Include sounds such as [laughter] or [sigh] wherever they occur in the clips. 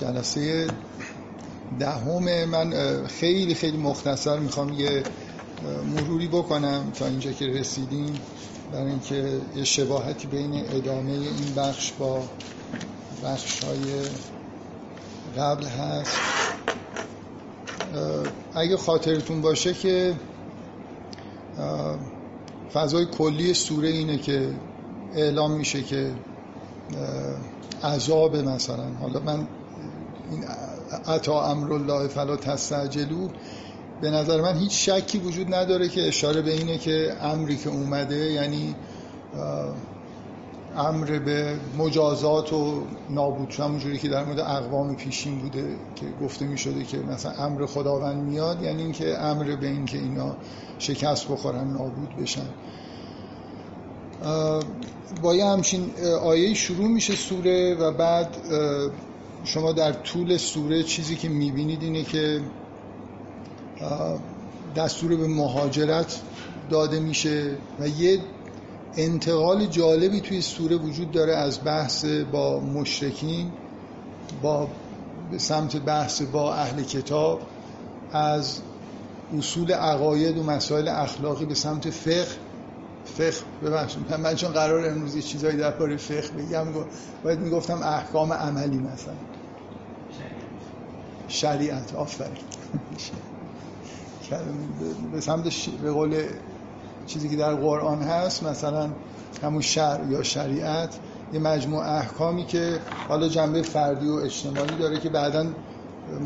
جلسه دهم من خیلی خیلی مختصر می‌خوام یه مروری بکنم تا اینجا که رسیدیم برای اینکه یه شباهتی بین ادامه این بخش با بخش های قبل هست. اگه خاطرتون باشه که فضای کلی سوره اینه که اعلام میشه که عذاب مثلا. حالا من این عطا امرالله فلا تستعجلو به نظر من هیچ شکی وجود نداره که اشاره به اینه که امری که اومده یعنی امر به مجازات و نابود همونجوری که در مورد اقوام پیشین بوده که گفته می شده که مثلا امر خداوند میاد یعنی اینکه امر به اینکه اینا شکست بخورن نابود بشن. با یه همچین آیه شروع میشه سوره و بعد شما در طول سوره چیزی که می‌بینید اینه که دستور به مهاجرت داده میشه و یه انتقال جالبی توی سوره وجود داره از بحث با مشرکین با به سمت بحث با اهل کتاب از اصول عقاید و مسائل اخلاقی به سمت فقه. فقه ببخشید من چون قرار امروز یه چیزایی در باره فقه بگم باید می‌گفتم احکام عملی مثلا. شریعت. آفرین. به سمت به قول چیزی که در قرآن هست مثلا همون شرع یا شریعت یه مجموع احکامی که حالا جنبه فردی و اجتماعی داره که بعدا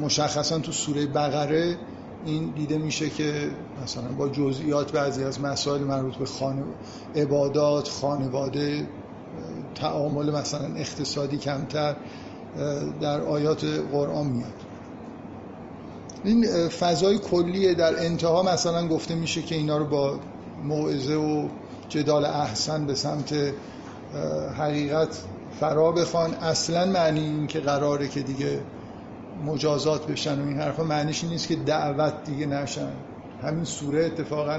مشخصا تو سوره بقره این دیده میشه که مثلا با جزئیات بعضی از مسائل مربوط به خانه عبادات خانواده تعامل مثلا اقتصادی کمتر در آیات قرآن میاد. این فضای کلیه در انتها مثلا گفته میشه که اینا رو با موعظه و جدال احسن به سمت حقیقت فرا بخوان. اصلا معنی این که قراره که دیگه مجازات بشن و این حرفا معنیش نیست که دعوت دیگه نشن. همین سوره اتفاقا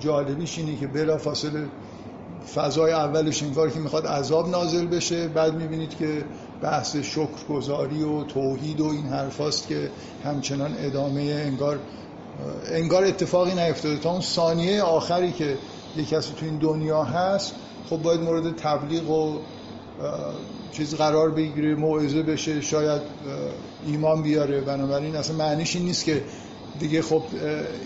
جالبیش اینه که بلا فاصله فضای اولش انگار که می‌خواد عذاب نازل بشه. بعد می‌بینید که بحث شکرگزاری و توحید و این حرفاست که همچنان ادامه انگار انگار اتفاقی نیفتاده. تا اون ثانیه آخری که یک کسی تو این دنیا هست خب باید مورد تبلیغ و چیز قرار بگیره موعظه بشه شاید ایمان بیاره. بنابراین اصلا معنیش این نیست که دیگه خب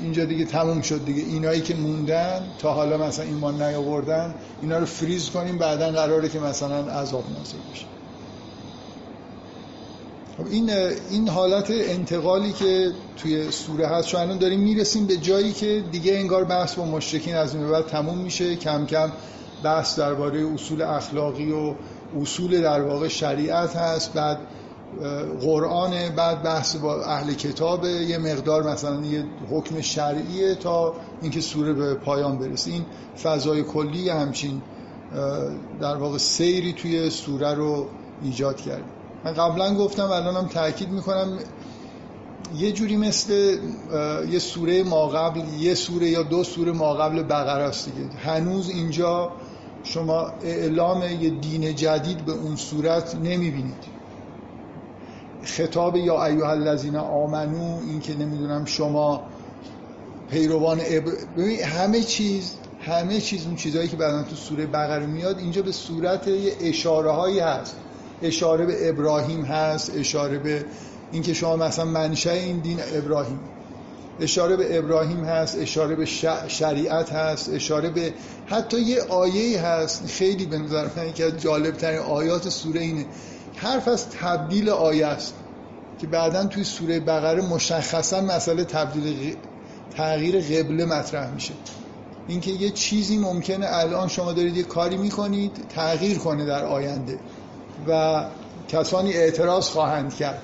اینجا دیگه تموم شد دیگه اینایی که موندن تا حالا مثلا ایمان نیاوردن اینا رو فریز کنیم بعدا قراره که مثلا عذاب نازل بشه. این این حالت انتقالی که توی سوره هست چون الان داریم می‌رسیم به جایی که دیگه انگار بحث با مشرکین از این بعد تموم میشه. کم کم بحث درباره اصول اخلاقی و اصول در واقع شریعت هست. بعد قرآن بعد بحث با اهل کتاب. یه مقدار مثلا یه حکم شرعیه تا اینکه سوره به پایان برسه. این فضای کلی همچین در واقع سیری توی سوره رو ایجاد کرد من قبلا گفتم الانم تاکید می‌کنم یه جوری مثل یه سوره ما قبل یه سوره یا دو سوره ما قبل بقره دیگه. هنوز اینجا شما اعلام یه دین جدید به اون صورت نمی‌بینید. خطاب یا ایوه الذین آمنو این که نمی‌دونم شما پیروان ابر... همه چیز همه چیز اون چیزهایی که بعدا تو سوره بقره میاد اینجا به صورت یه اشاره هایی هست. اشاره به ابراهیم هست اشاره به اینکه شما مثلا منشه این دین ابراهیم. اشاره به ابراهیم هست اشاره به شریعت هست اشاره به حتی یه آیه هست خیلی به نظر من که جالب ترین آیات سوره اینه. حرف از تبدیل آیه است که بعدا توی سوره بقره مشخصا مسئله تبدیل تغییر قبله مطرح میشه. اینکه یه چیزی ممکنه الان شما دارید یه کاری می‌کنید تغییر کنه در آینده. و کسانی اعتراض خواهند کرد.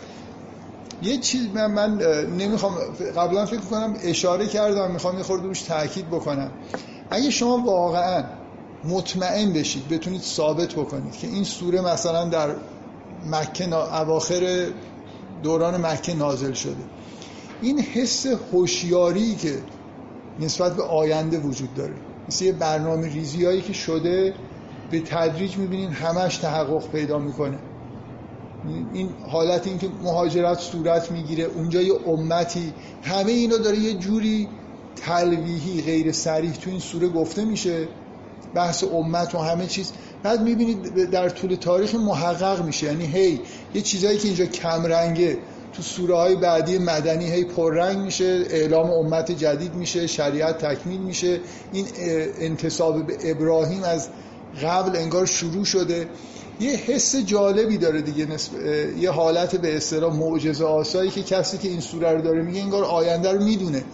یه چیز من, من نمی‌خوام قبلا فکر کنم اشاره کردم می‌خوام یه خورده روش تاکید بکنم. اگه شما واقعا مطمئن بشید بتونید ثابت بکنید که این سوره مثلا در مکه اواخر دوران مکه نازل شده. این حس هوشیاری که نسبت به آینده وجود داره. مثل یه برنامه ریزی هایی که شده به تدریج می‌بینین همش تحقق پیدا می‌کنه. این حالت این که مهاجرت صورت می‌گیره اونجا یه امتی همه اینا داره یه جوری تلویحی غیر سریح تو این سوره گفته میشه. بحث امت و همه چیز. بعد می‌بینید در طول تاریخ محقق میشه. یعنی هی یه چیزایی که اینجا کمرنگه. تو سوره های بعدی مدنی هی پررنگ میشه اعلام امت جدید میشه شریعت تکمیل میشه. این انتصاب به ابراهیم از قبل انگار شروع شده. یه حس جالبی داره دیگه نسب... یه حالت به اصطلاح معجزه آسایی که کسی که این سوره رو داره میگه انگار آینده رو می‌دونه.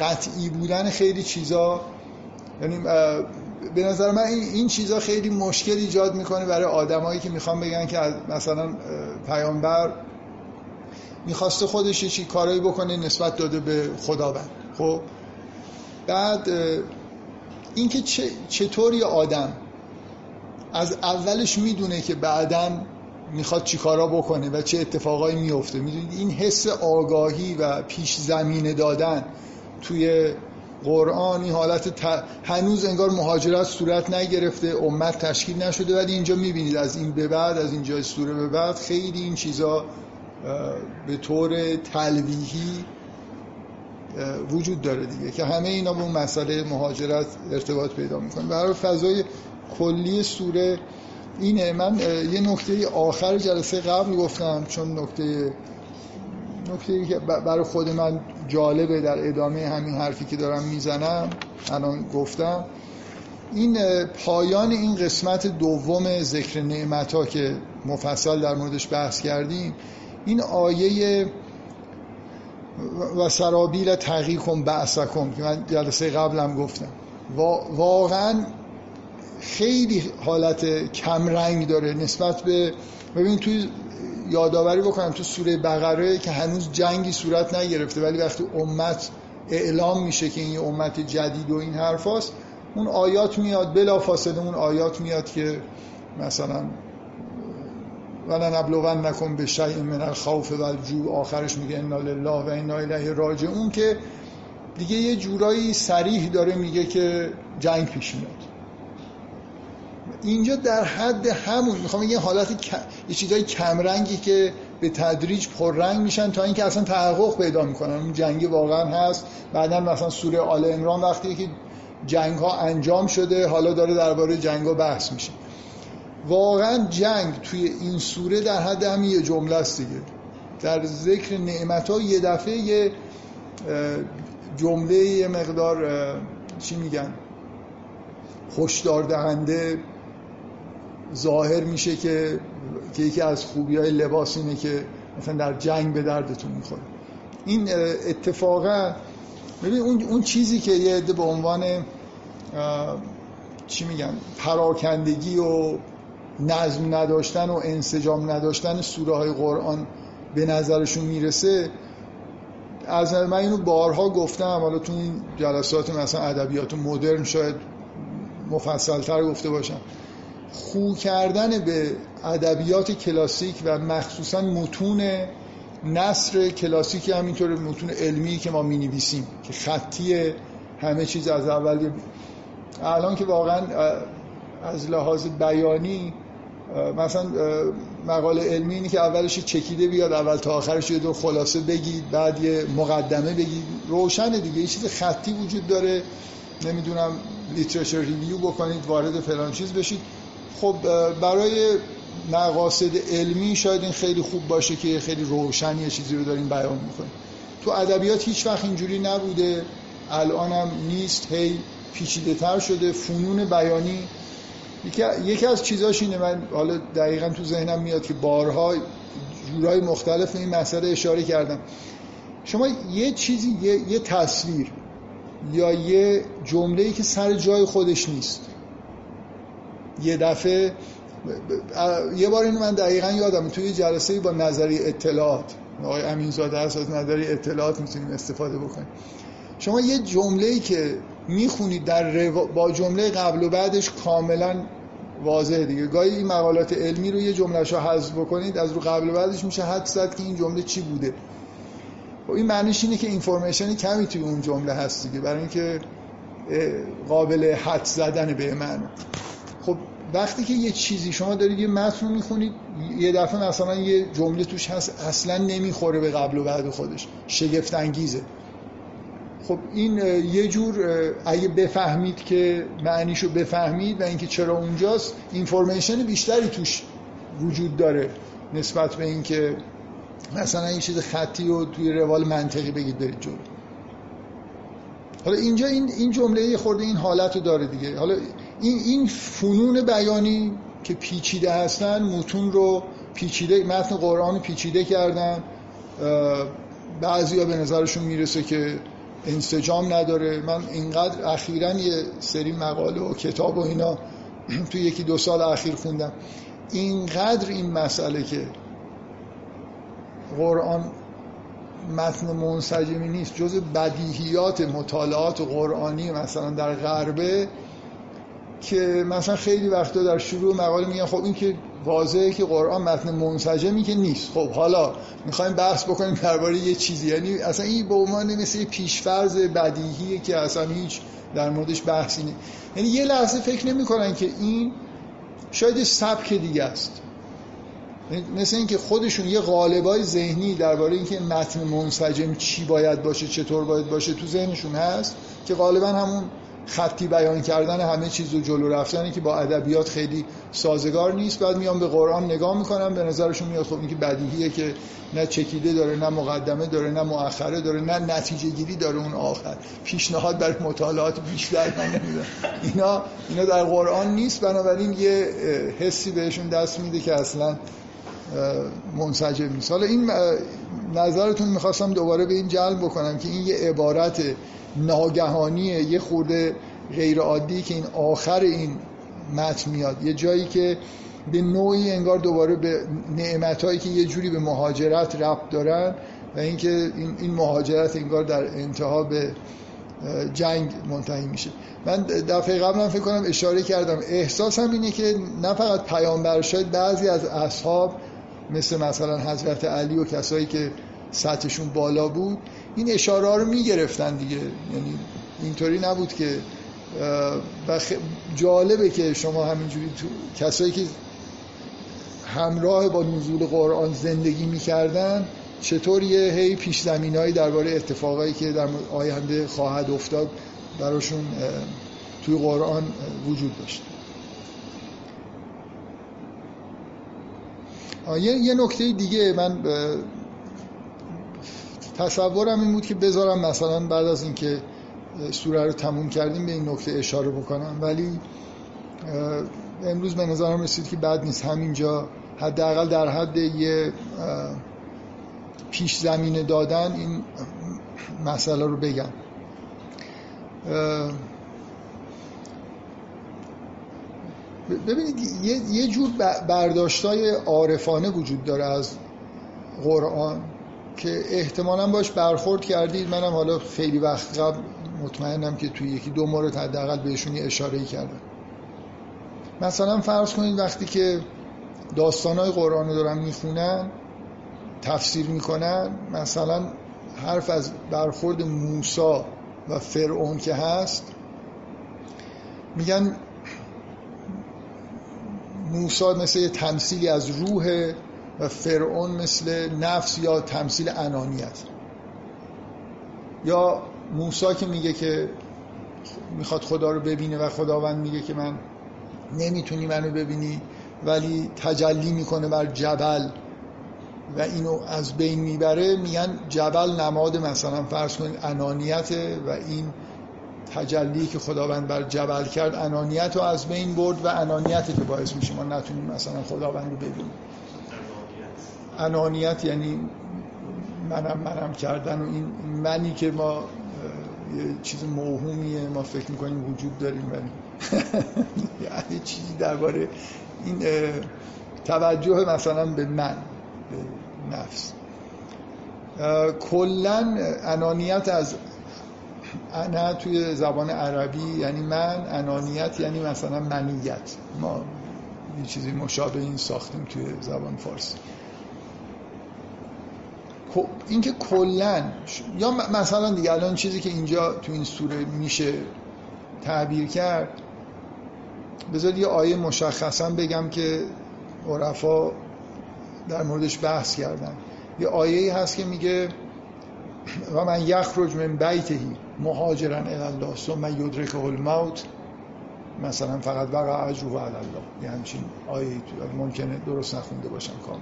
قطعی بودن خیلی چیزا. یعنی به نظر من این, این چیزا خیلی مشکل ایجاد می‌کنه برای آدمایی که می‌خوان بگن که مثلا پیامبر می‌خواسته خودش چی کارایی بکنه نسبت داده به خداوند. خب؟ بعد اینکه چطور یه آدم از اولش می‌دونه که بعدا می‌خواد چی کارا بکنه و چه اتفاقایی میفته می‌دونید؟ این حس آگاهی و پیش زمینه دادن توی قرآن این حالت هنوز انگار مهاجرت صورت نگرفته امت تشکیل نشده ولی اینجا می‌بینید از این به بعد از اینجا سوره به بعد خیلی این چیزا به طور تلویحی وجود داره دیگه که همه اینا به اون مسئله مهاجرت ارتباط پیدا می‌کنه. برای فضای کلی سوره. اینه من یه نکته آخر جلسه قبل گفتم چون نکته نکته که برای خود من جالبه در ادامه همین حرفی که دارم می‌زنم الان گفتم. این پایان این قسمت دوم ذکر نعمت ها که مفصل در موردش بحث کردیم این آیه و سرابیل تقیقم بعثکم که من جلسه قبلم گفتم. واقعا خیلی حالت کمرنگ داره نسبت به ببین توی یادآوری بکنم تو سوره بقره که هنوز جنگی صورت نگرفته ولی وقتی امت اعلام میشه که این امت جدید و این حرفاست اون آیات میاد بلا فاصله اون آیات میاد که مثلا ولا نبلون نکن به شیء من الخوف و الجوع آخرش میگه انا لله و انا الیه راجعون. که دیگه یه جورایی سریح داره میگه که جنگ پیش میاد. اینجا در حد همون می‌خوام یه حالت یه چیزای کمرنگی که به تدریج پررنگ میشن تا اینکه اصلا تحقق پیدا می‌کنن. اون جنگی واقعا هست. بعدا مثلا سوره آل عمران وقتی که جنگ ها انجام شده حالا داره درباره جنگ ها بحث میشه. واقعا جنگ توی این سوره در حد همین یه جمله است دیگه. در ذکر نعمت ها یه دفعه یه جمله یه مقدار چی میگن؟ هشدار دهنده ظاهر میشه که که یکی از خوبی های لباس اینه که مثلا در جنگ به دردتون می‌خوره. این اتفاقا ببین اون, اون چیزی که یه عده به عنوان چی میگن پراکندگی و نظم نداشتن و انسجام نداشتن سوره های قرآن به نظرشون می‌رسه از من اینو بارها گفتم. حالا تو این جلسات مثلا ادبیات مدرن شاید مفصلتر گفته باشم. خو کردن به ادبیات کلاسیک و مخصوصا متون نثر کلاسیک همینطور متون علمی که ما می نویسیم که خطی همه چیز از اول الان که واقعا از لحاظ بیانی مثلا مقاله علمی اینه که اولش چکیده بیاد اول تا آخرش یه دور خلاصه بگید بعد یه مقدمه بگید. روشنه دیگه یه چیز خطی وجود داره. نمی‌دونم literature review بکنید وارد فلان چیز بشید. خب برای مقاصد علمی شاید این خیلی خوب باشه که خیلی روشن یه چیزی رو داریم بیان می‌کنیم. تو ادبیات هیچ وقت اینجوری نبوده. الان هم نیست. هی پیچیده تر شده. فنون بیانی. یکی از چیزاش اینه. من حالا دقیقا تو ذهنم میاد که بارها جورای مختلف این مسئله اشاره کردم. شما یه چیزی یه, یه تصویر یا یه جمله که سر جای خودش نیست یه دفعه یه بار اینو من دقیقا یادم توی جلسه با نظری اطلاعات آقای امینزاده هست از نظری اطلاعات می‌تونیم استفاده بکنیم. شما یه جمله که می‌خونید در با جمله قبل و بعدش کاملا واضحه دیگه. گاهی این مقالات علمی رو یه جمله رو حذف بکنید از رو قبل و بعدش میشه حد زد که این جمله چی بوده. خب این معنیش اینه که اینفورمیشن کمی توی اون جمله هست دیگه برای اینکه قابل حد زدن به خب وقتی که یه چیزی شما دارید یه متن رو می‌خونید یه دفعه مثلا یه جمله توش هست اصلا نمی‌خوره به قبل و بعد خودش. شگفت انگیزه خب این یه جور اگه بفهمید که معنیشو بفهمید و اینکه چرا اونجاست اینفورمیشن بیشتری توش وجود داره نسبت به اینکه مثلا این چیز خطی رو توی روال منطقی بگید برید جلو. حالا اینجا این این جمله یه خورده این حالت رو داره دیگه. حالا این این فنون بیانی که پیچیده هستن متون رو پیچیده متن قرآن پیچیده کردن. بعضیا به نظرشون می‌رسه که انسجام نداره. من اینقدر اخیرا یه سری مقاله و کتاب و اینا [clears throat] تو یکی دو سال اخیر خوندم. اینقدر این مسئله که قرآن متن منسجمی نیست. جز بدیهیات مطالعات قرآنی مثلا در غربه که مثلا خیلی وقتا در شروع مقاله میگن خب این که واضحه که قرآن متن منسجمی که نیست. خب حالا می‌خوایم بحث بکنیم درباره یه چیزی. یعنی اصلا این به عنوان مثل پیشفرض بدیهیه که اصلا هیچ در موردش بحثی نیست. یعنی یه لحظه فکر نمی‌کنن که این شاید سبک دیگه است. مثل اینکه خودشون یه غالبای ذهنی درباره اینکه متن منسجم چی باید باشه چطور باید باشه تو ذهنشون هست که غالبا همون خطی بیان کردن همه چیز رو جلو رفتنی که با ادبیات خیلی سازگار نیست. بعد میان به قرآن نگاه می‌کنم به نظرشون میاد خب اینکه بدیهیه که نه چکیده داره نه مقدمه داره نه مؤخره داره نه نتیجه گیری داره اون آخر. پیشنهاد برای مطالعات بیشتر من اینا اینا در قرآن نیست. بنابراین یه حسی بهشون دست میده که اصلا منسجم نیست. حالا این نظرتون می‌خواستم دوباره به این جلب بکنم که این یه عبارت ناگهانیه یه خورده غیر عادی که این آخر این متن میاد. یه جایی که به نوعی انگار دوباره به نعمتهایی که یه جوری به مهاجرت ربط دارن و اینکه این این مهاجرت انگار در انتها به جنگ منتهی میشه. من دفعه قبلا فکر کنم اشاره کردم. احساسم اینه که نه فقط پیامبر شاید بعضی از اصحاب مثل مثلا حضرت علی و کسایی که سطحشون بالا بود این اشاره رو می‌گرفتن دیگه. یعنی اینطوری نبود که جالبه که شما همینجوری تو کسایی که همراه با نزول قرآن زندگی می‌کردن چطور یه هی پیش زمینایی درباره اتفاقایی که در آینده خواهد افتاد براشون توی قرآن وجود داشت. یه, یه نکته دیگه من تصورم این بود که بذارم مثلا بعد از اینکه سوره رو تموم کردیم به این نکته اشاره بکنم. ولی امروز به نظرم رسید که بد نیست. همینجا حداقل در حد یه پیش زمینه دادن این مسئله رو بگم. ببینید یه جور برداشتای عارفانه وجود داره از قرآن که احتمالا باش برخورد کردید. منم حالا خیلی وقت قبل مطمئنم که توی یکی دو مورد حداقل بهشون یه اشاره کردم. مثلا فرض کنید وقتی که داستانهای قرآن رو دارن می‌خونن تفسیر می‌کنن مثلا حرف از برخورد موسا و فرعون که هست میگن موسا مثل تمثیلی از روح و فرعون مثل نفس یا تمثیل انانیت یا موسا که میگه که می‌خواد خدا رو ببینه و خداوند میگه که من نمی‌تونی منو ببینی ولی تجلی می‌کنه بر جبل و اینو از بین می‌بره میگن جبل نماد مثلا فرض کنید انانیته و این تجلی که خداوند بر جبل کرد انانیت رو از بین برد و انانیتی که باعث میشه ما نتونیم مثلا خداوند رو ببینیم. انانیت یعنی منم منم کردن و این منی که ما یه چیز موهومیه ما فکر می‌کنیم وجود داریم ولی [laughs] یعنی چیزی درباره این توجه مثلا به من به نفس. کلا انانیت از انا توی زبان عربی یعنی من انانیت یعنی مثلا منیت. ما یه چیزی مشابه این ساختیم توی زبان فارسی. اینکه کلا یا مثلا دیگه الان چیزی که اینجا تو این سوره میشه تعبیر کرد بذار یه آیه مشخصا بگم که عرفا در موردش بحث کردن. یه آیه هست که میگه [clears throat] و من یخرج من بیتهی مهاجرا الی الله ثم یدرکه الموت مثلا فقط وقع علی الله. یه همچین آیه ممکنه درست نخونده باشم کامل.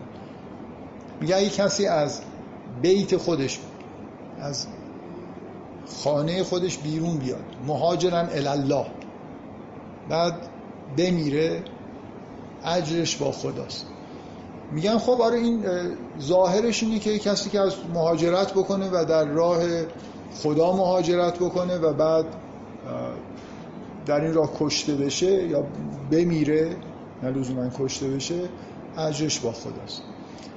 میگه اگه کسی از بیت خودش از خانه خودش بیرون بیاد مهاجرا الله بعد بمیره اجرش با خداست. میگن خب آره این ظاهرش اینه که کسی که از مهاجرت بکنه و در راه خدا مهاجرت بکنه و بعد در این راه کشته بشه یا بمیره نه من کشته بشه اجرش با خداست.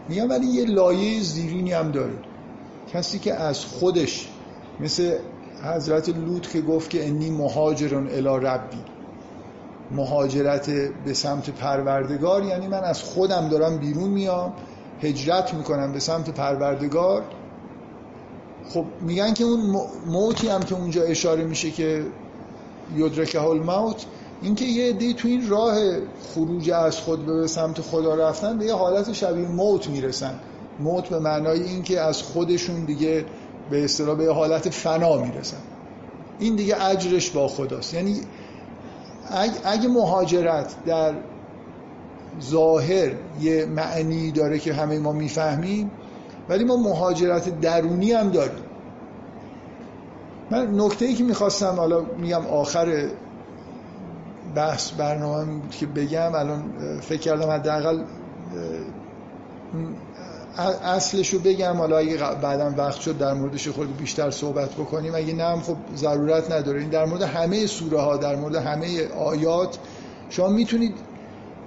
میگن ولی یه لایه زیرینی هم داره. کسی که از خودش مثل حضرت لوط که گفت که انی مهاجرون الی ربی. مهاجرت به سمت پروردگار یعنی من از خودم دارم بیرون میام هجرت می‌کنم به سمت پروردگار خب میگن که اون موتی هم که اونجا اشاره میشه که یدرکه الموت اینکه یه عده تو این راه خروج از خود به سمت خدا رفتن به یه حالت شبیه موت می‌رسن. موت به معنای اینکه از خودشون دیگه به اصطلاح به حالت فنا می‌رسن. این دیگه اجرش با خداست. یعنی اگه مهاجرت در ظاهر یه معنی داره که همه ما می‌فهمیم ولی ما مهاجرت درونی هم داریم. من نکته ای که می‌خواستم حالا میگم آخر بحث برنامه که بگم الان فکر کردم حداقل اصلش رو بگم. حالا اگه بعدم وقت شد در موردش خود بیشتر صحبت بکنیم. اگه نه هم خب ضرورت نداره. این در مورد همه سوره ها در مورد همه آیات شما می‌تونید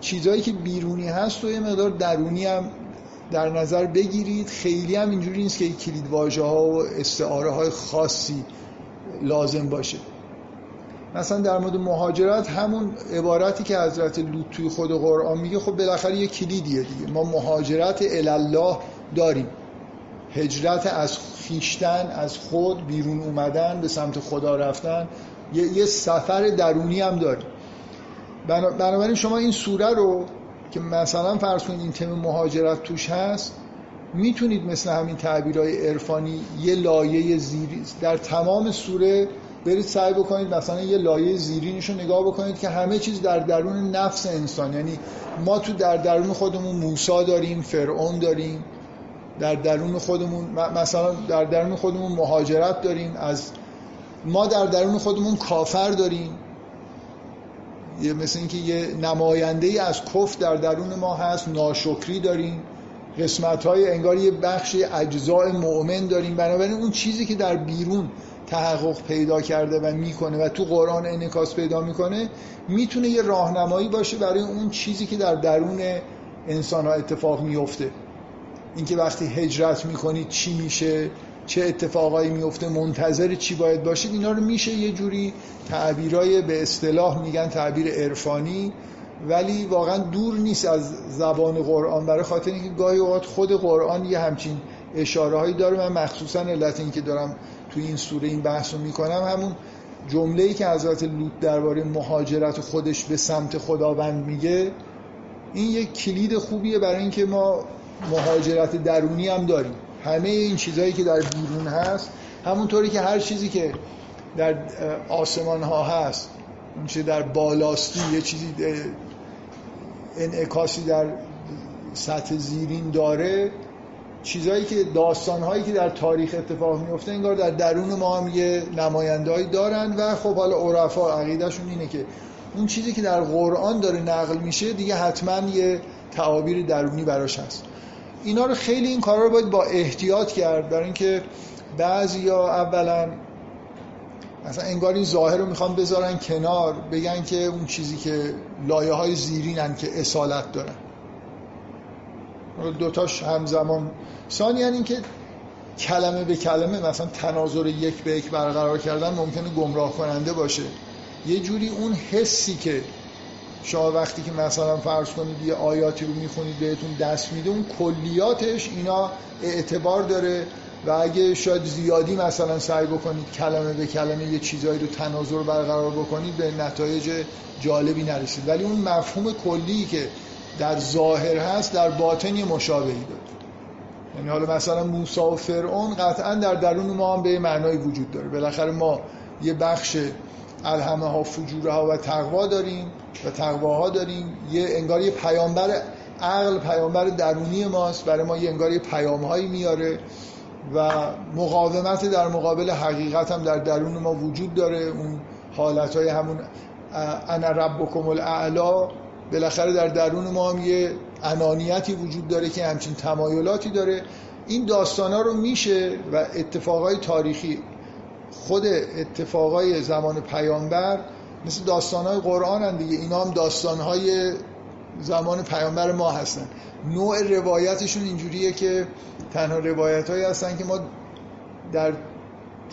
چیزهایی که بیرونی هست و یه مقدار درونی هم در نظر بگیرید خیلی هم اینجوری نیست که کلید واژه ها و استعاره های خاصی لازم باشه. مثلا در مورد مهاجرت همون عبارتی که حضرت لوط توی خود قرآن میگه خب بالاخره یه کلیدیه دیگه. ما مهاجرت الله داریم. هجرت از خیشتن از خود بیرون اومدن به سمت خدا رفتن. یه, یه سفر درونی هم داریم. بنابراین شما این سوره رو که مثلا فرض کنید این تم مهاجرت توش هست می‌تونید مثل همین تعبیرهای عرفانی یه لایه زیری در تمام سوره برید سعی بکنید مثلا یه لایه زیرینش رو نگاه بکنید که همه چیز در درون نفس انسان. یعنی ما تو در درون خودمون موسا داریم فرعون داریم در درون خودمون مثلا در درون خودمون مهاجرت داریم از ما در درون خودمون کافر داریم. یه مثل اینکه یه نماینده ای از کف در درون ما هست ناشکری داریم قسمت های انگار یه بخش اجزاء مؤمن داریم. بنابراین اون چیزی که در بیرون تحقق پیدا کرده و می‌کنه و تو قرآن انکاس پیدا می‌کنه می‌تونه یه راهنمایی باشه برای اون چیزی که در درون انسان ها اتفاق میفته اینکه وقتی هجرت می‌کنید چی میشه؟ چه اتفاقایی میفته منتظر چی باید باشید اینا رو میشه یه جوری تعبیرای به اصطلاح میگن تعبیر عرفانی ولی واقعا دور نیست از زبان قرآن برای خاطر اینکه گاهی اوقات خود قرآن یه همچین اشاره هایی داره. من مخصوصا علت اینکه دارم توی این سوره این بحث رو می‌کنم همون جمله ای که حضرت لوط درباره مهاجرت خودش به سمت خداوند میگه این یک کلید خوبیه برای اینکه ما مهاجرت درونی هم داریم. همه این چیزهایی که در بیرون هست همونطوری که هر چیزی که در آسمان ها هست اون چیز در بالاستی یه چیزی انعکاسی در سطح زیرین داره چیزهایی که داستانهایی که در تاریخ اتفاق میفته انگار در درون ما هم یه نمایندهایی دارن و خب حالا عرفا عقیدهشون اینه که اون چیزی که در قرآن داره نقل میشه دیگه حتما یه تعابیر درونی براش هست. اینا رو خیلی این کارا رو باید با احتیاط کرد برای اینکه بعضیا اولا مثلا انگار این ظاهر رو می‌خوان بذارن کنار بگن که اون چیزی که لایه های زیرینن که اصالت دارن. دوتاش همزمان. ثانیا اینکه کلمه به کلمه مثلا تناظر یک به یک برقرار کردن ممکنه گمراه کننده باشه. یه جوری اون حسی که شما وقتی که مثلا فرض کنید یه آیاتی رو می‌خونید بهتون دست میده اون کلیاتش اینا اعتبار داره و اگه شاید زیادی مثلا سعی بکنید کلمه به کلمه یه چیزایی رو تناظر برقرار بکنید به نتایج جالبی نرسید. ولی اون مفهوم کلی که در ظاهر هست در باطن مشابهی داره. یعنی حالا مثلا موسی و فرعون قطعا در درون ما هم به معنای وجود داره. بالاخره ما یه بخش الهمه ها فجوره ها و تقوا داریم. و تقواها داریم. یه انگار یه پیامبر عقل پیامبر درونی ماست. برای ما یه انگار یه پیام هایی میاره و مقاومت در مقابل حقیقت هم در درون ما وجود داره. اون حالت های همون انا ربکم الاعلا. بالاخره در درون ما هم یه انانیتی وجود داره که همچین تمایلاتی داره. این داستان ها رو میشه و اتفاقای تاریخی خود اتفاقای زمان پیامبر مثل داستان های قرآن هم دیگه. اینا هم داستان های زمان پیامبر ما هستن. نوع روایتشون اینجوریه که تنها روایت هایی هستن که ما در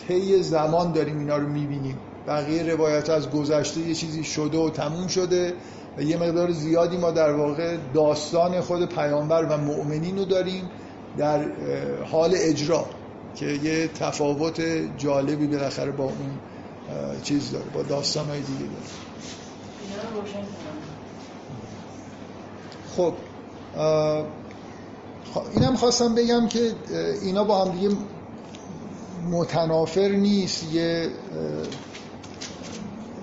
طی زمان داریم اینا رو می‌بینیم. بقیه روایت از گذشته یه چیزی شده و تموم شده و یه مقدار زیادی ما در واقع داستان خود پیامبر و مؤمنین رو داریم در حال اجرا که یه تفاوت جالبی بالاخره با اون چیز داره با داستان های دیگه داره. خب اینم خواستم بگم که اینا با هم دیگه متنافر نیست یه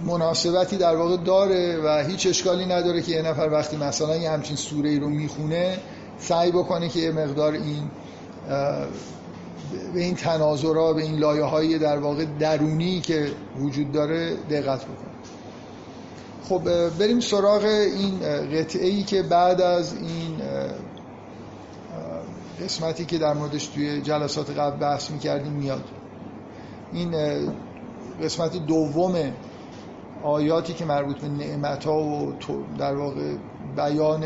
مناسبتی در واقع داره و هیچ اشکالی نداره که یه نفر وقتی مثلا یه همچین سوره ای رو می‌خونه سعی بکنه که یه مقدار این به این تناظرها به این لایه های در واقع درونی که وجود داره دقت بکنه خب بریم سراغ این قطعه ای که بعد از این قسمتی که در موردش توی جلسات قبل بحث می‌کردیم میاد. این قسمت دوم آیاتی که مربوط به نعمت ها و در واقع بیان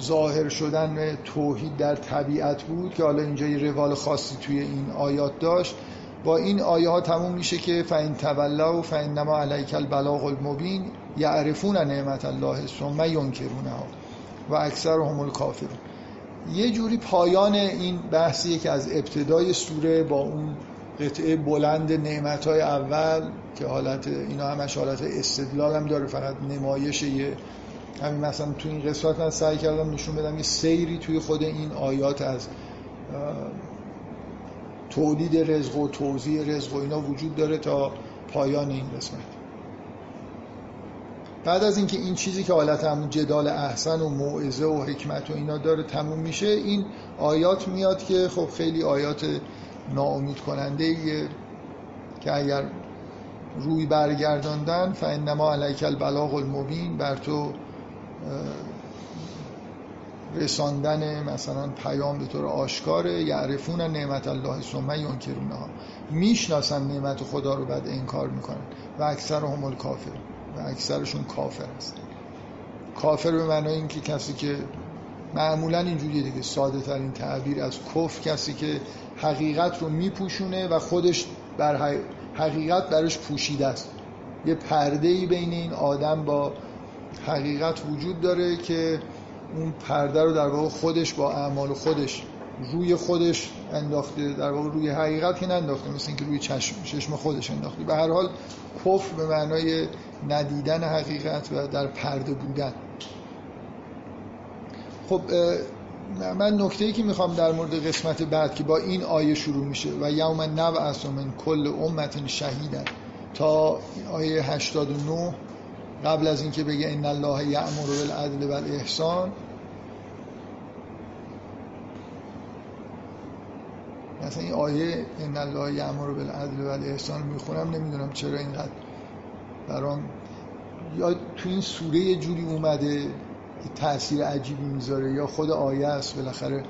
ظاهر شدن توحید در طبیعت بود که حالا اینجا یه روال خاصی توی این آیات داشت. با این آیه ها تموم میشه که فین تولا و فین نما علیک البلاغ المبین یعرفون نعمت الله ثم ینکرونها و اکثر هم الکافرون یه جوری پایان این بحثیه که از ابتدای سوره با اون قطعه بلند نعمت های اول که حالت اینا همش حالت استدلال هم داره فقط نمایش یه همین مثلا تو این قسمت من سعی کردم نشون بدم یه سیری توی خود این آیات از تولید رزق و توضیح رزق و اینا وجود داره تا پایان این قسمت. بعد از اینکه این چیزی که حالت همون جدال احسن و موعظه و حکمت و اینا داره تموم میشه این آیات میاد که خب خیلی آیات ناامید کننده که اگر روی برگرداندن فانما علیک البلاغ المبین بر تو رساندن مثلا پیام به طور آشکاره یعرفون نعمت الله ثم ینکرونها. می‌شناسن نعمت خدا رو بعد انکار می‌کنن. و اکثر هم کافر و اکثرشون کافر هستن کافر به معنای اینکه کسی که معمولا اینجوریه دیگه ساده ترین تعبیر از کف کسی که حقیقت رو میپوشونه و خودش بر حقیقت برش پوشیده است. یه پرده ای بین این آدم با حقیقت وجود داره که اون پرده رو در واقع خودش با اعمال خودش روی خودش انداخته در واقع روی حقیقت که ننداخته مثل اینکه روی چشم, چشم خودش انداخته. به هر حال کفر به معنای ندیدن حقیقت و در پرده بودن. خب من نکته ای که می‌خوام در مورد قسمت بعد که با این آیه شروع میشه و یوم نو من کل امت شهیدن تا آیه 89 قبل از اینکه بگه ان الله یأمر بالعدل والاحسان مثلا این آیه ان الله یأمر بالعدل والاحسان می‌خونم نمی‌دونم چرا اینقدر برام یا تو این سوره یه جوری اومده تاثیر عجیبی می‌ذاره یا خود آیه است بالاخره.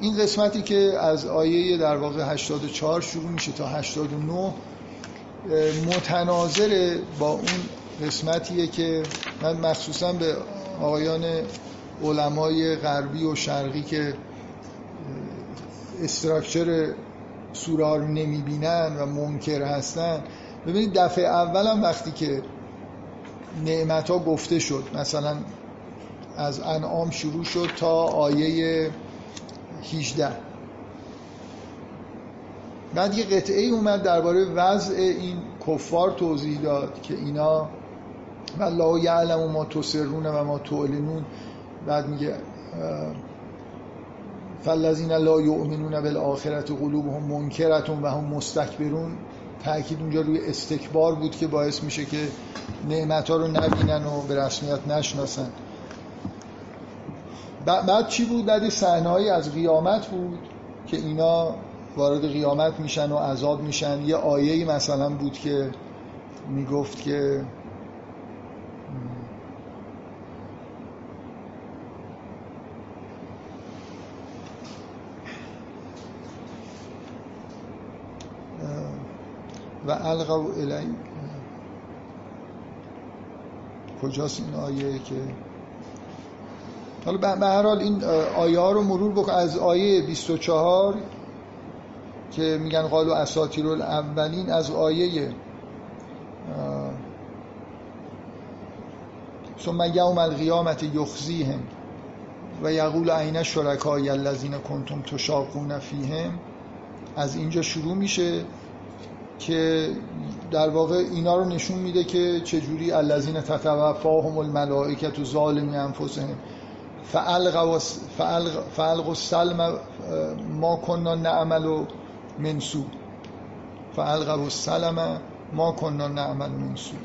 این قسمتی که از آیه در واقع 84 شروع میشه تا 89 متناظر با اون قسمتیه که من مخصوصا به آقایان علمای غربی و شرقی که استراکچر سوره ها رو نمی‌بینن و منکر هستن ببینید دفعه اولم وقتی که نعمت ها گفته شد مثلا از انعام شروع شد تا آیه 18 بعد یه قطعه اومد درباره وضع این کفار توضیح داد که اینا والله یعلم ما تسرون و ما تعلنون. بعد میگه فالذین لا یؤمنون بالآخرت قلوبهم منکرتون و هم مستکبرون. تاکید اونجا روی استکبار بود که باعث میشه که نعمت ها رو نبینن و به رسمیت نشناسن. بعد چی بود؟ بعد صحنه از قیامت بود که اینا وارد قیامت میشن و عذاب میشن. یه آیه مثلا بود که می‌گفت که و القوا الی. کجاست این آیه که؟ حالا به هر حال این آیه ها رو مرور بکن. از آیه 24 که میگن قالو اساطیر الاولین از آیه ثم یوم القیامت یخزیهم و یقول عین شرکای الذین کنتم تشاقون فیهم. از اینجا شروع میشه. که در واقع اینا رو نشون میده که چجوری الذین تتوفاهم الملائکه ظالمی انفسهم. فالق فالق السلم ما کنا نعمل و منسو فالق السلم ما کنا نعمل منسو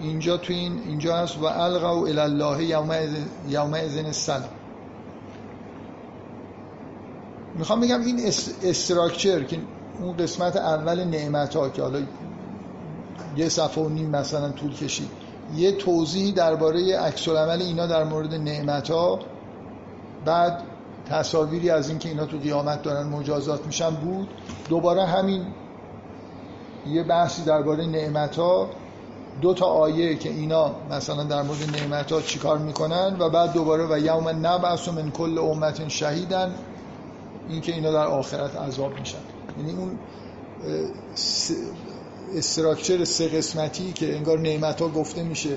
اینجا تو این اینجا هست و القوا الی الله یوم اذن السلام می‌خوام بگم این استراکچر که اون قسمت اول نعمت ها که حالا یه صفحه و نیم مثلا طول کشید یه توضیحی درباره عکس العمل اینا در مورد نعمت ها بعد تصاویری از اینکه اینا تو قیامت دارن مجازات میشن بود. دوباره همین یه بحثی درباره نعمت ها دو تا آیه که اینا مثلا در مورد نعمت ها چیکار می‌کنن و بعد دوباره و یوم نبعث من کل امت شهیدن اینکه اینا در آخرت عذاب میشن. یعنی اون استراکچر سه قسمتی که انگار نعمت ها گفته میشه.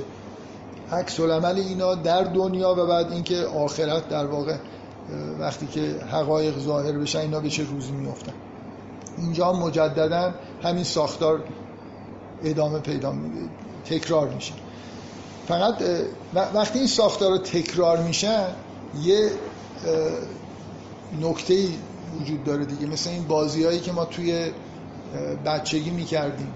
عکس العمل اینا در دنیا و بعد اینکه آخرت در واقع وقتی که حقایق ظاهر بشن اینا به چه روزی میفتن اینجا مجددا همین ساختار ادامه پیدا تکرار میشه. فقط وقتی این ساختار رو تکرار میشن یه نکته وجود داره دیگه. مثل این بازی هایی که ما توی بچگی می‌کردیم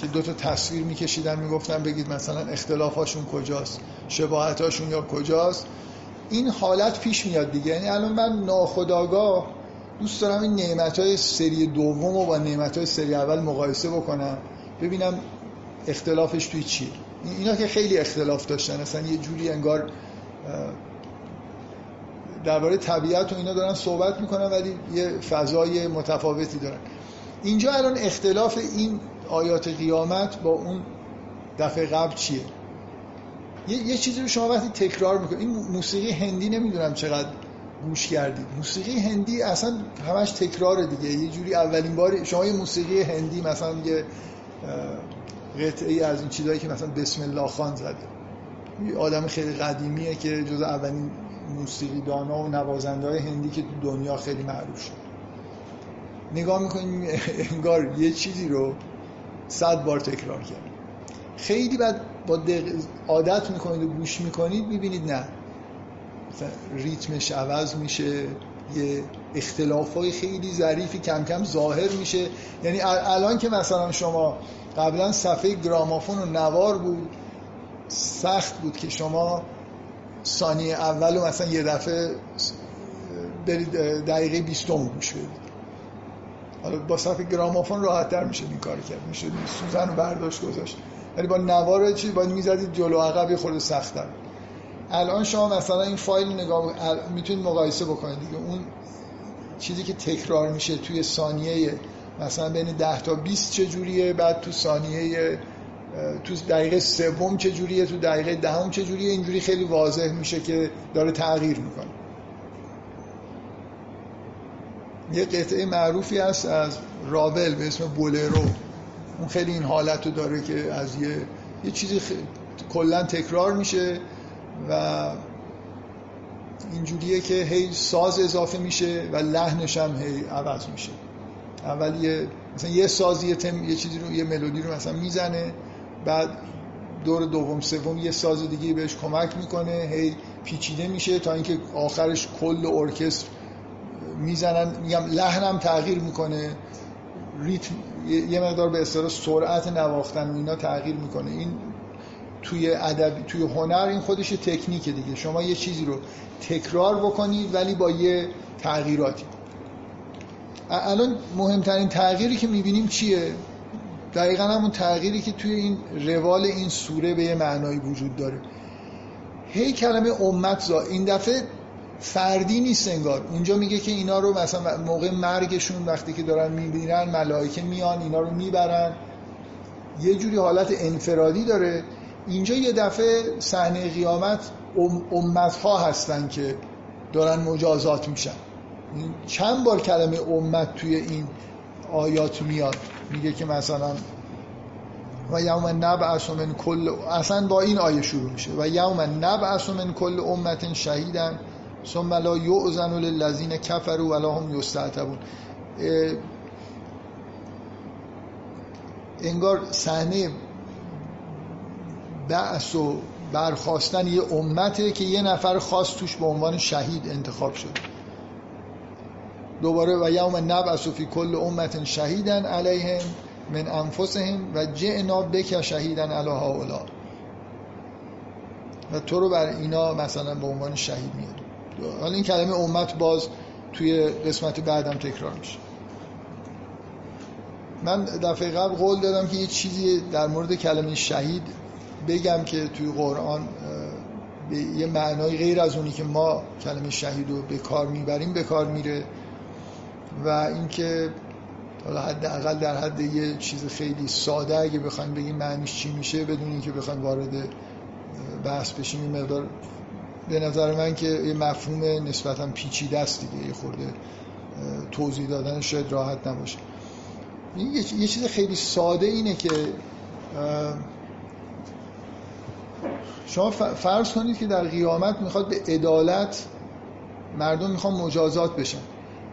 که دو تا تصویر میکشیدن می‌گفتن بگید مثلا اختلافاشون کجاست شباهتاشون یا کجاست. این حالت پیش میاد دیگه. یعنی الان من ناخداگاه دوست دارم این نعمت های سری دوم رو با نعمت های سری اول مقایسه بکنم ببینم اختلافش توی چیه اینا که خیلی اختلاف داشتن. اصلا یه جوری انگار درباره طبیعت و اینا دارن صحبت می‌کنن ولی یه فضای متفاوتی دارن. اینجا الان اختلاف این آیات قیامت با اون دفعه قبل چیه؟ یه, یه چیزی رو شما وقتی تکرار می‌کنید این موسیقی هندی نمی‌دونم چقدر گوش کردید موسیقی هندی اصلا همش تکراره دیگه. یه جوری اولین بار شما یه موسیقی هندی مثلا یه قطعه ای از این چیزایی که مثلا بسم الله خان زده. یه آدم خیلی قدیمیه که جز اولین موسیقی دانا و نوازنده های هندی که تو دنیا خیلی معروف شد. نگاه می‌کنیم انگار یه چیزی رو صد بار تکرار کرد. خیلی بعد با عادت می‌کنید و گوش می‌کنید می‌بینید نه. ریتمش عوض میشه یه اختلاف های خیلی ظریفی کم کم ظاهر میشه. یعنی الان که مثلا شما قبلا صفحه گرامافون و نوار بود سخت بود که شما ثانیه اول و مثلا یه دفعه برید دقیقه بیستم گوش بدید حالا با صفحه گرامافون راحت تر میشه این کار کرد. میشه سوزن و برداشت گذاشت. ولی با نوار چی؟ باید می‌زدید جلو عقب یه خورده الان شما مثلا این فایل نگاه می‌تونید مقایسه بکنید دیگه. اون چیزی که تکرار میشه توی ثانیه مثلا بین 10 تا 20 چجوریه بعد تو ثانیه تو دقیقه سوم چجوریه تو دقیقه دهم چجوریه اینجوری خیلی واضح میشه که داره تغییر می‌کنه. یه قطعه معروفی هست از رابل به اسم بولرو. اون خیلی این حالت رو داره که از یه, یه چیزی خ... کلا تکرار میشه و اینجوریه که هی ساز اضافه میشه و لحنش هم هی عوض میشه. اول یه مثلا یه سازی یه, تم، یه چیزی رو یه ملودی رو مثلا می‌زنه بعد دور دوم سوم یه ساز دیگه بهش کمک می‌کنه هی پیچیده میشه تا اینکه آخرش کل ارکستر می‌زنن. میگم لحنم تغییر می‌کنه ریتم یه مقدار به اصطلاح سرعت نواختن و اینا تغییر می‌کنه. این توی ادب توی هنر این خودش تکنیکه دیگه. شما یه چیزی رو تکرار بکنید ولی با یه تغییراتی. الان مهمترین تغییری که می‌بینیم چیه؟ دقیقا همون تغییری که توی این روال این سوره به یه معنایی وجود داره. هی کلمه امت زا این دفعه فردی نیست انگار. اونجا میگه که اینا رو مثلا موقع مرگشون وقتی که دارن می‌بینن ملائکه میان اینا رو می‌برن. یه جوری حالت انفرادی داره. اینجا یه دفعه صحنه قیامت امت ها هستن که دارن مجازات میشن. چند بار کلمه امت توی این آیات میاد. میگه که مثلا و یوم نبعث من کل اصلا با این آیه شروع میشه. و یوم نبعث من کل امت شهیدن ثم لا یؤذن للذین کفروا ولا هم یستعتبون. انگار صحنه بعث و برخواستن یه امته که یه نفر خاص توش به عنوان شهید انتخاب شد دوباره و یوم نبعث فی کل امت شهیدن علیهم من انفسهم و جئنا بک شهیدن علی هؤلاء. و تو رو بر اینا مثلا به عنوان شهید میاد حالا این کلمه امت باز توی قسمت بعدم تکرار میشه. من دفعه قبل قول دادم که یه چیزی در مورد کلمه شهید بگم که توی قرآن به یه معنای غیر از اونی که ما کلمه شهید رو به کار می‌بریم به کار میره. و اینکه حالا حداقل در حد یه چیز خیلی ساده اگه بخوایم بگیم معنیش چی میشه بدون اینکه بخوایم وارد بحث بشیم این مقدار به نظر من که یه مفهوم نسبتا پیچیده است دیگه یه خورده توضیح دادن شاید راحت نباشه. یه چیز خیلی ساده اینه که شما فرض کنید که در قیامت می‌خواد به عدالت مردم می‌خوان مجازات بشن.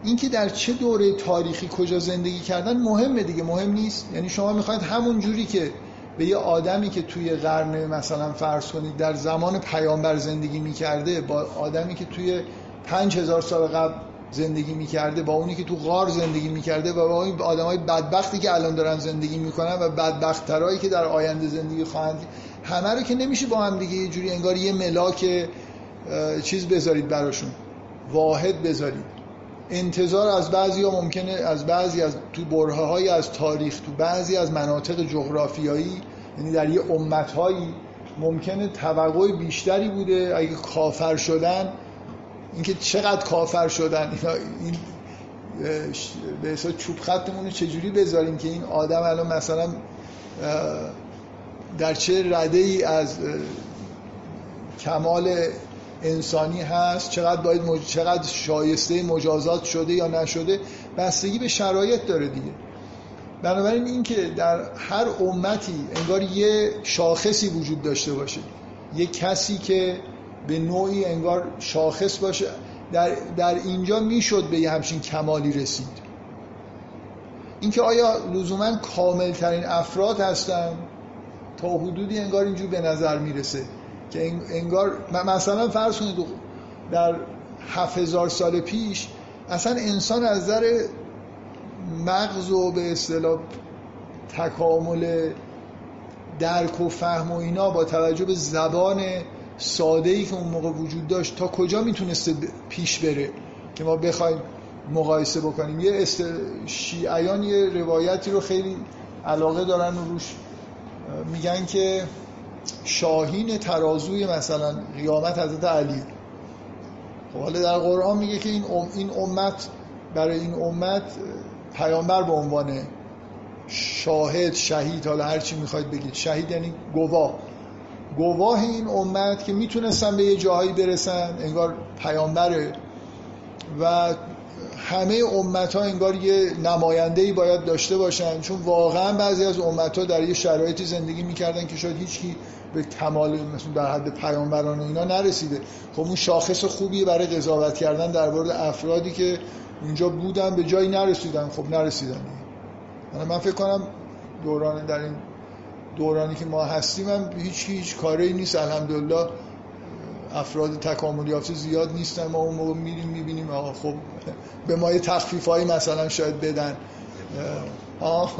اینکه در چه دوره تاریخی کجا زندگی کردن مهمه دیگه مهم نیست. یعنی شما می‌خواید همون جوری که به یه آدمی که توی قرن مثلا فرض کنید در زمان پیامبر زندگی می‌کرده با آدمی که توی پنج هزار سال قبل زندگی می‌کرده با اونی که تو غار زندگی می‌کرده و با این آدم های بدبختی که الان دارن زندگی می‌کنن و بدبختترهایی که در آینده زندگی خواهند همه رو که نمیشه با هم دیگه یه جوری انگار یه ملاک چیز بذارید براشون واحد بذارید. انتظار از بعضی ها ممکنه از بعضی از تو برهه های از تاریخ تو بعضی از مناطق جغرافیایی یعنی در یه امت هایی ممکنه توقع بیشتری بوده اگه کافر شدن. اینکه چقدر کافر شدن اینا این به حساب چوب خطمون رو چجوری بذاریم که این آدم الان مثلا در چه رده ای از کمال انسانی هست چقدر باید مج... چقدر شایسته مجازات شده یا نشده بستگی به شرایط داره دیگه. بنابراین این که در هر امتی انگار یه شاخصی وجود داشته باشه یه کسی که به نوعی انگار شاخص باشه در, در اینجا می‌شد به یه همچین کمالی رسید. اینکه آیا لزوما کامل ترین افراد هستن تا حدودی انگار اینجور به نظر می‌رسه. که انگار مثلا فرض کنید در هزار سال پیش اصلا انسان از نظر مغز و به اصطلاح تکامل درک و فهم و اینا با توجه به زبان ساده ای که اون موقع وجود داشت تا کجا می‌تونسته پیش بره که ما بخوایم مقایسه بکنیم؟ یه است... شیعیان یه روایتی رو خیلی علاقه دارن و روش میگن که شاهین ترازوی مثلا قیامت حضرت علی. خب حالا در قرآن میگه که این, ام این امت برای این امت پیامبر به عنوان شاهد شهید حالا هر چی می‌خواید بگید. شهید یعنی گواه. گواه این امت که می‌تونستن به یه جاهایی برسن انگار پیامبر و همه امت ها انگار یه نماینده ای باید داشته باشن. چون واقعا بعضی از امت ها در یه شرایطی زندگی می‌کردن که شاید هیچکی به کمال مثلا در حد پیامبران و اینا نرسیده. خب اون شاخص خوبی برای قضاوت کردن در مورد افرادی که اونجا بودن به جایی نرسیدن. خب نرسیدن. من فکر کنم دوران در این دورانی که ما هستیم هم هیچ هیچ کاری نیست. الحمدلله افراد تکاملی یافته زیاد نیستن. ما اون موقع میریم می‌بینیم آقا خب به ما یه تخفیف هایی مثلا شاید بدن. آه.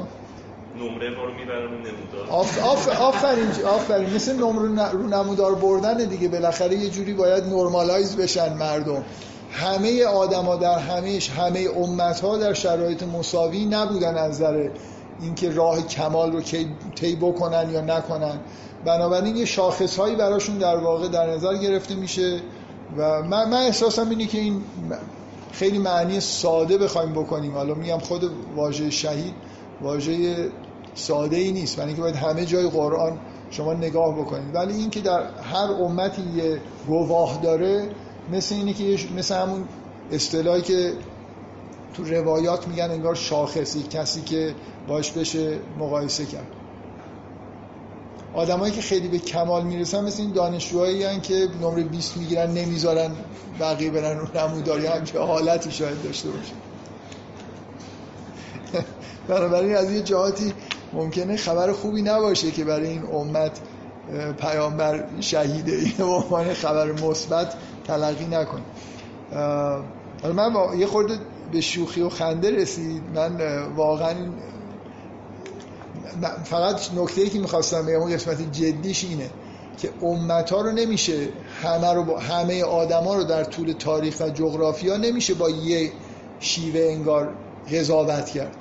نمره ما رو می‌برن نمودار. آف آفرین آفرین. مثل نمره رو نمودار بردن دیگه. بالاخره یه جوری باید normalize بشن مردم. همه آدما در همهش همه امت ها در شرایط مساوی نبودن از نظر اینکه راه کمال رو طی بکنن یا نکنن. بنابراین یه شاخص هایی براشون در واقع در نظر گرفته میشه و من, من احساسم اینه که این خیلی معنی ساده بخوایم بکنیم. حالا میگم خود واژه شهید واژه ساده ای نیست یعنی که باید همه جای قرآن شما نگاه بکنید. ولی این که در هر امتی یه گواه داره مثل اینه که مثل همون اصطلاحی که تو روایات میگن انگار شاخصی کسی که باش بشه مقایسه کرد. آدمایی که خیلی به کمال می‌رسن مثل این دانشجوهایی که نمره 20 می‌گیرن نمی‌ذارن بقیه برن رو نموداری هم که حالتی شاید داشته باشه. [laughs] بنابراین از یه جهاتی ممکنه خبر خوبی نباشه که برای این امت پیامبر شهیده این به خبر مثبت تلقی نکن من یه خورده به شوخی و خنده رسید. من واقعا فقط نکته ای که می‌خواستم بگم اون قسمت جدیش اینه که امت ها رو نمیشه همه رو با همه آدما رو در طول تاریخ و جغرافیا نمیشه با یه شیوه انگار قضاوت کرد.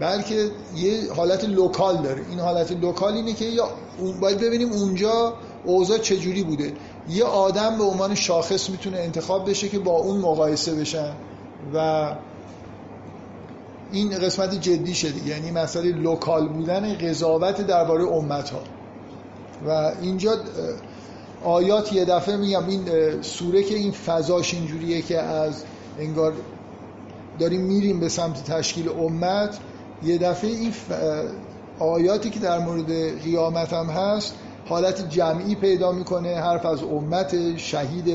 بلکه یه حالت local داره. این حالت local اینه که یا باید ببینیم اونجا اوضاع چجوری بوده. یه آدم به عنوان شاخص می‌تونه انتخاب بشه که با اون مقایسه بشن. و این قسمت جدی شده یعنی مسئله local بودن قضاوت درباره امت ها و اینجا آیات یه دفعه میگم این سوره که این فضاش اینجوریه که از انگار داریم میریم به سمت تشکیل امت یه دفعه این آیاتی که در مورد قیامت هم هست حالت جمعی پیدا می‌کنه حرف از امت شهید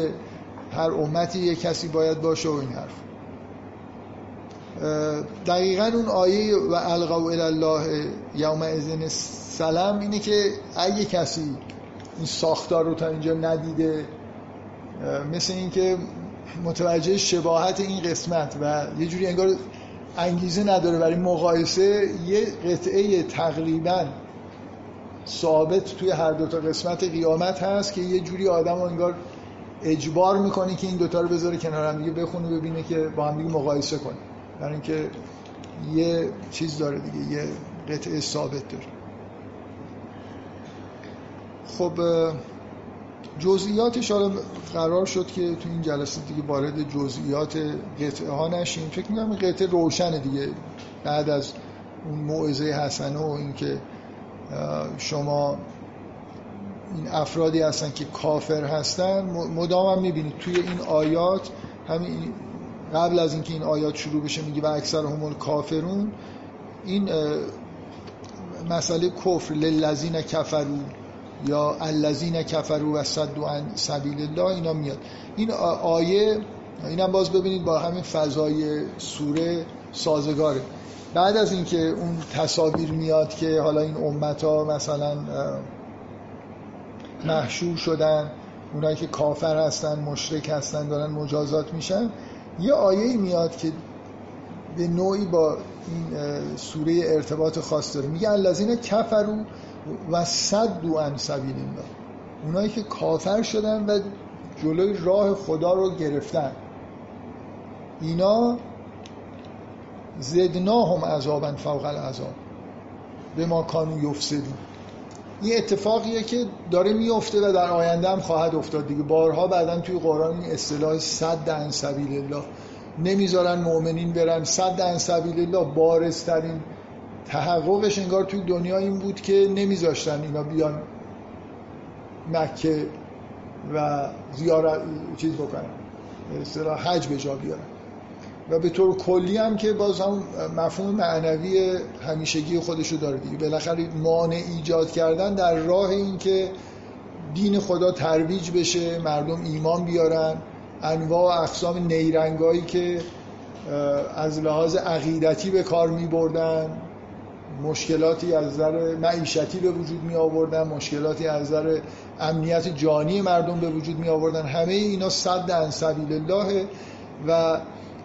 هر امتی یه کسی باید باشه و این حرف. دقیقا اون آیه و القوا الله یوم ازن سلام اینه که اگه کسی این ساختار رو تا اینجا ندیده مثل اینکه متوجه شباهت این قسمت و یه جوری انگار انگیزه نداره برای مقایسه یه قطعه تقریبا ثابت توی هر دوتا قسمت قیامت هست که یه جوری آدم انگار اجبار می‌کنه که این دوتا رو بذاره کنار هم دیگه بخونه ببینه که با هم دیگه مقایسه کنه. برای اینکه یه چیز داره دیگه یه قطعه ثابت داره. خب جزئیاتش حالا قرار شد که تو این جلسه دیگه وارد جزئیات قطعه ها نشیم. فکر می‌کنم قطعه روشنه دیگه. بعد از اون موعظه حسنه و اینکه شما این افرادی هستن که کافر هستن مدام هم می‌بینید توی این آیات همین قبل از اینکه این آیات شروع بشه میگه و اکثر همون کافرون این مسئله کفر للذین کفرون یا الذین کفروا و صدوا عن سبیل الله اینا میاد. این آیه اینم باز ببینید با همین فضای سوره سازگاره. بعد از اینکه اون تصاویر میاد که حالا این امت ها مثلا محشور شدن اونایی که کافر هستن مشرک هستن دارن مجازات میشن یه آیه میاد که به نوعی با این سوره ارتباط خاص داره. میگه الذین کفروا و صد دو ان سبیل اونایی که کافر شدن و جلوی راه خدا رو گرفتن. اینا زدناهم عذابا فوق العذاب. به ما کانو یفسدون. این اتفاقیه که داره میفته و در آینده هم خواهد افتاد دیگه. بارها بعدا توی قرآن این اصطلاح صد عن سبیل الله. نمی‌ذارن مؤمنین برن. صد عن سبیل الله بارسترین تحققش انگار توی دنیا این بود که نمیذاشتن اینا بیان مکه و زیارت چیز بکنن. اصطلاح حج به جا بیارن. و به طور کلی هم که باز هم مفهوم معنوی همیشگی خودشو داره دیگه. بالاخره مانع ایجاد کردن در راه این که دین خدا ترویج بشه مردم ایمان بیارن انواع اقسام نیرنگایی که از لحاظ عقیدتی به کار می بردن مشکلاتی از نظر معیشتی به وجود می آوردن مشکلاتی از نظر امنیت جانی مردم به وجود می آوردن همه اینا صد عن سبیل الله و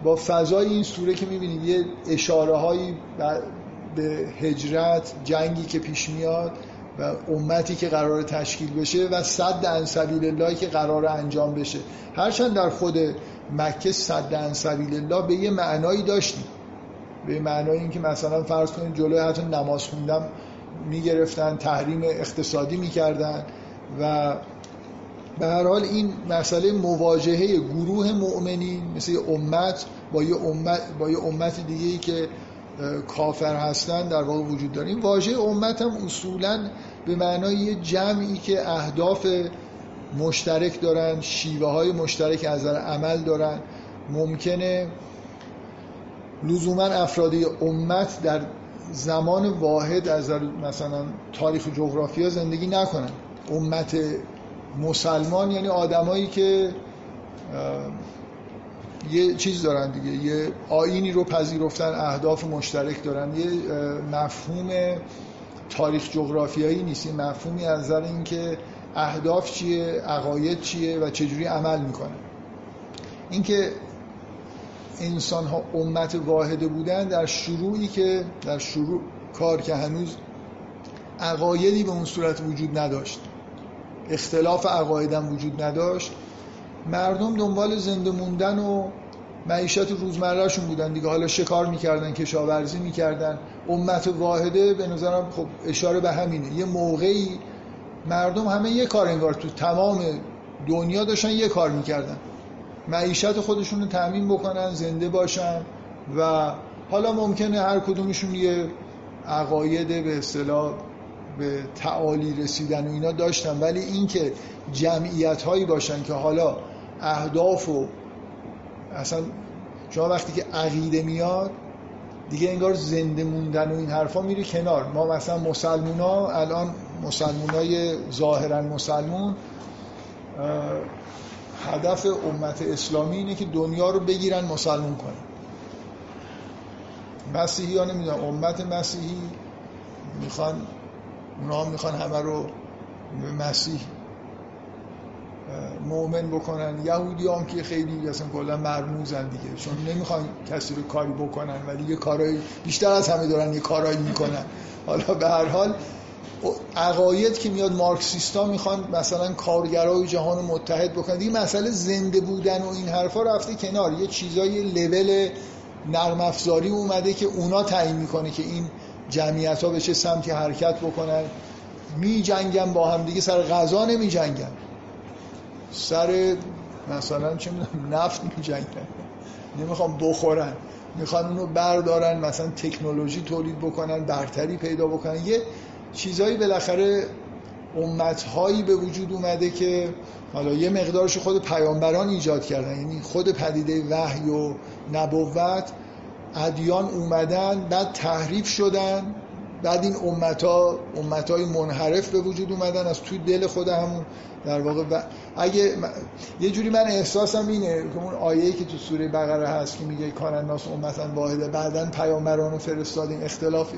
با فضای این سوره که می‌بینید یه اشاره هایی به هجرت جنگی که پیش میاد و امتی که قرار تشکیل بشه و صد عن سبیل الله که قرار انجام بشه. هرچند در خود مکه صد عن سبیل الله به یه معنایی داشتیم. به معنای اینکه مثلا فرض کنید جلوی حتی نماز خوندم می‌گرفتن تحریم اقتصادی می‌کردن و به هر حال این مسئله مواجهه گروه مؤمنین مثل یه امت با یه امت با یه امت دیگه ای که کافر هستن در واقع وجود داره. این واژه امت هم اصولا به معنای یه جمعی که اهداف مشترک دارن شیوه های مشترک از عمل دارن. ممکنه لزوما افرادی امت در زمان واحد از مثلا تاریخ جغرافیا زندگی نکنن. امت مسلمان یعنی آدمایی که یه چیز دارن دیگه یه آینی رو پذیرفتن اهداف مشترک دارن. یه مفهوم تاریخ جغرافیایی نیست. یه مفهومی از نظر اینکه اهداف چیه عقاید چیه و چجوری عمل می‌کنه. اینکه انسان ها امت واحده بودن در شروعی که در شروع کار که هنوز عقایدی به اون صورت وجود نداشت. اختلاف عقایدم وجود نداشت. مردم دنبال زنده موندن و معیشت روزمرهشون بودن دیگه. حالا شکار می‌کردن کشاورزی می‌کردن. امت واحده به نظرم خب اشاره به همینه. یه موقعی مردم همه یه کار انگار تو تمام دنیا داشتن یه کار می‌کردن. معیشت خودشون رو تأمین بکنن زنده باشن و حالا ممکنه هر کدومشون یه عقاید به اصطلاح به تعالی رسیدن و اینا داشتن ولی اینکه جمعیت هایی باشن که حالا اهداف و اصلا شما وقتی که عقیده میاد دیگه انگار زنده موندن و این حرفا میره کنار. ما مثلا مسلمونا الان مسلمونای ظاهرا مسلمون هدف امت اسلامی اینه که دنیا رو بگیرن مسلمون کنن. مسیحی ها نمی‌دونم امت مسیحی می‌خوان اونا می‌خوان همه رو مسیح مؤمن بکنن. یهودی هم که خیلی اصلا کلا مرموزن دیگه. چون نمی‌خوان کسی رو کاری بکنن ولی یه کارایی بیشتر از همه دارن یه کارایی می‌کنن. حالا به هر حال عقاید که میاد مارکسیستا می‌خوان مثلا کارگرای جهان متحد بکنن. دیگه مسئله زنده بودن و این حرفا رفته کنار. یه چیزای لول نرم افزاری اومده که اونا تعیین می‌کنه که این جمعیت ها به چه سمتی حرکت بکنن می جنگن با هم دیگه سر غذا نمی جنگن سر مثلا چه نفت می جنگن نمی‌خوام بخورن. می‌خوان اونو بردارن مثلا تکنولوژی تولید بکنن برتری پیدا بکنن. یه چیزایی بالاخره امتهایی به وجود اومده که حالا یه مقدارش خود پیامبران ایجاد کردن. یعنی خود پدیده وحی و نبوت ادیان اومدن بعد تحریف شدن بعد این امتا امتای منحرف به وجود اومدن از توی دل خود همون در واقع اگه یه جوری من احساسم اینه که اون آیه‌ای که تو سوره بقره هست که میگه کان الناس امتا واحده بعدا پیامبران فرستادیم اختلافی.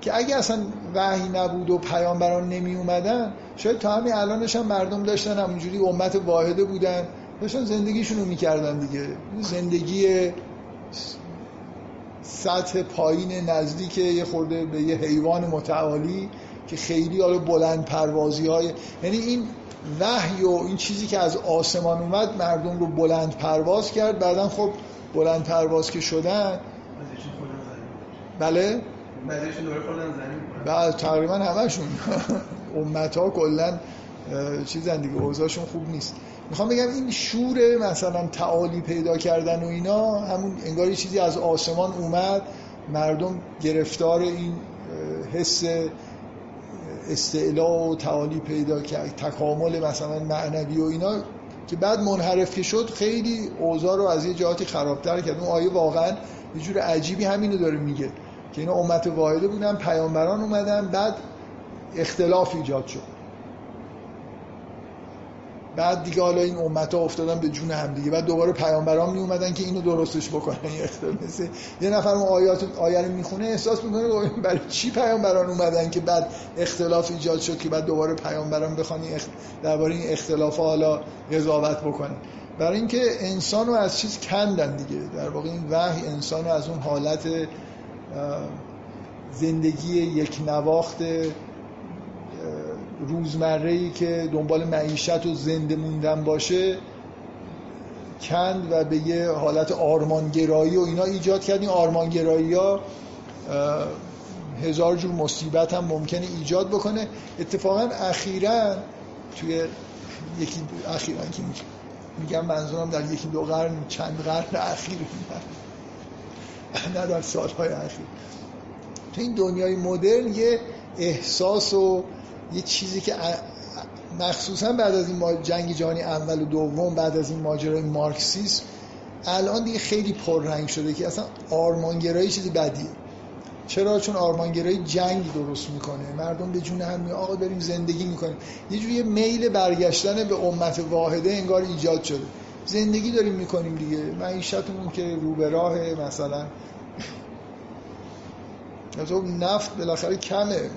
که اگه اصلا وحی نبود و پیامبران نمی اومدن شاید تا همین الانش هم مردم داشتن همونجوری امت واحده بودن داشتن زندگیشون رو می‌کردن دیگه. زندگی سطح پایین نزدیک یه خورده به یه حیوان متعالی که خیلی حالا بلند پروازی های یعنی این وحی و این چیزی که از آسمان اومد مردم رو بلند پرواز کرد. بعدا خب بلند پرواز که شدن بله؟ بعد تقریبا همشون. [laughs] امت ها کلا چیزن دیگه اوضاعشون خوب نیست. می‌خوام بگم این شور مثلا تعالی پیدا کردن و اینا همون انگار یه چیزی از آسمان اومد مردم گرفتار این حس استعلا و تعالی پیدا کرد تکامل مثلا معنوی و اینا که بعد منحرف که شد خیلی اوضاع رو از یه جهاتی خرابتر کرد. اون آیه واقعا یه جور عجیبی همینو داره میگه که اینا امت واحده بودن پیامبران اومدن بعد اختلاف ایجاد شد. بعد دیگه حالا این امت ها افتادن به جون هم دیگه. بعد دوباره پیامبران می اومدن که اینو درستش بکنن. [laughs] مثل یه نفر اون آیات آیه رو می‌خونه احساس می‌کنه برای چی پیامبران اومدن که بعد اختلاف ایجاد شد که بعد دوباره پیامبران بخوان اخت... درباره این اختلاف حالا قضاوت بکنن. برای اینکه انسان رو از چیز کندن دیگه. در واقع این وحی انسان از اون حالت زندگی یک نواخت روزمره ای که دنبال معیشت و زنده موندن باشه کند و به یه حالت آرمانگرایی و اینا ایجاد کرد. این آرمانگرایی ها هزار جور مصیبت هم ممکنه ایجاد بکنه. اتفاقا اخیرا توی یکی اخیرا که میگم منظورم در یکی دو قرن چند قرن اخیر نه در سالهای اخیر. تو این دنیای مدرن یه احساس و یه چیزی که مخصوصا بعد از این جنگ جهانی اول و دوم بعد از این ماجرای مارکسیسم الان دیگه خیلی پررنگ شده که اصلا آرمانگرایی چیزی بدیه. چرا؟ چون آرمانگرایی جنگ درست می‌کنه. مردم به جون هم آقا داریم زندگی می‌کنیم. یه جوری مثل برگشتن به امت واحده انگار ایجاد شده. زندگی داریم می‌کنیم دیگه. معیشتمون که رو به راه مثلا. [laughs] نفت بالاخره کمه.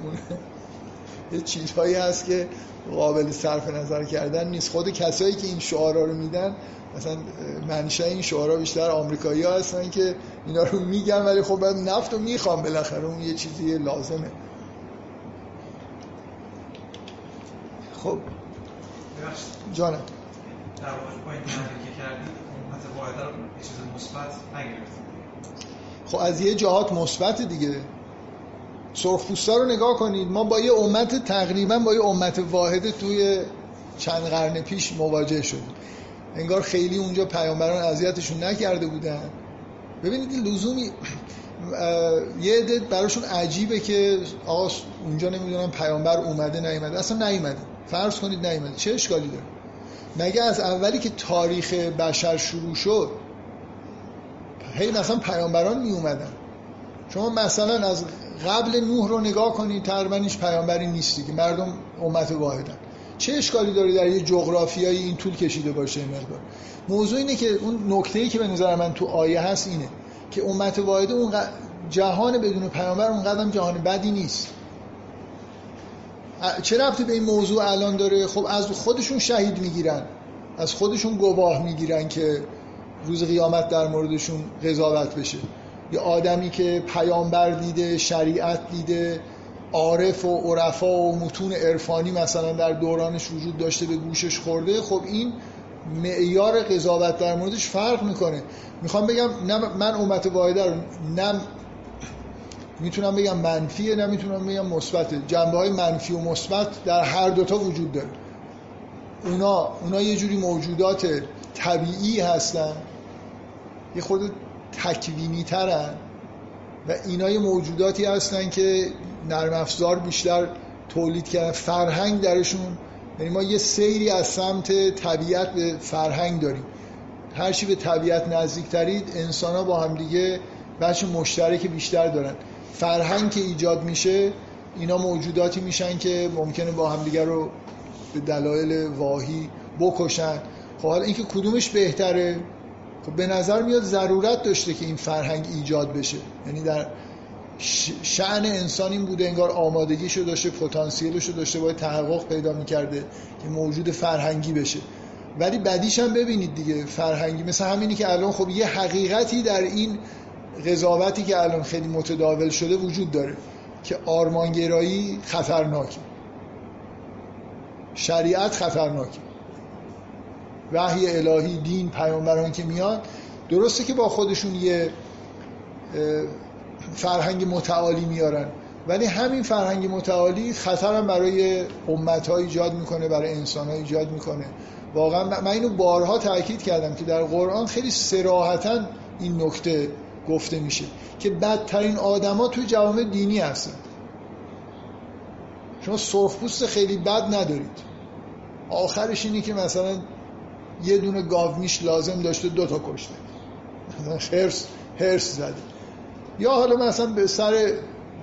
یه چیزهایی هست که قابل صرف نظر کردن نیست. خود کسایی که این شعارا رو میدن مثلا منشه این شعارا بیشتر آمریکایی ها هستن که اینا رو میگن ولی خب باید نفت رو می‌خوام بالاخره اون یه چیزی لازمه. خب. جانم. در واقع پایین که کردید چیز مثبت خب از یه جهات مثبت دیگه. سرخپوستا رو نگاه کنید. ما با یه امت تقریبا با یه امت واحده توی چند قرن پیش مواجه شدیم. انگار خیلی اونجا پیامبران اذیتشون نکرده بودن. ببینید لزومی یه عده براشون عجیبه که آقا اونجا نمی‌دونم پیامبر اومده نیومده. اصلا نیومده. فرض کنید نیومده. چه اشکالی داره؟ مگه از اولی که تاریخ بشر شروع شد هی مثلا پیامبران می اومدن شما مثلا از قبل نوح رو نگاه کنید تقریبا هیچ پیامبری نیستی که مردم امت واحدن. چه اشکالی داره در یه جغرافیایی این طول کشیده باشه این مقدار؟ موضوع اینه که اون نکته‌ای که به نظر من تو آیه هست اینه که امت واحده اون جهان بدون پیامبر اون قدم جهان بدی نیست. چه ربطی به این موضوع الان داره؟ خب از خودشون شهید می‌گیرن. از خودشون گواه می‌گیرن که روز قیامت در موردشون قضاوت بشه. یه آدمی که پیامبر دیده شریعت دیده عارف و عرفا و متون عرفانی مثلا در دورانش وجود داشته به گوشش خورده خب این معیار قضاوت در موردش فرق می‌کنه. می‌خوام بگم نه من امت واحده رو نه می‌تونم بگم منفیه نه می‌تونم بگم مثبته. جنبه های منفی و مثبت در هر دوتا وجود داره. اونا اونا یه جوری موجودات طبیعی هستن. یه خود تکوینی ترن و اینا یه موجوداتی هستن که نرم افزار بیشتر تولید کردن. فرهنگ درشون یعنی ما یه سیری از سمت طبیعت به فرهنگ داریم. هرچی به طبیعت نزدیک ترید انسان ها با هم دیگه بچه مشترک بیشتر دارن. فرهنگ که ایجاد میشه اینا موجوداتی میشن که ممکنه با هم دیگه رو به دلایل واهی بکشن. خب حالا اینکه کدومش بهتره؟ خب به نظر میاد ضرورت داشته که این فرهنگ ایجاد بشه. یعنی در شعن انسان این بوده انگار آمادگیشو داشته پتانسیلشو داشته باید تحقق پیدا می‌کرده که موجود فرهنگی بشه. ولی بدیش هم ببینید دیگه فرهنگی مثل همینی که الان خب یه حقیقتی در این قضاوتی که الان خیلی متداول شده وجود داره که آرمانگرایی خطرناکه. شریعت خطرناکه. وحی الهی دین پیامبران که میاد درسته که با خودشون یه فرهنگ متعالی میارن. ولی همین فرهنگ متعالی خطر هم برای امت ها ایجاد می‌کنه برای انسان ها ایجاد می‌کنه. واقعا من اینو بارها تاکید کردم که در قرآن خیلی سراحتا این نکته گفته میشه که بدترین آدما توی جوامع دینی هستن. شما سرخپوست خیلی بد ندارید. آخرش اینی که مثلا یه دونه گاومیش لازم داشته دو تا کشته. هرس هرس زده. یا حالا مثلا به سر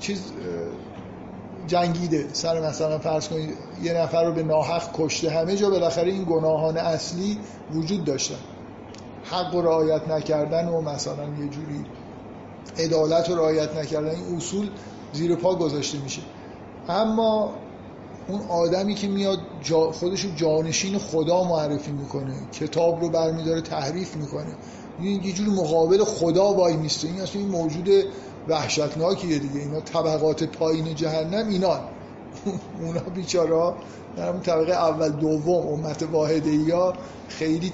چیز جنگیده. سر مثلا فرض کنید یه نفر رو به ناحق کشته. همه جا بالاخره این گناهان اصلی وجود داشتن. حق و رعایت نکردن و مثلا یه جوری عدالت و رعایت نکردن این اصول زیر پا گذاشته میشه. اما اون آدمی که میاد جا خودش جانشین خدا معرفی می‌کنه کتاب رو برمیداره تحریف می‌کنه. یه جوری مقابل خدا وای میسته. این اصلا این موجود وحشتناکیه دیگه. اینا طبقات پایین جهنم اینا [laughs] اونا بیچارا در اون طبقه اول دوم امت واحده یا خیلی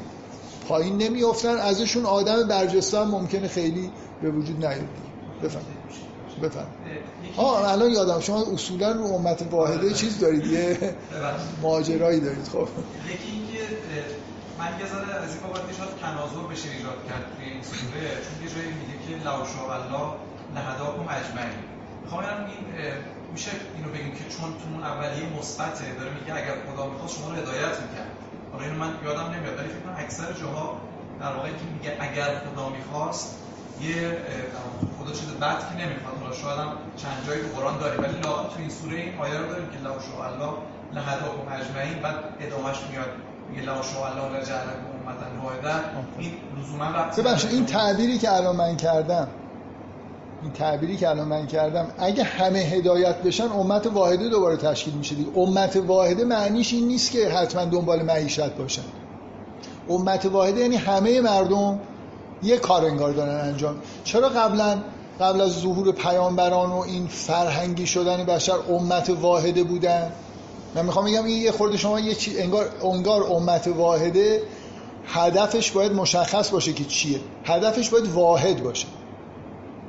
پایین نمیافتن. ازشون آدم برجسته ممکنه خیلی به وجود نیاد. بفهم. بفهم. ها الان یادم شما اصولا رو امت واحده چیز دارید یه ماجرایی دارید خب. یکی اینکه من یه ذره از این بابت شاید تناظر بشه ایجاد کرد توی این سوره چون یه جایی میگه که لو شاء الله لهداکم اجمعین. می‌خوام این میشه اینو بگیم که چون تو اون اولیه مثبته داره میگه اگر خدا می‌خواست شما رو هدایت می‌کرد. حالا اینو من یادم نمیاد ولی فکر کنم اکثر جاها در واقع که میگه اگر خدا می‌خواست یه خدا چیز بد که نمی‌خواد. حالا شاید هم چند جایی تو قرآن داره ولی لاغت تو این سوره این آیه رو داریم که لو شاء الله لهداکم اجمعین بعد ادامهش میاد. میگه لو شاء الله لجعلکم امتا واحده. این لزوما ربط این تعبیری که الان من کردم این تعبیری که الان من کردم اگه همه هدایت بشن امت واحده دوباره تشکیل میشه دیگه. امت واحده معنیش این نیست که حتما دنبال معیشت باشن. امت واحده یعنی همه مردم یه کار انگار دارن انجام. چرا قبلا قبل از ظهور پیامبران و این فرهنگی شدن بشر امت واحده بودن؟ من می‌خوام بگم این یه خورده شما یه چی انگار انگار امت واحده هدفش باید مشخص باشه که چیه. هدفش باید واحد باشه.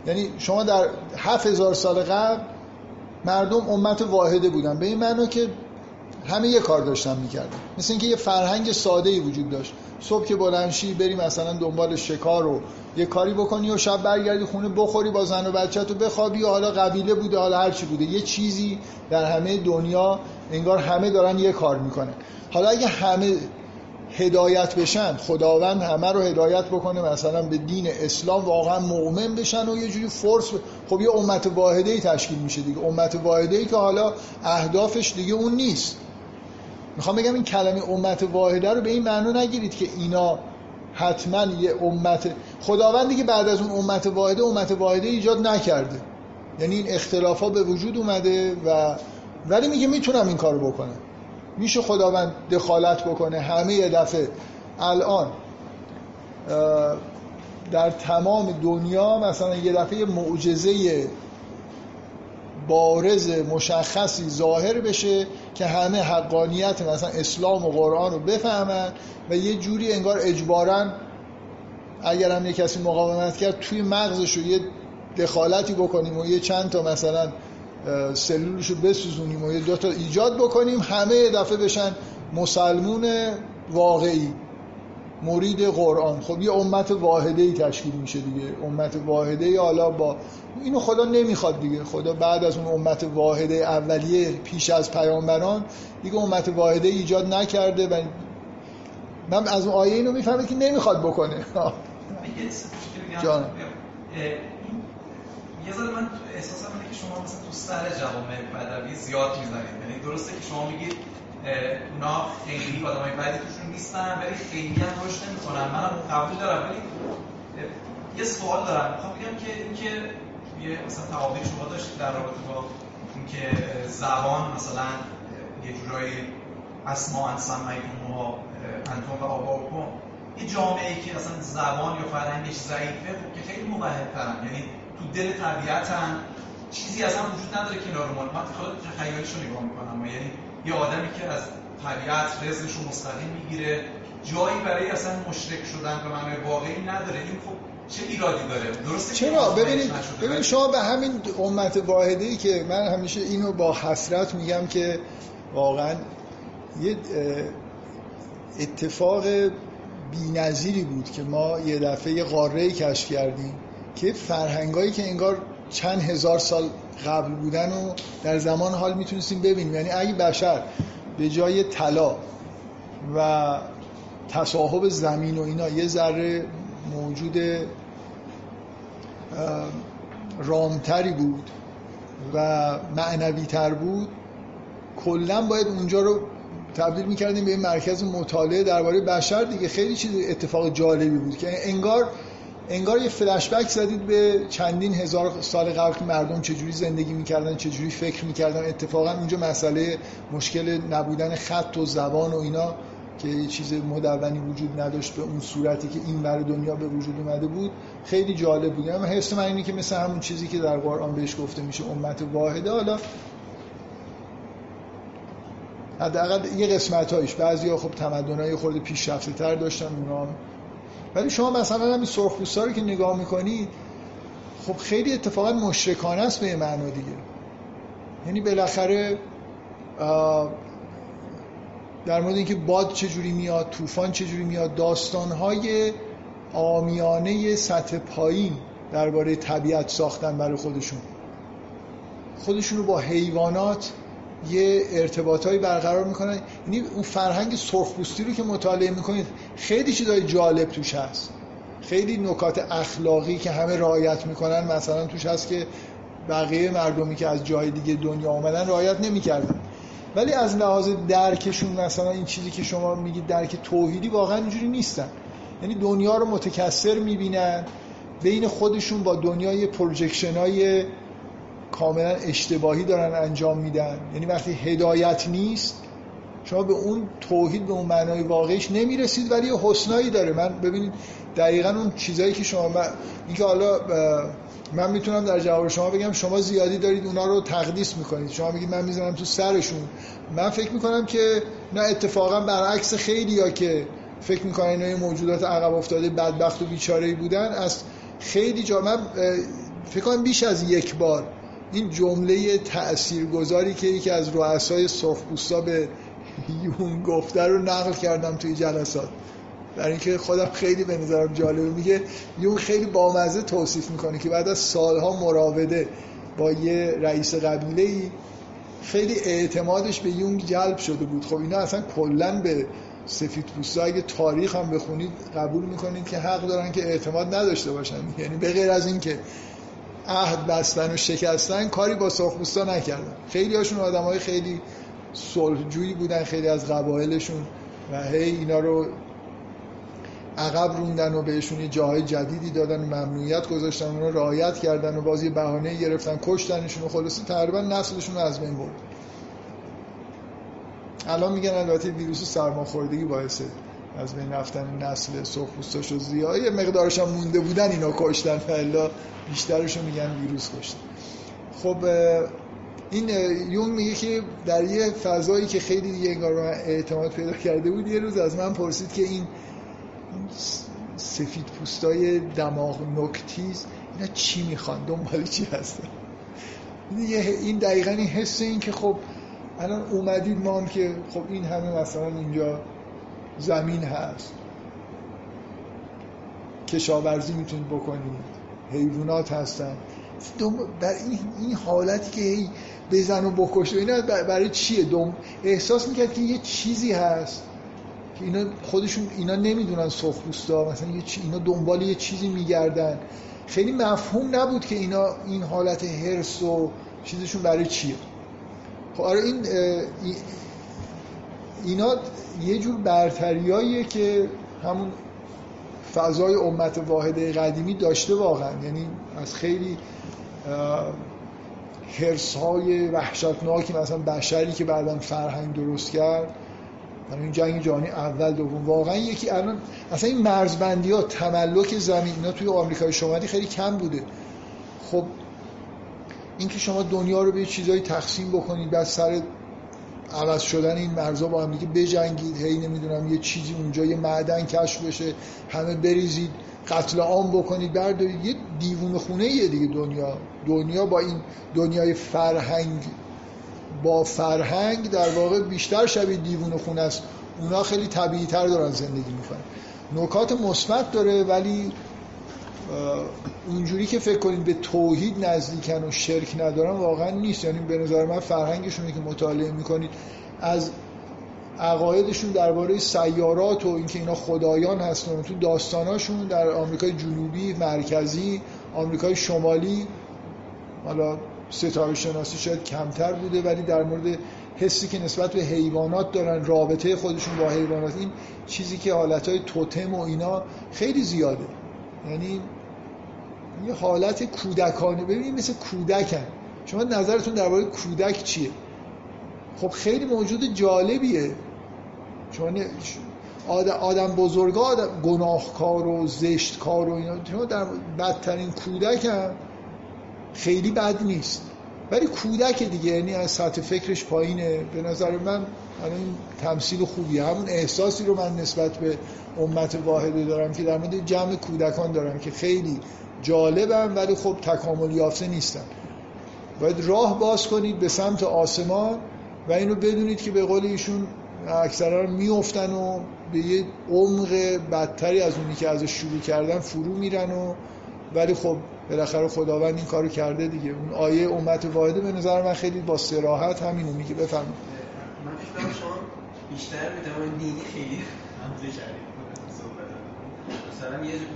یعنی شما در هفت هزار سال قبل مردم امت واحده بودن. به این معنا که همه یه کار داشتن می‌کردن. مثل اینکه یه فرهنگ ساده ای وجود داشت. صبح که بلنشی بری مثلا دنبال شکار رو یه کاری بکنی و شب برگردی خونه بخوری با زن و بچه تو بخوابی و حالا قبیله بوده حالا هر چی بوده. یه چیزی در همه دنیا انگار همه دارن یه کار می‌کنه حالا اگه همه هدایت بشن خداوند همه رو هدایت بکنه مثلا به دین اسلام واقعا مؤمن بشن و یه جوری فرس خب یه امت واحده ای تشکیل میشه دیگه. امت واحده ای که حالا اهدافش دیگه اون نیست. می‌خوام بگم این کلمه امت واحده رو به این معنا نگیرید که اینا حتما یه امت خداوند دیگه بعد از اون امت واحده امت واحده ایجاد نکرده. یعنی این اختلاف به وجود اومده و ولی میگه می‌تونم این کارو بکنم. میشه خداوند دخالت بکنه همه یه دفعه. الان در تمام دنیا مثلا یه دفعه معجزه بارز مشخصی ظاهر بشه که همه حقانیت مثلا اسلام و قرآن رو بفهمن و یه جوری انگار اجبارا اگر هم یه کسی مقاومت کرد توی مغزش رو یه دخالتی بکنیم و یه چند تا مثلا سلولش رو بسوزونیم و یه دوتا ایجاد بکنیم همه دفعه بشن مسلمون واقعی. مرید قرآن. خب یه امت واحده ای تشکیل میشه دیگه. امت واحده ای حالا با اینو خدا نمی‌خواد دیگه. خدا بعد از اون امت واحده اولیه پیش از پیامبران دیگه امت واحده ایجاد نکرده و من از اون آیه اینو می‌فهمه که نمی‌خواد بکنه. [laughs] جان. یه ذره من احساسم اینه که شما مثلا تو سر جوامع بدوی زیاد می‌زنید. یعنی درسته که شما میگید اونا خیلی آدمای بدی توشون نیستن ولی خیلی هم رشد نمی‌کنن منم قبول دارم ولی یه سوال دارم. می‌خوام بگم که اینکه یه مثلا تعابیر شما داشتید در رابطه با اینکه زبان مثلا یه جورایی اسما انسان و انتون و آباکم یه جامعه که اصلا زبان یا فرهنگش ضعیفه خب که خیلی موحد ترن یعنی تو دل طبیعتن چیزی اصلا وجود نداره که رو من خود تخیلیش رو نگاه می‌کنم. یعنی یه آدمی که از طبیعت رزقش رو مستقیم می‌گیره جایی برای اصلا مشرک شدن به معنی واقعی نداره. این خب چه ایرادی داره؟ درسته چرا؟ ببینید ببینید شما به همین امت واحده ای که من همیشه اینو با حسرت میگم که واقعا یه اتفاق بی‌نظیری بود که ما یه دفعه قاره کشف کردیم که فرهنگایی که انگار چند هزار سال قبل بودن و در زمان حال می‌تونستیم ببینیم. یعنی اگه بشر به جای طلا و تصاحب زمین و اینا یه ذره موجود رامتری بود و معنوی تر بود کلا باید اونجا رو تبدیل می‌کردیم به مرکز مطالعه درباره بشر دیگه. خیلی چیز اتفاق جالبی بود که انگار انگار یه فلشبک زدید به چندین هزار سال قبل که مردم چجوری زندگی می‌کردن چجوری فکر می‌کردن. اتفاقا اونجا مسئله مشکل نبودن خط و زبان و اینا که یه چیز مدونی وجود نداشت به اون صورتی که این بر دنیا به وجود اومده بود. خیلی جالب بود. اما حس من اینه که مثل همون چیزی که در قرآن بهش گفته میشه امت واحده. حالا حداقل یه قسمت هایش بعضی ها خب تمدن های خورده پیشرفته تر داشتن اونا ولی شما مثلا همین سرخ رو که نگاه می‌کنید خب خیلی اتفاقا مشرکانه است به معنا دیگه. یعنی بالاخره در مورد اینکه باد چجوری میاد طوفان چجوری میاد داستانهای آمیانه سطح پایین درباره طبیعت ساختن برای خودشون. خودشون رو با حیوانات یه ارتباطایی برقرار می‌کنن. یعنی اون فرهنگ سرخپوستی رو که مطالعه می‌کنید خیلی چیزای جالب توش هست. خیلی نکات اخلاقی که همه رعایت می‌کنن مثلا توش هست که بقیه مردمی که از جای دیگه دنیا آمدن رعایت نمی‌کردن. ولی از لحاظ درکشون مثلا این چیزی که شما میگید درک توحیدی واقعا اینجوری نیستن. یعنی دنیا رو متکثر می‌بینن. بین خودشون با دنیای پروژکشن های کاملا اشتباهی دارن انجام میدن. یعنی وقتی هدایت نیست شما به اون توحید به اون معنای واقعیش نمی‌رسید ولی یه حسنایی داره. من ببینید دقیقا اون چیزایی که شما من... اینکه حالا من می‌تونم در جواب شما بگم شما زیادی دارید اونا رو تقدیس می‌کنید. شما میگید من می‌زنم تو سرشون. من فکر می‌کنم که نه اتفاقا برعکس خیلی یا که فکر می‌کنن اینا موجودات عقب افتاده بدبخت و بیچاره بودن. از خیلی جا من فکر کنم بیش از یک بار این جمله تاثیرگذاری که یکی از رؤسای سرخپوستا به یون گفته رو نقل کردم توی جلسات. برای اینکه خودم خیلی به نظرم جالبه. میگه یون خیلی بامزه توصیف می‌کنه که بعد از سالها مراوده با یه رئیس قبیله ای خیلی اعتمادش به یونگ جلب شده بود. خب اینا اصلا کلا به سفید پوستا اگه تاریخ هم بخونید قبول می‌کنید که حق دارن که اعتماد نداشته باشن. یعنی به غیر از این که عهد بستن و شکستن کاری با سرخپوستا نکردن. خیلی هاشون آدم های خیلی صلحجویی بودن خیلی از قبایلشون و هی اینا رو عقب روندن و بهشون یه جاهای جدیدی دادن ممنوعیت گذاشتن اونا رعایت کردن و بازی بهانه گرفتن. کشتنشون و خلاصه تقریبا نسلشون رو از بین برد. الان میگن البته ویروس سرماخوردگی باعثه. از بین رفتن نسل سرخپوستاش و زیاد یه مقدارش هم مونده بودن اینا کشتن فعلا بیشترش میگن ویروس کشتن خب این یون میگه که در یه فضایی که خیلی دیگه انگار اعتماد پیدا کرده بود یه روز از من پرسید که این سفید پوستای دماغ نکتیز اینا چی می‌خوان؟ دنبال چی هستن؟ این دقیقا این حس این که خب الان اومدید ما هم که خب این همه مثلا اینجا زمین هست. کشاورزی می‌تونید بکنید. حیوانات هستن. در این, این حالتی که بزن و بکشه اینا برای چیه؟ دوم احساس می‌کرد که یه چیزی هست. که اینا خودشون اینا نمی‌دونن سرخپوستا مثلا یه اینا دنبال یه چیزی میگردن. خیلی مفهوم نبود که اینا این حالت هرس و چیزشون برای چیه. خب آره این اینا یه جور برتریاییه که همون فضای امت واحده قدیمی داشته واقعا. یعنی از خیلی هرس های وحشتناکی مثلا بشری که بعدا فرهنگ درست کرد برای این جنگ جهانی اول دوم. واقعا یکی الان اصلا این مرزبندی ها تملک زمین اینا توی آمریکای شمالی خیلی کم بوده. خب اینکه شما دنیا رو به چیزایی تقسیم بکنید بعد سر عوض شدن این مرزا با هم دیگه بجنگید. هی نمی‌دونم یه چیزی اونجا یه معدن کشف بشه همه بریزید قتل عام بکنید بردارید. یه دیوون خونه یه دیگه دنیا. دنیا با این دنیای فرهنگ با فرهنگ در واقع بیشتر شبیه دیوون خونه است. اونا خیلی طبیعی تر دارن زندگی می‌کنن. نکات مثبت داره ولی اونجوری که فکر کنید به توحید نزدیکن و شرک ندارن واقعا نیست. یعنی به نظر من فرهنگشونه که مطالعه می‌کنید از عقایدشون درباره سیارات و اینکه اینا خدایان هستن تو داستاناشون در آمریکای جنوبی مرکزی آمریکای شمالی حالا ستاره شناسی شاید کمتر بوده ولی در مورد حسی که نسبت به حیوانات دارن رابطه خودشون با حیوانات این چیزی که حالتهای توتم و اینا خیلی زیاده. یعنی یه حالت کودکانه. ببینید مثل کودکن. شما نظرتون درباره کودک چیه؟ خب خیلی موجود جالبیه. شما آدم بزرگا آدم گناهکار و زشتکار و اینا. در بدترین کودک هم خیلی بد نیست. ولی کودک دیگه یعنی از سطح فکرش پایینه. به نظر من این تمثیل خوبیه همون احساسی رو من نسبت به امت واحده دارم که در مورد جمع کودکان دارم که خیلی جالبم ولی خب تکامل یافته نیستن باید راه باز کنید به سمت آسمان و اینو بدونید که به قول ایشون اکثرا میفتن و به یه عمق بدتری از اونی که ازش شروع کردن فرو میرن و ولی خب بالاخره خداوند این کارو کرده دیگه. اون آیه امت واحده به نظر من خیلی با سراحت همینو میگه. بفرمایید. من فکر شما بیشتر به دینی خیلی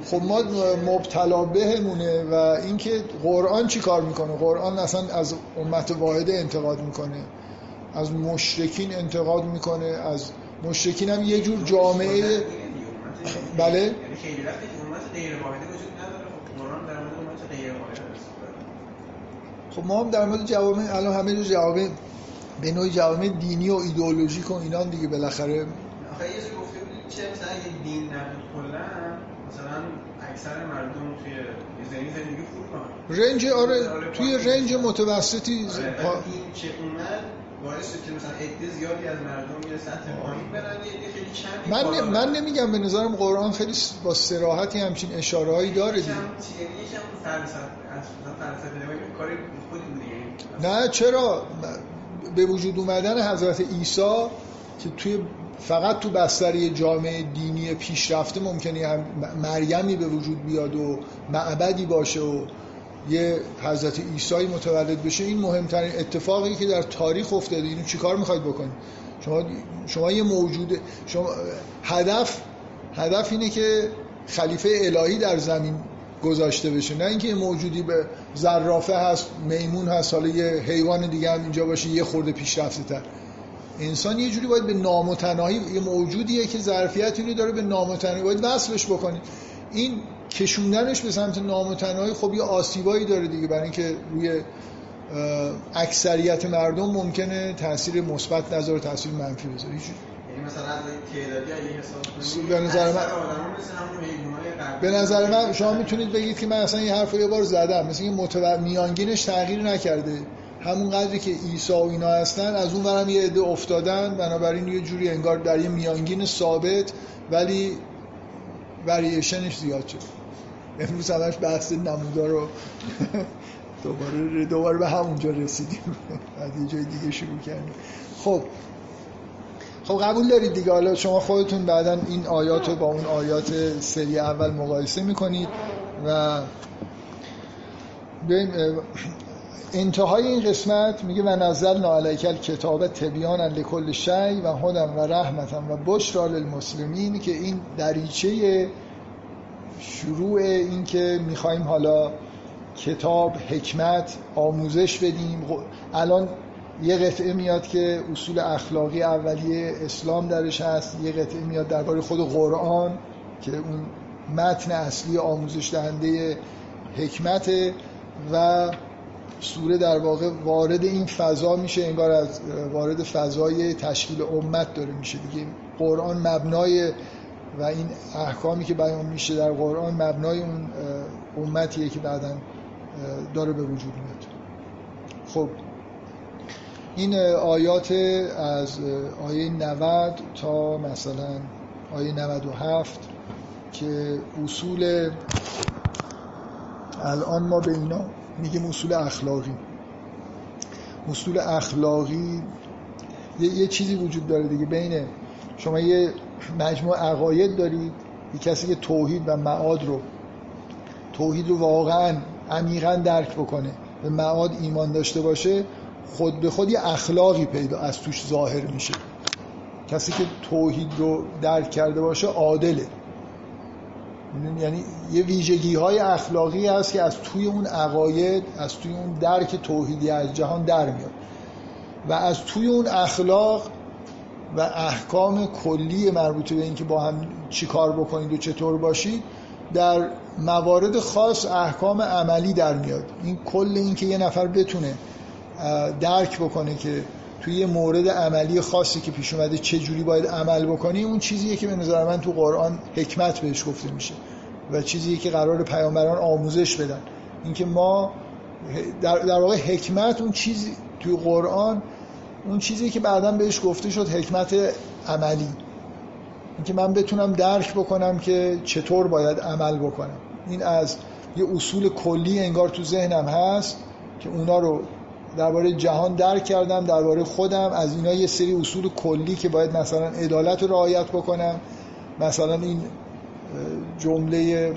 خب ما مبتلا بهمونه و اینکه قرآن چی کار می‌کنه؟ قرآن اصلا از امت واحده انتقاد می‌کنه از مشرکین انتقاد می‌کنه از مشرکین هم یه جور جامعه بله؟ یعنی خب قرآن در مورد امت غیر واحده خب ما هم در مورد جوامع الان همه جور جوامع به نوعی جوامع دینی و ایدئولوژیک و اینا دیگه بالاخره. آخه یه گفته بودید چه مثلا یه دین نبود کلا مثلا اکثر مردم توی زمین زندگی خوب رنج آره, آره توی رنج متوسطی آره چه اومد باعث که مثلا عده زیادی از مردم یه سطح پایین برن خیلی کمی من من نمیگم به نظرم قرآن خیلی با صراحتی همچین اشاره هایی داره دیگه. نه چرا؟ به وجود اومدن حضرت عیسی که توی فقط تو بستر جامعه دینی پیشرفته ممکنه هم مریمی به وجود بیاد و معبدی باشه و یه حضرت عیسی متولد بشه این مهمترین اتفاقی که در تاریخ افتاده. اینو چیکار می‌خواید بکنید؟ شما شما یه موجود شما هدف هدف اینه که خلیفه الهی در زمین گذاشته بشه. نه اینکه یه موجودی به زرافه هست میمون هست حالا یه حیوان دیگه هم اینجا باشه یه خورده پیشرفته تر انسان یه جوری باید به نامتناهی یه موجودیه که ظرفیت اینو داره به نامتناهی باید وصلش بکنید این کشوندنش به سمت نامتناهی خب یه آسیبایی داره دیگه برای اینکه روی اکثریت مردم ممکنه تاثیر مثبت نظر تاثیر منفی بذاره. یعنی مثلا از تعدادی اگه حساب به نظر من به نظر من شما می‌تونید بگید که من اصلا یه حرف یه بار زدم. مثل اینکه متو... میانگینش تغییر نکرده. همون قدری که عیسی و اینا هستن از اون برم یه عده افتادن. بنابراین یه جوری انگار در یه میانگین ثابت ولی وریشنش زیاد شد. امروز همش بحث نمودار رو [laughs] دوباره دوباره به همونجا رسیدیم. [laughs] بعد یه جای دیگه شروع کردیم. خب خب قبول دارید دیگه. حالا شما خودتون بعدا این آیات رو با اون آیات سری اول مقایسه می‌کنید و انتهای این قسمت میگه و نزل نالیکل کتاب تبیان لکل شی و هدم و رحمتم و بشرا للمسلمین که این دریچه شروع این که می‌خوایم حالا کتاب حکمت آموزش بدیم. الان یه قطعه میاد که اصول اخلاقی اولیه اسلام درش هست یه قطعه میاد درباره خود قرآن که اون متن اصلی آموزش دهنده حکمت و سوره در واقع وارد این فضا میشه انگار از وارد فضای تشکیل امت داره میشه. دیگه قرآن مبنای و این احکامی که بیان میشه در قرآن مبنای اون امتیه که بعدا داره به وجود میاد. خب این آیات از آیه 90 تا مثلا آیه 97 که اصول الان ما به اینا میگیم اصول اخلاقی. اصول اخلاقی یه, یه چیزی وجود داره دیگه بین شما یه مجموع عقاید دارید یه کسی که توحید و معاد رو توحید رو واقعا عمیقا درک بکنه به معاد ایمان داشته باشه خود به خود یه اخلاقی پیدا از توش ظاهر میشه. کسی که توحید رو درک کرده باشه عادله. یعنی یه ویژگی های اخلاقی هست که از توی اون عقاید از توی اون درک توحیدی از جهان در میاد. و از توی اون اخلاق و احکام کلی مربوط به اینکه با هم چی کار بکنید و چطور باشید در موارد خاص احکام عملی در میاد. این کل این که یه نفر بتونه درک بکنه که توی یه مورد عملی خاصی که پیش اومده چه جوری باید عمل بکنی اون چیزیه که به نظر من تو قرآن حکمت بهش گفته میشه و چیزی که قرار پیامبران آموزش بدن. اینکه ما در, در واقع حکمت اون چیزی توی قرآن اون چیزی که بعدا بهش گفته شد حکمت عملی. اینکه من بتونم درک بکنم که چطور باید عمل بکنم. این از یه اصول کلی انگار تو ذهنم هست که اونا رو درباره جهان درک کردم درباره خودم. از اینا یه سری اصول کلی که باید مثلا عدالت رو رعایت بکنم. مثلا این جمله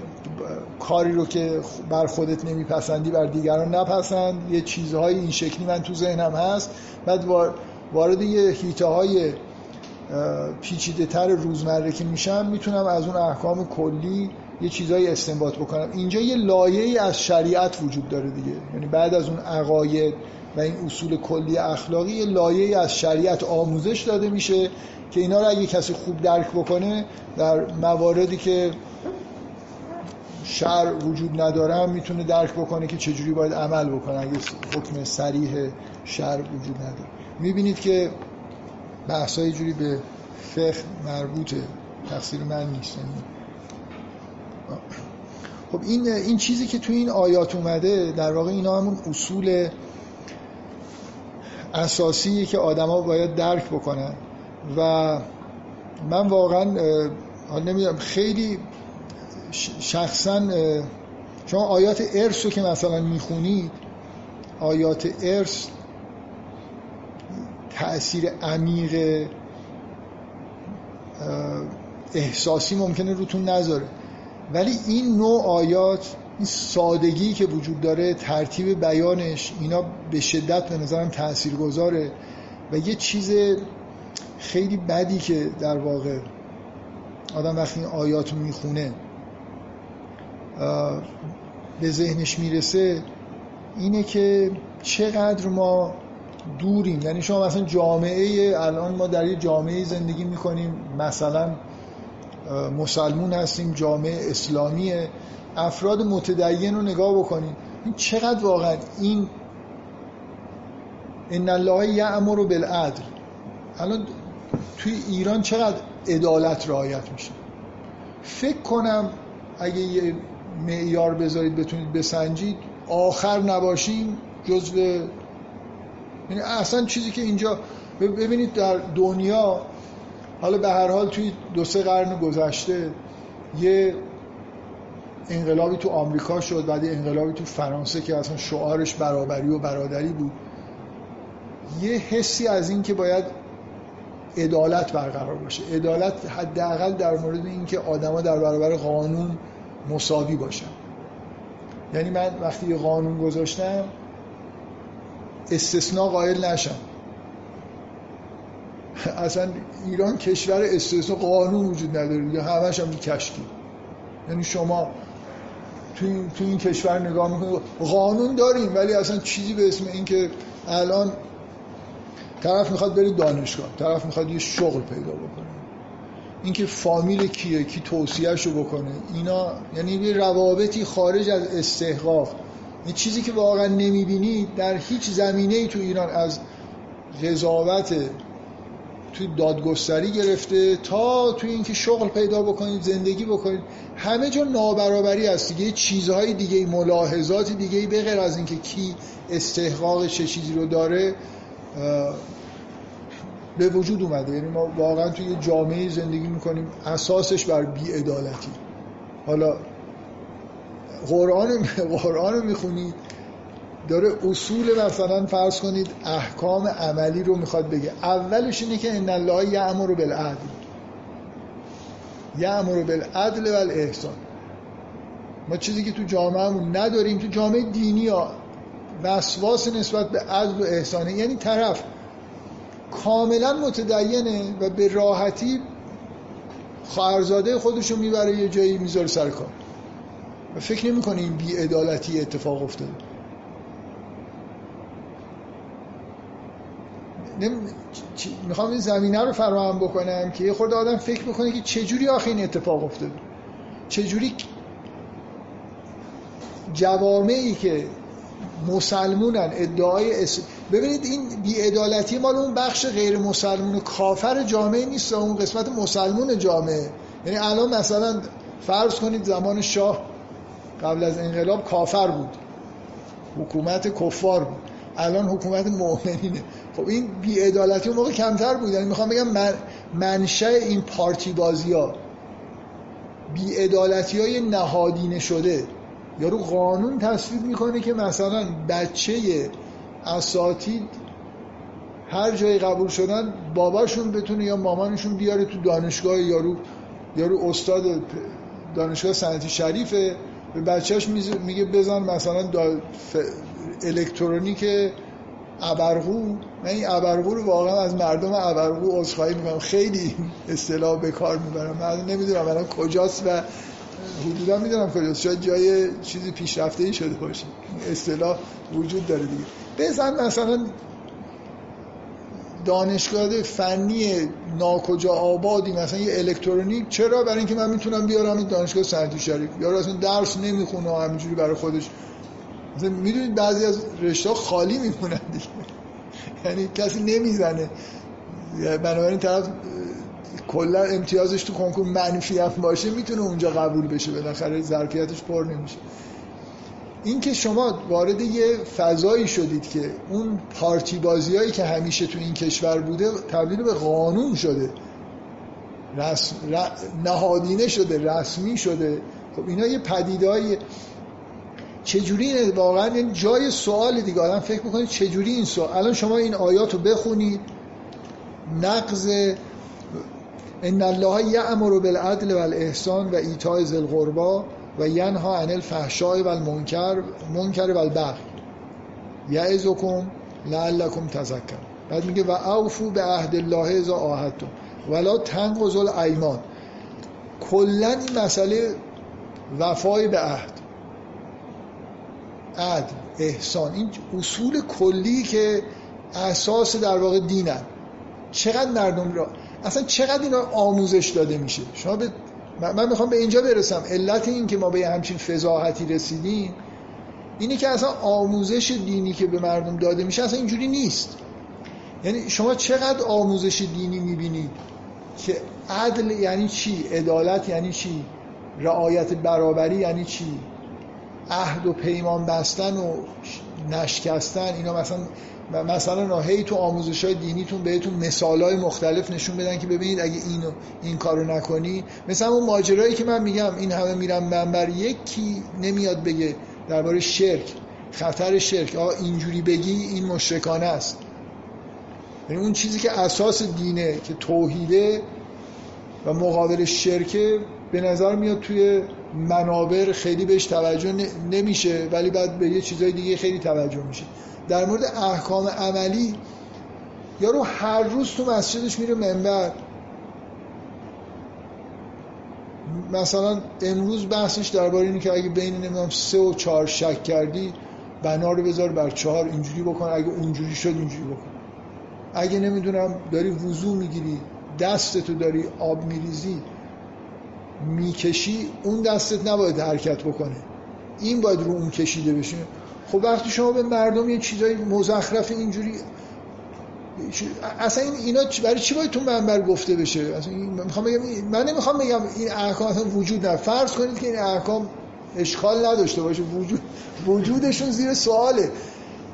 کاری رو که بر خودت نمیپسندی بر دیگران نپسند. یه چیزهای این شکلی من تو ذهنم هست. بعد وارد یه هیته های پیچیده تر روزمره که میشم می‌تونم از اون احکام کلی یه چیزایی استنباط بکنم. اینجا یه لایه از شریعت وجود داره دیگه. یعنی بعد از اون عقاید و این اصول کلی اخلاقی یه لایه از شریعت آموزش داده میشه که اینا رو اگه کسی خوب درک بکنه در مواردی که شر وجود نداره می‌تونه درک بکنه که چجوری باید عمل بکنه اگه حکم سریح شر وجود نداره. می‌بینید که بحثای جوری به فقه مربوطه تقصیر من نیست. یعنی خب این این چیزی که تو این آیات اومده در واقع اینا همون اصول اساسیه که آدما باید درک بکنن. و من واقعا نمی‌دونم خیلی شخصا شما آیات ارث رو که مثلا می‌خونید آیات ارث تأثیر عمیق احساسی ممکنه روتون نذاره. ولی این نوع آیات این سادگی که وجود داره ترتیب بیانش اینا به شدت به نظرم تأثیر گذاره و یه چیز خیلی بدی که در واقع آدم وقتی این آیات می‌خونه به ذهنش می‌رسه اینه که چقدر ما دوریم. یعنی شما مثلا جامعه الان ما در یه جامعه زندگی می‌کنیم مثلا مسلمون هستیم جامعه اسلامیه. افراد متدین رو نگاه بکنیم این چقدر واقعا این ان الله یأمر بالعدل. الان توی ایران چقدر عدالت رعایت میشه؟ فکر کنم اگه یه معیار بذارید بتونید بسنجید آخر نباشیم جزو یعنی اصلا چیزی که اینجا ببینید در دنیا حالا به هر حال توی دو سه قرن گذشته یه انقلابی تو آمریکا شد بعد انقلابی تو فرانسه که اصلا شعارش برابری و برادری بود. یه حسی از این که باید عدالت برقرار باشه. عدالت حداقل در مورد اینکه آدما در برابر قانون مساوی باشن. یعنی من وقتی یه قانون گذاشتم استثناء قائل نشم. [laughs] اصلا ایران کشور استثناء قانون وجود نداره. یا همش هم کشکی یعنی شما تو این, تو این کشور نگاه می‌کنید قانون داریم ولی اصلا چیزی به اسم این که الان طرف می‌خواد بره دانشگاه طرف می‌خواد یه شغل پیدا بکنه. اینکه فامیل کیه کی توصیهش رو بکنه اینا یعنی یه روابطی خارج از استحقاق. این چیزی که واقعا نمی‌بینید در هیچ زمینه ای تو ایران از قضاوت توی دادگستری گرفته تا توی اینکه شغل پیدا بکنید زندگی بکنید. همه جا نابرابری هست دیگه. چیزهای دیگه ملاحظات دیگه به غیر از اینکه کی استحقاق چه چیزی رو داره به وجود اومده. یعنی ما واقعا توی جامعه زندگی می‌کنیم. اساسش بر بیعدالتی. حالا قرآن قرآن رو می‌خونید داره اصول مثلا فرض کنید احکام عملی رو می‌خواد بگه. اولش اینه که ان الله یأمر بالعدل. یأمر بالعدل و الاحسان ما چیزی که تو جامعهمون نداریم تو جامعه دینی ها وسواس نسبت به عدل و احسانه. یعنی طرف کاملا متدینه و به راحتی خواهرزاده خودشو می‌بره یه جایی می‌ذاره سر کار. و فکر نمی این بیعدالتی اتفاق افتاده. می‌خوام این زمینه رو فراهم بکنم که یه خورده آدم فکر بکنه که چجوری آخه این اتفاق افتاده؟ چجوری جوامعی که مسلمونن ادعای اس... ببینید این بیعدالتی مال اون بخش غیر مسلمون کافر جامعه نیست اون قسمت مسلمون جامعه. یعنی الان مثلا فرض کنید زمان شاه قبل از انقلاب کافر بود. حکومت کفار بود. الان حکومت مؤمنینه. خب این بیعدالتی اون موقع کمتر بود یعنی می‌خوام بگم من منشأ این پارتی بازی ها بیعدالتی های نهادینه شده یارو قانون تصویب می‌کنه که مثلا بچه اساتید هر جایی قبول شدن باباشون بتونه یا مامانشون بیاره تو دانشگاه یارو یارو استاد دانشگاه سنتی شریفه به بچهش میگه بزن مثلا. الکترونیک ابرقو من این ابرقو رو واقعا از مردم ابرقو عذرخواهی می‌کنم. خیلی اصطلاح به کار می‌برم. من نمی‌دونم الان کجاست و حدودا می‌دونم کجاست. شاید جای چیزی پیشرفته ای شده باشه. اصطلاح وجود داره دیگه. بزن مثلا دانشگاه فنی ناکجا آبادی مثلا یه الکترونیک چرا؟ برای اینکه من می‌تونم بیارم این دانشگاه سنتی شریف یا اصلا درس نمی‌خونه همینجوری برای خودش می‌دونید بعضی از رشته خالی میمونن دیگه. یعنی کسی نمی‌زنه. بنابراین طرف کلا امتیازش تو کنکور منفی هم باشه می‌تونه اونجا قبول بشه. بالاخره ظرفیتش پر نمیشه. این که شما وارد یه فضایی شدید که اون پارتی بازیایی که همیشه تو این کشور بوده تبدیل به قانون شده. رسم، نهادینه شده رسمی شده. خب اینا یه پدیدهای چجوری اینه؟ واقعا این جای سوال دیگه. آدم فکر می‌کنید چجوری این سوال الان شما این آیات رو بخونید. نقض ان الله یأمر بالعدل والاحسان و ایتاء ذی القربى و ینها عن الفحشاء والمنکر منکر والبغی. یعظکم لعلکم تذکرون. بعد میگه و اوفو به عهد الله اذا عاهدتم. ولا تنقضوا الایمان. کلا این مسئله وفای به عهد عدل احسان. این اصول کلی که اساس در واقع دینن چقدر مردم را اصلا چقدر اینا آموزش داده میشه؟ شما به من می‌خوام به اینجا برسم. علت این که ما به همچین فضاحتی رسیدیم اینه که اصلا آموزش دینی که به مردم داده میشه اصلا اینجوری نیست. یعنی شما چقدر آموزش دینی می‌بینید که عدل یعنی چی؟ عدالت یعنی چی؟ رعایت برابری یعنی چی؟ عهد و پیمان بستن و نشکستن اینا مثلا مثلا هی تو آموزش های دینیتون بهتون مثال های مختلف نشون بدن که ببینید اگه اینو این کارو نکنی. مثلا اون ماجرایی که من میگم این همه میرم منبر یکی نمیاد بگه درباره شرک خطر شرک. آقا اینجوری بگی این مشرکانه است. یعنی اون چیزی که اساس دینه که توحیده و مقابل شرکه به نظر میاد توی منابر خیلی بهش توجه نمیشه ولی بعد به یه چیزای دیگه خیلی توجه میشه. در مورد احکام عملی یارو هر روز تو مسجدش میره منبر. مثلا امروز بحثش درباره اینه که اگه بین نمی‌دونم سه و چهار شک کردی بنا رو بذار بر چهار اینجوری بکن. اگه اونجوری شد اینجوری بکن. اگه نمی‌دونم داری وضو می‌گیری دستتو داری آب میریزی می‌کشی اون دستت نباید حرکت بکنه. این باید رو اون کشیده بشه خب وقتی شما به مردم یه چیزای مزخرف اینجوری اصلا این اینا برای چی باید تو منبر گفته بشه؟ اصلا می‌خوام بگم من نمی‌خوام بگم این احکام اصلا وجود نه فرض کنید که این احکام اشکال نداشته باشه. وجود وجودشون زیر سواله.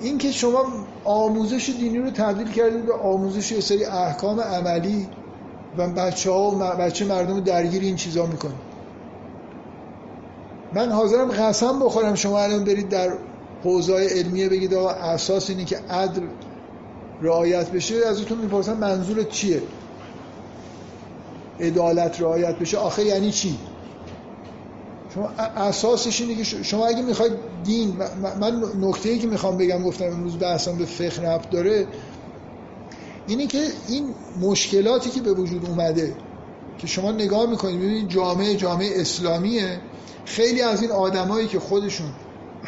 این که شما آموزش دینی رو تبدیل کردید به آموزش یه سری احکام عملی و بچه ها و بچه مردم درگیر این چیزا می‌کنید من حاضرم قسم بخورم شما الان برید در حوزای علمیه بگید آقا اساس اینه که عدل رعایت بشه. ازتون می‌پرسن منظورت چیه؟ عدالت رعایت بشه. آخه یعنی چی؟ شما اساسش اینه که شما اگه می‌خواید دین من نکته ای که می‌خوام بگم گفتم امروز بحثم به فقه ربط داره اینه که این مشکلاتی که به وجود اومده که شما نگاه می‌کنید ببینید جامعه جامعه اسلامیه. خیلی از این آدمایی که خودشون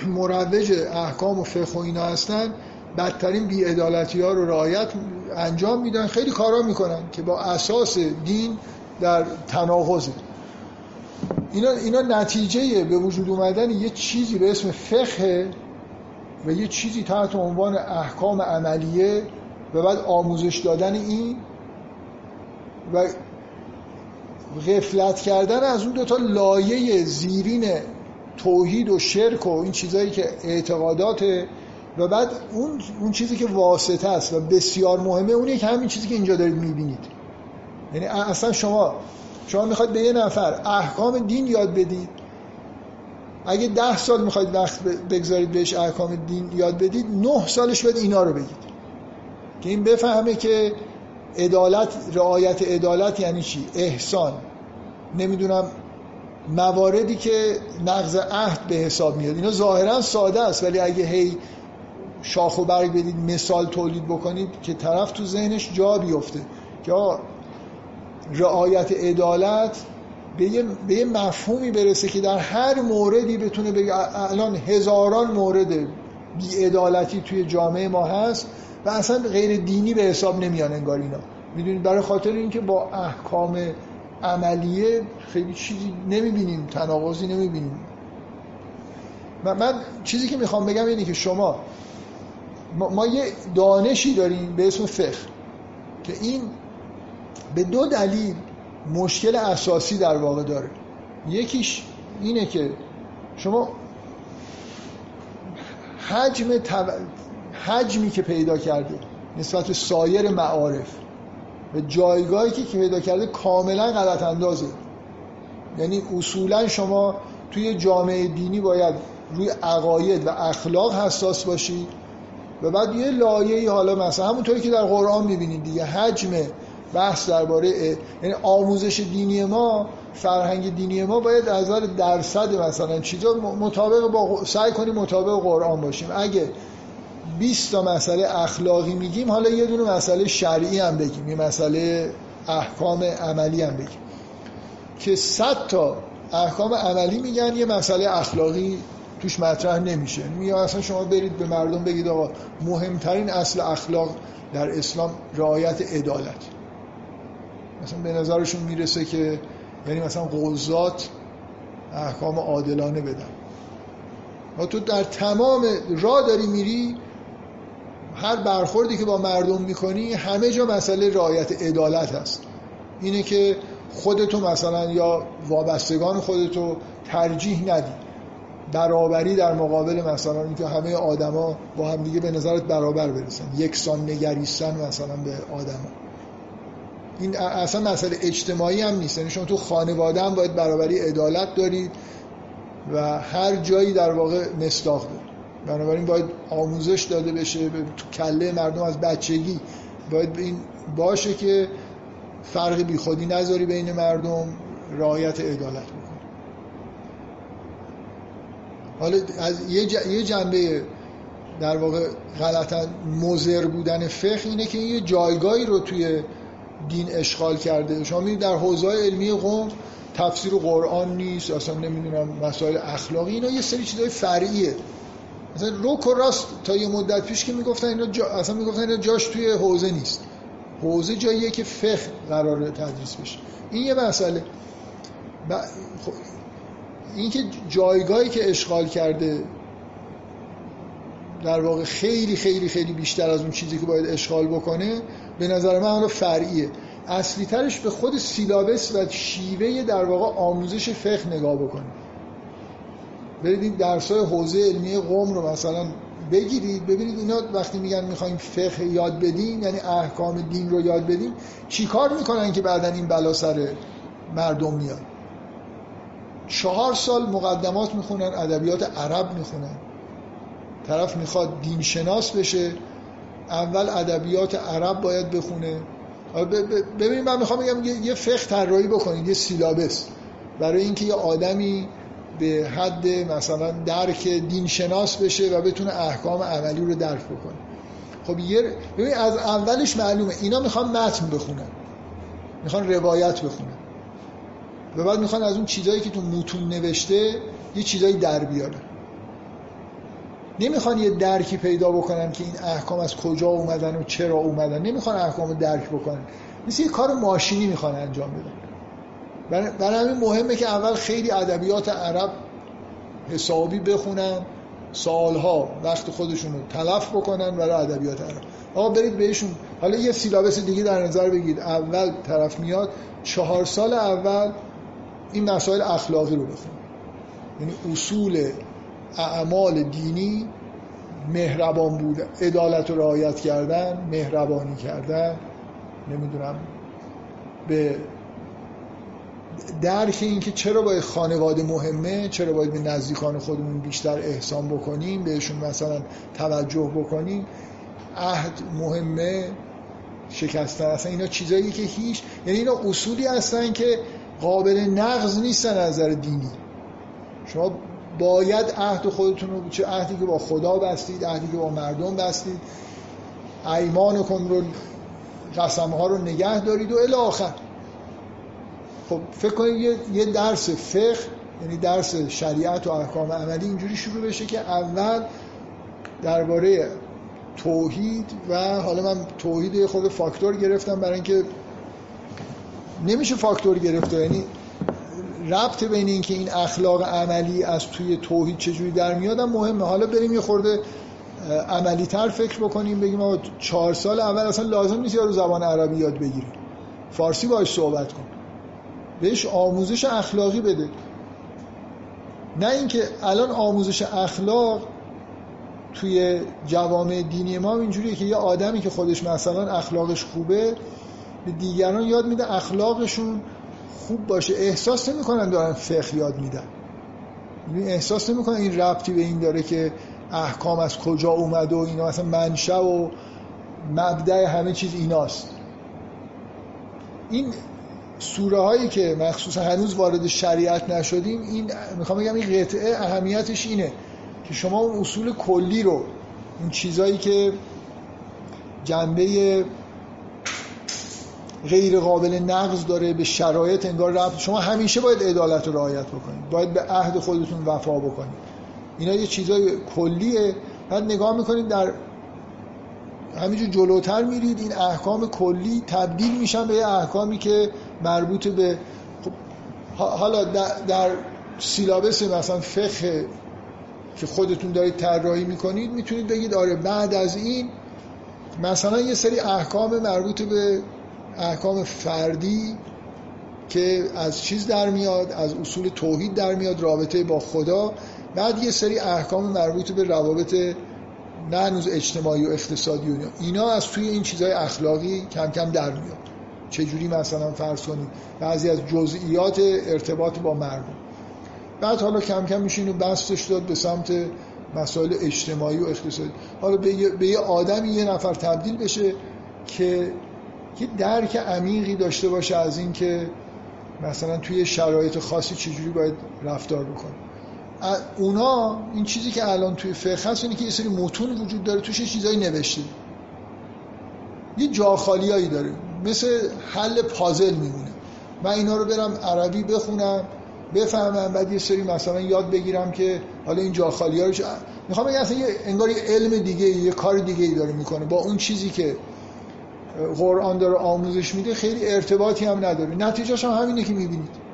مروج احکام و فقه و اینا هستن بدترین بیعدالتی ها رو رعایت انجام میدن. خیلی کارا می‌کنن که با اساس دین در تناقضه. اینا, اینا نتیجه به وجود اومدن یه چیزی به اسم فقه و یه چیزی تحت عنوان احکام عملیه و بعد آموزش دادن این و غفلت کردن از اون دوتا لایه زیرین توحید و شرک و این چیزهایی که اعتقادات و بعد اون, اون چیزی که واسطه است و بسیار مهمه اونه که همین چیزی که اینجا دارید می‌بینید. یعنی اصلا شما شما می‌خواید به یه نفر احکام دین یاد بدید. اگه ده سال می‌خواید وقت بگذارید بهش احکام دین یاد بدید نه سالش باید اینا رو بگید. که این بفهمه که عدالت رعایت عدالت یعنی چی؟ احسان. نمی‌دونم مواردی که نقض عهد به حساب میاد. اینا ظاهرا ساده است ولی اگه هی شاخ و برگ بدید مثال تولید بکنید که طرف تو ذهنش جا بیفته. که رعایت عدالت به یه, به مفهومی برسه که در هر موردی بتونه بگه الان هزاران مورد بیعدالتی توی جامعه ما هست. و اصلا غیر دینی به حساب نمیان انگار اینا. می‌دونید برای خاطر اینکه با احکام عملیه خیلی چیزی نمی‌بینیم تناقضی نمی‌بینیم. من چیزی که می‌خوام بگم اینه که شما ما, ما یه دانشی داریم به اسم فقه که این به دو دلیل مشکل اساسی در واقع داره. یکیش اینه که شما حجم حجمی که پیدا کرده نسبت سایر معارف و جایگاهی که پیدا کرده کاملا غلط اندازه. یعنی اصولا شما توی جامعه دینی باید روی عقاید و اخلاق حساس باشی و بعد یه لایه حالا مثلا همونطوری که در قرآن می‌بینید دیگه حجم بحث درباره یعنی آموزش دینی ما فرهنگ دینی ما باید از نظر درصد مثلا چیزا مطابق با سعی کنیم مطابق قرآن باشیم. اگه 20 تا مسئله اخلاقی میگیم حالا یه دونه مسئله شرعی هم بگیم یه مسئله احکام عملی هم بگیم. که 100 تا احکام عملی میگن یه مسئله اخلاقی توش مطرح نمیشه. میگه اصلا شما برید به مردم بگید آقا مهمترین اصل اخلاق در اسلام رعایت عدالت. مثلا به نظرشون می‌رسه که یعنی مثلا قضات احکام عادلانه بدن. و تو در تمام راه داری میری هر برخوردی که با مردم می‌کنی همه جا مسئله رعایت عدالت هست. اینه که خودتو مثلا یا وابستگان خودتو ترجیح ندی. برابری در مقابل مثلا اینکه همه آدما با هم دیگه به نظرت برابر برسن. یکسان نگریستن مثلا به آدما. این اصلا مسئله اجتماعی هم نیست. یعنی شما تو خانواده هم باید برابری عدالت دارید و هر جایی در واقع دارید. بنابراین باید آموزش داده بشه تو کله مردم از بچگی. باید این باشه که فرق بی خودی نذاری بین مردم رعایت عدالت بکنی. حالا از یه جنبه در واقع غلطا مزر بودن فقه اینه که یه جایگاهی رو توی دین اشغال کرده. شما می‌دید در حوزه علمی قوم تفسیر قرآن نیست اصلا نمی‌دونم مسائل اخلاقی اینا یه سری چیزای فرعیه مثلا روک و راست تا یه مدت پیش که می‌گفتن اینا جا... اصلا می‌گفتن اینا جاش توی حوزه نیست. حوزه جاییه که فقه قراره تدریس بشه. این یه مسئله. ب... خب... این که جایگاهی که اشغال کرده در واقع خیلی خیلی خیلی بیشتر از اون چیزی که باید اشغال بکنه به نظر من حالا فرعیه. اصلی ترش به خود سیلابس و شیوه در واقع آموزش فقه نگاه بکنید برید این درس حوزه علمی قوم رو مثلا بگیرید ببینید اینا وقتی میگن می‌خوایم فقه یاد بدیم یعنی احکام دین رو یاد بدیم چی کار می‌کنن که بعدا این بلا سر مردم میاد چهار سال مقدمات می‌خونن ادبیات عرب می‌خونن. طرف می‌خواد دین شناس بشه اول ادبیات عرب باید بخونه. ببینید من می‌خوام بگم یه فقه طراحی بکنید یه سیلابس. برای اینکه یه آدمی به حد مثلا درک دین شناس بشه و بتونه احکام عملی رو درک بکنه. خب یه ببین از اولش معلومه. اینا می‌خوان متن بخونن. می‌خوان روایت بخونن. و بعد می‌خوان از اون چیزایی که تو متون نوشته یه چیزایی در بیارن. نمی‌خوان یه درکی پیدا بکنن که این احکام از کجا اومدن و چرا اومدن. نمی‌خوان احکام درک بکنن. مثل یه کار ماشینی می‌خوان انجام بدن. برای همین مهمه که اول خیلی ادبیات عرب حسابی بخونن سالها وقت خودشون رو تلف بکنن برای ادبیات عرب. آقا برید بهشون. حالا یه سیلابس دیگه در نظر بگید اول طرف میاد چهار سال اول این مسائل اخلاقی رو بخون یعنی اصول اعمال دینی مهربان بود عدالت رو رعایت کردن مهربانی کردن نمی‌دونم به درک این که چرا باید خانواده مهمه چرا باید به نزدیکان خودمون بیشتر احسان بکنیم بهشون مثلا توجه بکنیم عهد مهمه شکستن اصلا اینا چیزایی که هیچ یعنی اینا اصولی هستن که قابل نقض نیستن از نظر دینی. شما باید عهد خودتون رو چه عهدی که با خدا بستید عهدی که با مردم بستید ایمانکم رو قسم ها رو نگه دارید و الی آخر. خب فکر کنید یه درس فقه یعنی درس شریعت و احکام عملی اینجوری شروع بشه که اول درباره توحید و حالا من توحید خود فاکتور گرفتم برای اینکه نمیشه فاکتور گرفته یعنی ربط بین اینکه این اخلاق عملی از توی توحید چجوری در میاد مهمه. حالا بریم یه خورده عملی تر فکر بکنیم بگیم آقا چهار سال اول اصلا لازم نیست یارو زبان عربی یاد بگیره. فارسی باش صحبت کن. بهش آموزش اخلاقی بده. نه اینکه الان آموزش اخلاق توی جوامع دینی ما اینجوریه که یه آدمی که خودش مثلا اخلاقش خوبه به دیگران یاد میده اخلاقشون خوب باشه. احساس نمی‌کنن دارن فقه یاد میدن. یعنی احساس نمی‌کنن این ربطی به این داره که احکام از کجا اومد و اینا مثلا منشأ و مبدع همه چیز ایناست. این سوره هایی که مخصوصا هنوز وارد شریعت نشدیم این می‌خوام بگم این قطعه اهمیتش اینه که شما اون اصول کلی رو اون چیزایی که جنبه غیر قابل نقض داره به شرایط انگار رفت شما همیشه باید عدالت رو رعایت بکنید باید به عهد خودتون وفا بکنید. اینا یه چیزای کلیه. بعد نگاه می‌کنید در همینجور جلوتر میرید این احکام کلی تبدیل میشن به احکامی که مربوط به خب حالا در سیلابس مثلا فقه که خودتون دارید طراحی می‌کنید می‌تونید بگید آره بعد از این مثلا یه سری احکام مربوط به احکام فردی که از چیز در میاد از اصول توحید در میاد رابطه با خدا بعد یه سری احکام مربوط به روابط نه هنوز اجتماعی و اقتصادی و اینا از توی این چیزهای اخلاقی کم کم در میاد. چجوری مثلا فرض کنید بعضی از جزئیات ارتباط با مردم. بعد حالا کم کم میشه اینو بستش داد به سمت مسائل اجتماعی و اقتصادی. حالا به یه, به یه آدمی یه نفر تبدیل بشه که یه درک عمیقی داشته باشه از این که مثلا توی شرایط خاصی چجوری باید رفتار بکنه. اونا این چیزی که الان توی فقه هست اینه که یه سری متون وجود داره توش چیزایی نوشته. یه جاخالیایی داره. مثل حل پازل میمونه. من اینا رو برم عربی بخونم بفهمم بعد یه سری مثلا یاد بگیرم که حالا این جاخالی ها رو می‌خوام بگم اصلا یه انگار یه علم دیگه یه کار دیگه ای داره می‌کنه. با اون چیزی که قرآن داره آموزش میده خیلی ارتباطی هم نداره. نتیجهش هم همینه که می‌بینید.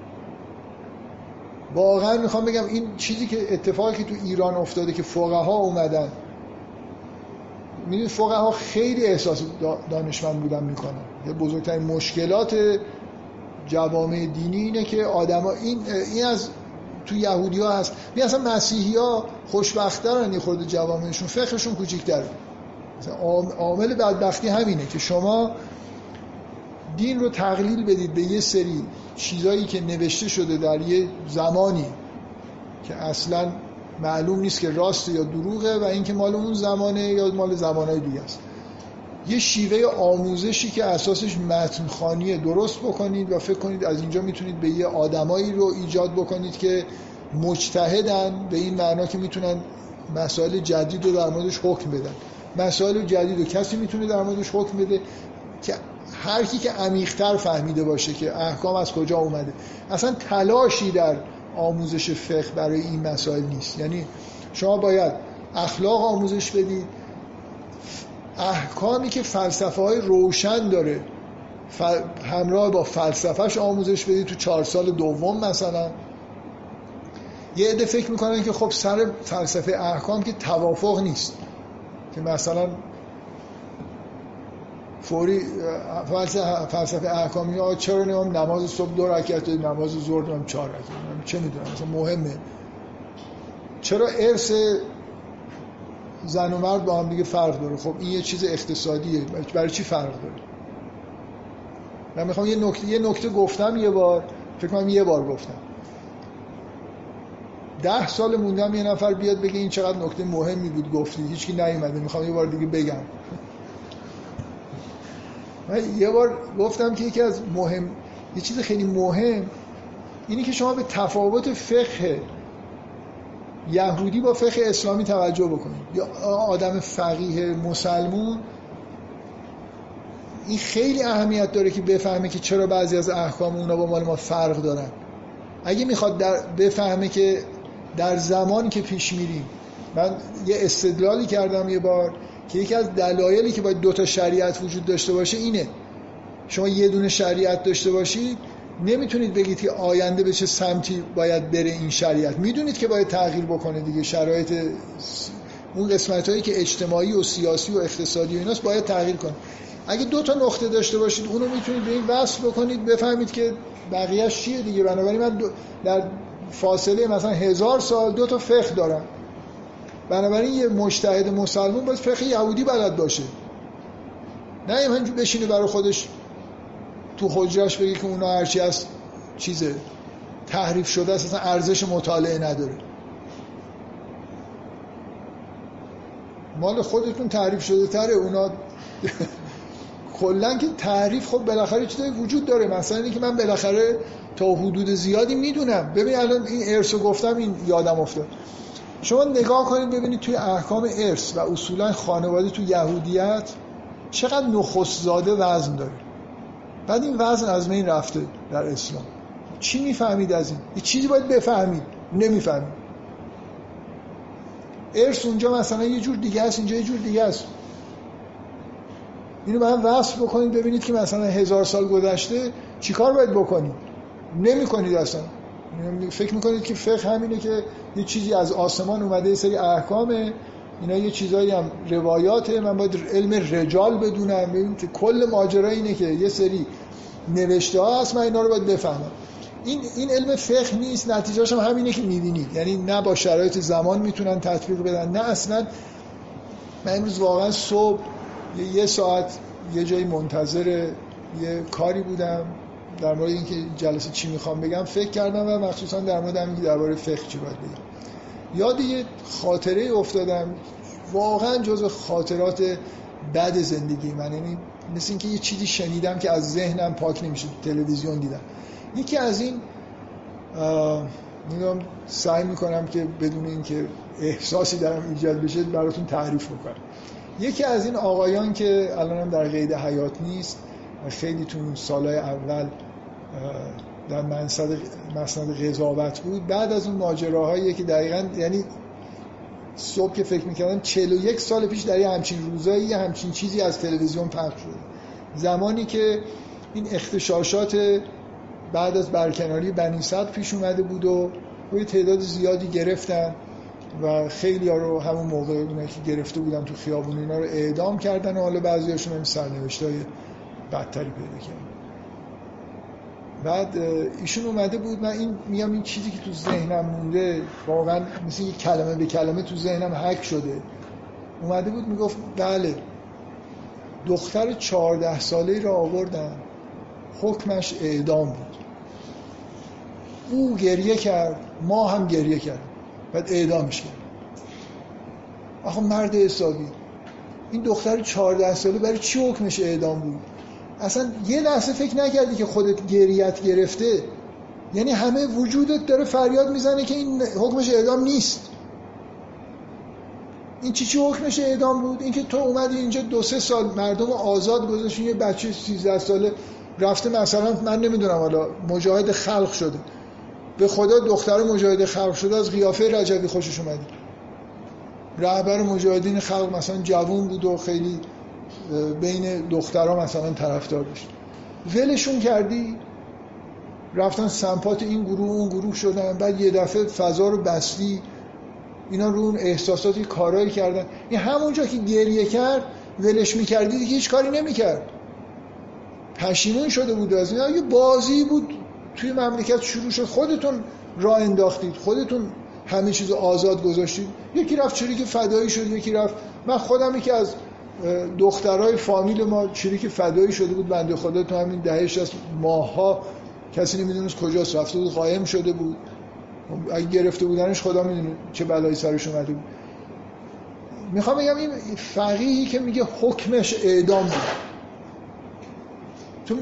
واقعا می‌خوام بگم این چیزی که اتفاقی که تو ایران افتاده که فقها اومدن می‌دونید فقها خیلی احساس دانشمند بودن می‌کنن. یه بزرگترین مشکلات جوامع دینی اینه که آدما این این از تو یهودی ها هست. این اصلا مسیحی ها خوشبخترن یه خورده جوامعشون. فقهشون کوچیک‌تره. عامل بدبختی همینه که شما دین رو تقلیل بدید به یه سری چیزایی که نوشته شده در یه زمانی که اصلا معلوم نیست که راست یا دروغه و اینکه مال اون زمانه یا مال زمانهای دیگه است. یه شیوه آموزشی که اساسش متنخانی درست بکنید و فکر کنید از اینجا می‌تونید به یه آدمایی رو ایجاد بکنید که مجتهدن به این معنا که می‌تونن مسائل جدید رو در موردش حکم بدن. مسائل جدید و کسی می‌تونه در موردش حکم بده که هر کی که عمیق‌تر فهمیده باشه که احکام از کجا اومده. اصلا تلاشی در آموزش فقه برای این مسائل نیست. یعنی شما باید اخلاق آموزش بدید. احکامی که فلسفه های روشن داره همراه با فلسفهش آموزش بدید تو چهار سال دوم مثلا. یه عده فکر می‌کنن که خب سر فلسفه احکام که توافق نیست. که مثلا فوری فلسفه احکامی ها چرا نمام نماز صبح دو رکعت نماز ظهر نمام چهار رکعت؟ چه می‌دونم؟ مثلا مهمه. چرا ارث زن و مرد با هم دیگه فرق داره؟ خب این یه چیز اقتصادیه. برای چی فرق داره؟ من می‌خوام یه نکته یه نکته گفتم یه بار. فکر کنم یه بار گفتم. ده سال موندم یه نفر بیاد بگه این چقدر نکته مهمی بود گفتی. هیچکی نیومده. می‌خوام یه بار دیگه بگم. من یه بار گفتم که یکی از مهم یه چیز خیلی مهم اینی که شما به تفاوت فقه یهودی با فقه اسلامی توجه بکنید. یا آدم فقیه مسلمون این خیلی اهمیت داره که بفهمه که چرا بعضی از احکام اونا با مال ما فرق دارن. اگه می‌خواد در بفهمه که در زمانی که پیش میریم من یه استدلالی کردم یه بار که یکی از دلایلی که باید دو تا شریعت وجود داشته باشه اینه. شما یه دونه شریعت داشته باشید نمی‌تونید بگید که آینده به چه سمتی باید بره این شریعت. می‌دونید که باید تغییر بکنه دیگه. شرایط اون قسمت هایی که اجتماعی و سیاسی و اقتصادی و ایناست باید تغییر کنه. اگه دو تا نقطه داشته باشید اونو می‌تونید به این وصل بکنید بفهمید که بقیهش چیه دیگه. بنابراین من در فاصله مثلا هزار سال دو تا فقه دارم. بنابراین یه مجتهد مسلمان باید فقه یهودی بلد باشه. نه همینجور بشینه برای خودش تو حجرش بگه که اونا هرچی از چیزه تحریف شده است اصلا ارزش مطالعه نداره. مال خودتون تعریف شده تره اونا [laughs] کلا که تعریف خب بالاخره چیزایی وجود داره. مثلا اینکه من بالاخره تا حدود زیادی می‌دونم. ببین الان این ارث گفتم این یادم افتاد. شما نگاه کنید ببینید توی احکام ارث و اصولا خانواده تو یهودیت چقدر نخست زاده وزن داره. بعد این وزن از این رفته در اسلام. چی می‌فهمید از این؟ یه چیزی باید بفهمید. نمی‌فهمید. ارث اونجا مثلا یه جور دیگه است اینجا یه جور دیگه است. اینو من وصف بکنید ببینید که مثلا هزار سال گذشته چیکار باید بکنید؟ نمی کنید اصلا. فکر می‌کنید که فقه همینه که یه چیزی از آسمان اومده یه سری احکامه. اینا یه چیزایی هم روایاته. من باید علم رجال بدونم. ببین که کل ماجرا اینه که یه سری نوشته ها هست من اینا رو باید بفهمم. این این علم فقه نیست. نتیجهش هم همینه که می‌بینید. یعنی نه با شرایط زمان می‌تونن تطبیق بدن نه اصلا. من امروز واقعا صبح یه ساعت یه جایی منتظر یه کاری بودم. در مورد اینکه جلسه چی می‌خوام بگم فکر کردم و مخصوصا در مورد اینکه درباره فقه چی باید بگم. یاد یه خاطره افتادم واقعا جز خاطرات بد زندگی من. یعنی مثل اینکه یه چیزی شنیدم که از ذهنم پاک نمیشه تلویزیون دیدم. یکی از این می‌دونم سعی می‌کنم که بدون اینکه احساسی درم ایجاد بشه براتون تعریف بکنم. یکی از این آقایان که الان هم در قید حیات نیست خیلی تو سالهای اول در منصد مسند قضاوت بود. بعد از اون ماجراهایی که دقیقا یعنی صبح که فکر می‌کردم 41 سال پیش در یه همچین روزایی همچین چیزی از تلویزیون پخش شده. زمانی که این اختشاشات بعد از برکناری بنی صد پیش اومده بود و یه تعداد زیادی گرفتن و خیلی ها رو همون موقع اونه که گرفته بودن تو خیابون اینا رو اعدام کردن و حالا بعضی هاشون هم سرنوشت های بدتری پیدا کردن بعد ایشون اومده بود من این میام این چیزی که تو ذهنم مونده واقعا مثل یک کلمه به کلمه تو ذهنم حک شده. اومده بود می‌گفت بله دختر چهارده ساله را آوردن حکمش اعدام بود. او گریه کرد ما هم گریه کرد بعد اعدامش کرد آخه مرد حسابی این دختر چهارده ساله برای چی حکمش اعدام بود؟ اصلا یه لحظه فکر نکردی که خودت گریت گرفته. یعنی همه وجودت داره فریاد می‌زنه که این حکمش اعدام نیست. این چی چی حکمش اعدام بود؟ اینکه تو اومدی اینجا دو سه سال مردم آزاد گذاشتین یه بچه 13 ساله رفته مثلا من نمی‌دونم حالا مجاهد خلق شده. به خدا دختر مجاهد خلق شده از قیافه رجبی خوشش اومدی رهبر مجاهدین خلق مثلا جوون بود و خیلی بین دخترها مثلا طرفدار داشت. ولشون کردی؟ رفتن سمپات این گروه اون گروه شدن بعد یه دفعه فضا رو بستی. اینا رو اون احساساتی کارایی کردن. این همونجا که گریه کرد ولش می‌کردی دیگه هیچ کاری نمی‌کرد. پشیمون شده بود از این. یه بازی بود توی مملکت شروع شد خودتون راه انداختید خودتون همه چیز آزاد گذاشتید. یکی رفت چریک فدایی شد یکی رفت. من خودم که از دخترای فامیل ما چریک فدایی شده بود بنده خدا تو همین دهش از ماها کسی نمی‌دونست کجاست رفته بود قایم شده بود. اگه گرفته بودنش خدا می‌دونه چه بلایی سرش اومده بود. می‌خوام بگم این فقیهی که میگه حکمش اعدام بود. تو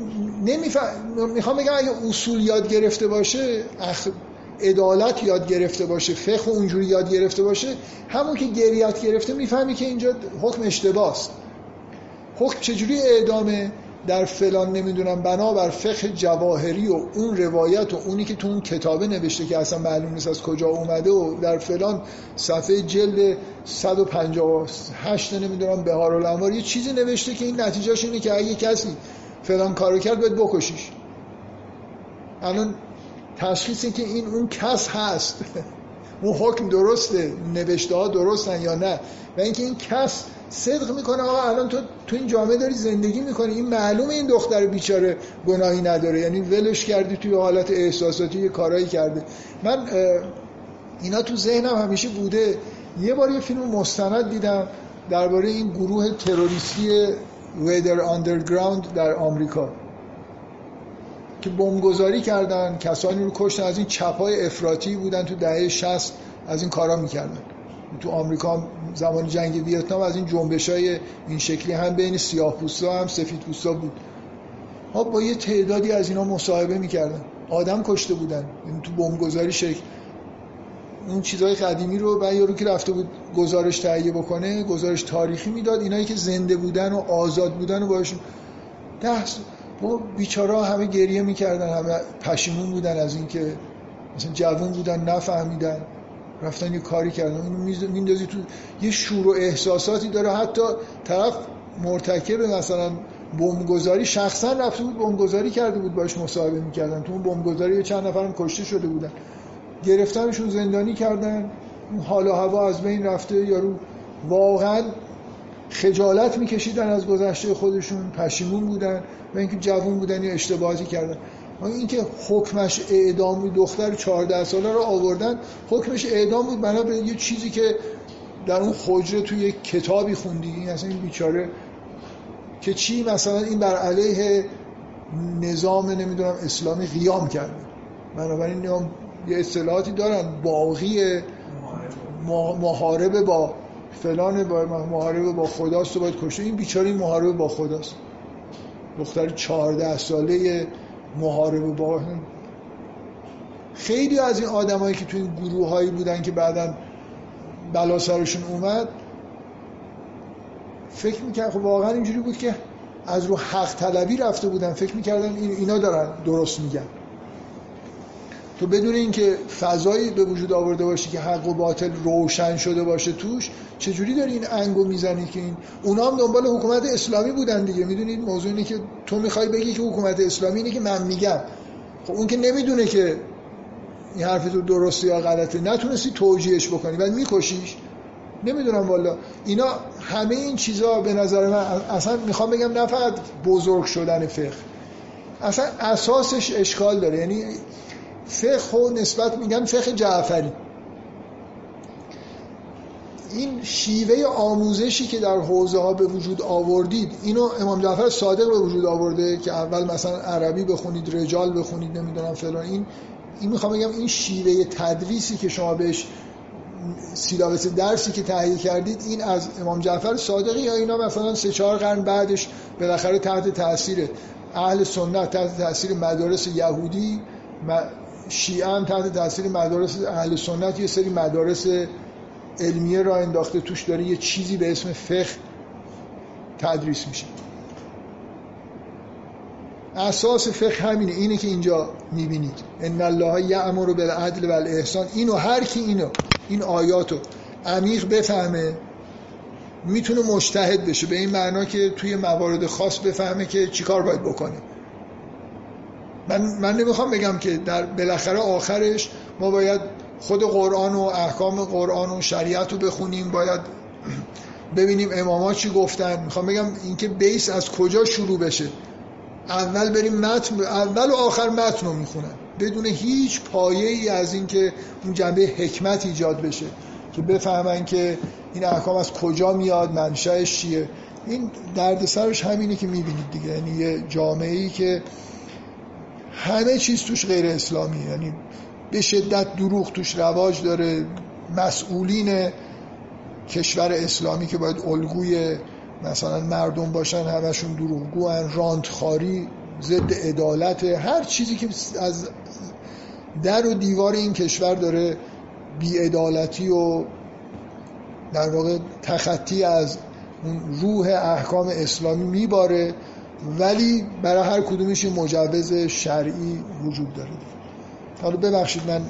نمیفهم می‌خوام بگم اگه اصول یاد گرفته باشه اخ... عدالت یاد گرفته باشه فقه اونجوری یاد گرفته باشه همون که گریت گرفته می‌فهمی که اینجا حکم اشتباست. حکم چجوری اعدامه؟ در فلان نمی‌دونم بنابر فقه جواهری و اون روایت و اونی که تو اون کتابه نوشته که اصلا معلوم نیست از کجا اومده و در فلان صفحه جلد 158 نمی‌دونم بهار الانوار یه چیزی نوشته که این نتیجهش اینه که اگه کسی فلان کارو کرد باید بکشیش. الان تشخیصی که این اون کس هست. [laughs] اون حکم درسته نوشته ها درستن یا نه. و اینکه این کس صدق می‌کنه آقا الان تو تو این جامعه داری زندگی می‌کنی. این معلومه این دختر بیچاره گناهی نداره. یعنی ولش کردی توی حالت احساساتی یه کارایی کرده. من اینا تو ذهنم همیشه بوده. یه بار یه فیلم مستند دیدم درباره این گروه تروریستی ویدر آندرگراند در آمریکا. که بمبگذاری کردن کسانی رو کشتن از این چپای افراطی بودن تو دهه 60 از این کارا می‌کردن. تو آمریکا زمان جنگ ویتنام از این جنبش های این شکلی هم بین سیاه پوستا هم سفید پوستا بود. ها با یه تعدادی از اینا مصاحبه می‌کردن. آدم کشته بودن. این یعنی تو بمبگذاری شکل. اون چیزهای قدیمی رو بعد یارو که رفته بود گزارش تهیه بکنه گزارش تاریخی می‌داد. اینایی که زنده بودن و آزاد بودن و باشون. ده و بیچاره همه گریه می‌کردن همه پشیمون بودن از اینکه مثلا جوون بودن نفهمیدن. رفتن یه کاری کردن. اینو میندازی تو یه شور و احساساتی داره. حتی طرف مرتکب مثلا بمبگذاری شخصا رفته بود بمبگذاری کرده بود باش مصاحبه می‌کردن. تو اون بمبگذاری چند نفرم کشته شده بودن. گرفتنشون زندانی کردن. حال و هوا از بین رفته. یارو واقعا خجالت میکشیدن از گذشته خودشون پشیمون بودن و اینکه جوون بودن یا اشتباهی کردن. اینکه حکمش اعدام بود دختر 14 ساله رو آوردن حکمش اعدام بود بنا به یه چیزی که در اون خجره توی یک کتابی خوندی. این اصلا این بیچاره که چی مثلا این بر علیه نظام نمی‌دونم اسلامی قیام کرده بنابراین یه اصطلاحاتی دارن. باقی محاربه با فلان با محاربه با خداست و باید کشته. این بیچاره محاربه با خداست. دختر 14 ساله محاربه با خیلی از این آدمایی که تو این گروه هایی بودن که بعدا بلا سرشون اومد فکر می‌کرد خب واقعا اینجوری بود که از رو حق طلبی رفته بودن. فکر می‌کردن اینا دارن درست میگن. تو بدون اینکه فضایی به وجود آورده باشی که حق و باطل روشن شده باشه توش چجوری داری این انگو می‌زنی که این اونا هم دنبال حکومت اسلامی بودن دیگه. می‌دونید موضوع اینه که تو می‌خوای بگی که حکومت اسلامی اینه که من میگم. خب اون که نمی‌دونه که این حرف تو درسته یا غلطه. نتونستی توجیهش بکنی. بعد میکشیش. نمی‌دونم والا. اینا همه این چیزا به نظر من اصلا می‌خوام بگم نه فقط بزرگ شدن فقه. اصلا اساسش اشکال داره. یعنی فقه و نسبت میگن فقه جعفری. این شیوه آموزشی که در حوزه ها به وجود آوردید اینو امام جعفر صادق به وجود آورده که اول مثلا عربی بخونید رجال بخونید نمی‌دونم فلان این این می‌خوام بگم این شیوه تدریسی که شما بهش سیلابس درسی که تهیه کردید این از امام جعفر صادقی یا اینا مثلا سه چهار قرن بعدش بالاخره تحت تاثیر اهل سنت تحت تاثیر مدارس یهودی شیعه تحت تاثیر مدارس اهل سنت یه سری مدارس علمیه را انداخته توش داره یه چیزی به اسم فقه تدریس میشه. اساس فقه همینه اینه که اینجا می‌بینید. ان الله یأمر بالعدل والاحسان اینو هر کی اینو این آیاتو عمیق بفهمه می‌تونه مجتهد بشه. به این معنا که توی موارد خاص بفهمه که چیکار باید بکنه. من, من نمی‌خوام بگم که در بالاخره آخرش ما باید خود قرآن و احکام قرآن و شریعت رو بخونیم باید ببینیم اماما چی گفتن. می‌خوام بگم اینکه بیس از کجا شروع بشه. اول بریم متن اول و آخر متن رو می‌خونن. بدون هیچ پایه ای از اینکه اون جنبه حکمت ایجاد بشه که بفهمن که این احکام از کجا میاد منشأش چیه. این دردسرش همینه که می‌بینید دیگه. یعنی یه جامعه ای که همه چیز توش غیر اسلامی یعنی به شدت دروغ توش رواج داره مسئولین کشور اسلامی که باید الگوی مثلا مردم باشن همشون دروغگو هن رانتخاری ضد عدالت هر چیزی که از در و دیوار این کشور داره بیعدالتی و در واقع تخطی از روح احکام اسلامی میباره. ولی برای هر کدومش مجوز شرعی وجود داره. حالا ببخشید من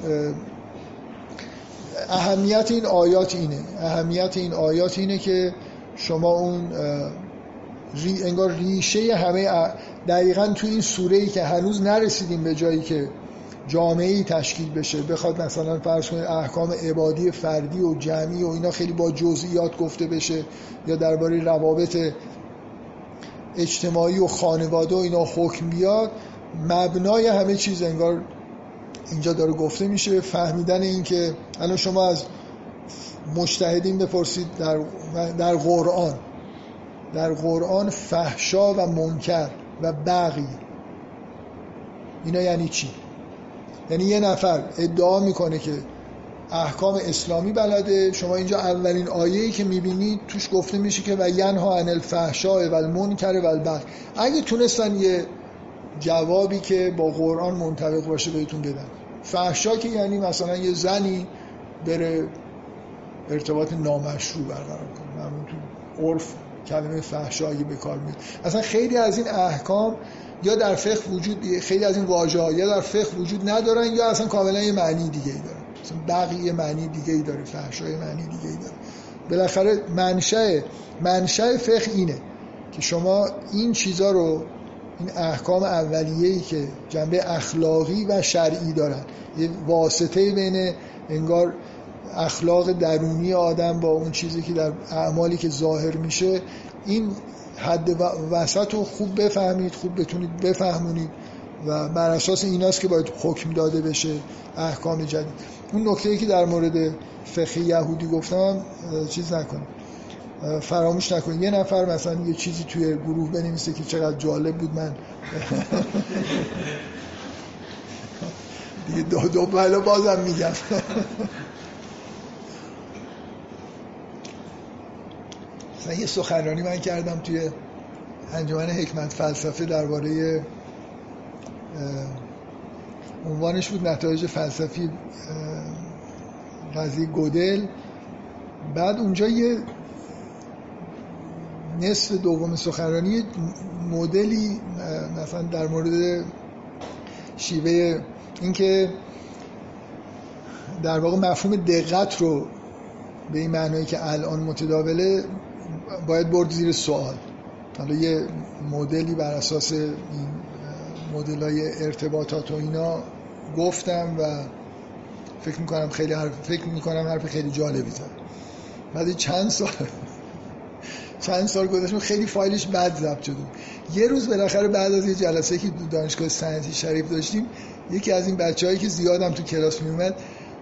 اهمیت این آیات اینه. اهمیت این آیات اینه که شما اون ری انگار ریشه همه دقیقا تو این سوره ای که هنوز نرسیدیم به جایی که جامعه ای تشکیل بشه بخواد مثلا فرض کنید احکام عبادی فردی و جمعی و اینا خیلی با جزئیات گفته بشه یا درباره روابط اجتماعی و خانواده و اینا حکم بیاد مبنای همه چیز انگار اینجا داره گفته میشه. فهمیدن این که الان شما از مجتهدین بپرسید در, در قرآن. در قرآن فحشا و منکر و بقی اینا یعنی چی؟ یعنی یه نفر ادعا می‌کنه که احکام اسلامی بلده. شما اینجا اولین آیه‌ای که می‌بینید توش گفته میشه که و ینها عن الفحشاء و المنکر و اگه تونستن یه جوابی که با قرآن منطبق باشه بهتون بدن. فحشا که یعنی مثلا یه زنی بره ارتباط نامشروع برقرار کنه. همون تو عرف کلمه فحشایی به کار میاد. اصلا خیلی از این احکام یا در فقه وجود خیلی از این واژه یا در فقه وجود ندارن یا اصلا کاملا یه معنی دیگه ای دارن. مثلا بقیه معنی دیگه ای داره فحشای معنی دیگه ای داره. بالاخره منشأ منشأ فقه اینه که شما این چیزا رو این احکام اولیه‌ای که جنبه اخلاقی و شرعی دارن. یه واسطه بین انگار اخلاق درونی آدم با اون چیزی که در اعمالی که ظاهر میشه این حد وسط رو خوب بفهمید خوب بتونید بفهمونید و بر اساس ایناست که باید حکم داده بشه احکام جدید. اون نکته ای که در مورد فقه یهودی گفتم چیز نکنید. فراموش نکنید. یه نفر مثلا یه چیزی توی گروه بنویسه که چقدر جالب بود من [laughs] دیگه دو دو بله بازم میگم. [laughs] مثلا یه سخنرانی من کردم توی انجمن حکمت فلسفه درباره عنوانش بود نتایج فلسفی قضیه گودل. بعد اونجا یه نصف دوم سخنرانی مدلی مثلا در مورد شیوه اینکه در واقع مفهوم دقت رو به این معنایی که الان متداوله باید برد زیر سوال. حالا یه مدلی بر اساس این مدل ارتباطات و اینا گفتم و فکر می‌کنم خیلی حرف فکر می‌کنم حرف خیلی جالبی زد. بعد چند سال چند سال گذشت خیلی فایلش بد ضبط شده یه روز بالاخره بعد از یه جلسه که دانشگاه صنعتی شریف داشتیم یکی از این بچه‌هایی که زیادم تو کلاس میومد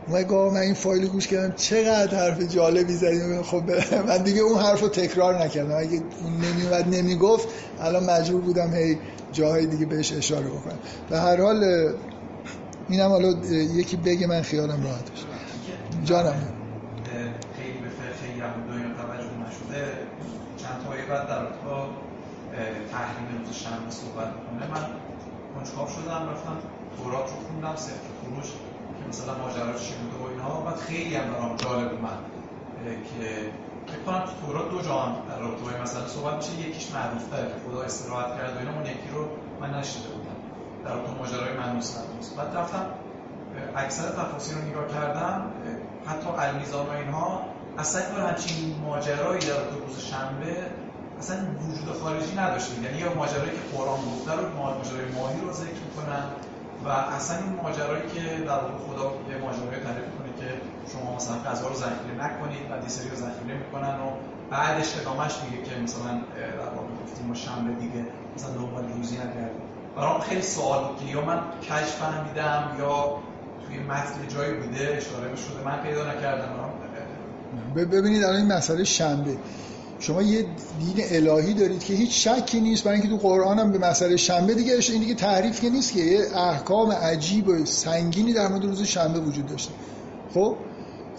اومد گفت من این فایل گوش کردم چقدر حرف جالبی زدیم خب من دیگه اون حرف رو تکرار نکردم. اگه اون نمیومد نمی‌گفت الان مجبور بودم هی جاهای دیگه بهش اشاره بکنم. به هر حال اینم حالا یکی بگه من خیالم راحت بشه جانم. خیلی به فقه یهودیان توجه نشده. چند تا بعد در با تحریم روز شنبه صحبت می‌کنه. من کنجکاو شدم رفتم تورات رو خوندم سفر فروش که مثلا ماجراش چی بوده و اینها. بعد خیلی هم برام جالب اومد که فکر کنم تو تورات دو جا در رابطه مثلا صحبت میشه. یکیش معروف که خدا استراحت کرد و اینا اون یکی رو من نشیده در رابطه ماجرای منوس نموس بعد رفتم اکثر تفاصیل رو نگاه کردم حتی المیزان و اینها اصلا این همچین ماجرایی در روز شنبه اصلا وجود خارجی نداشته یعنی یا ماجرایی که قرآن گفته رو ماجرای ماهی رو ذکر می‌کنن و اصلا این ماجرایی که در خدا یه ماجرایی تعریف کنه که شما مثلا غذا رو ذخیره نکنید و دیسری رو ذخیره می‌کنن و بعدش ادامهش میگه که مثلا در واقع گفتیم ما شنبه دیگه مثلا دنبال روزی نگردیم. برام خیلی سوال بود که یا من کش فهمیدم یا توی متن جایی بوده اشاره شده. من پیدا نکردم. ببینید الان این مسئله شنبه. شما یه دین الهی دارید که هیچ شکی نیست برای اینکه تو قرآن هم به مسئله شنبه دیگه این دیگه تعریف که نیست که یه احکام عجیب و سنگینی در مورد روز شنبه وجود داشته. خب؟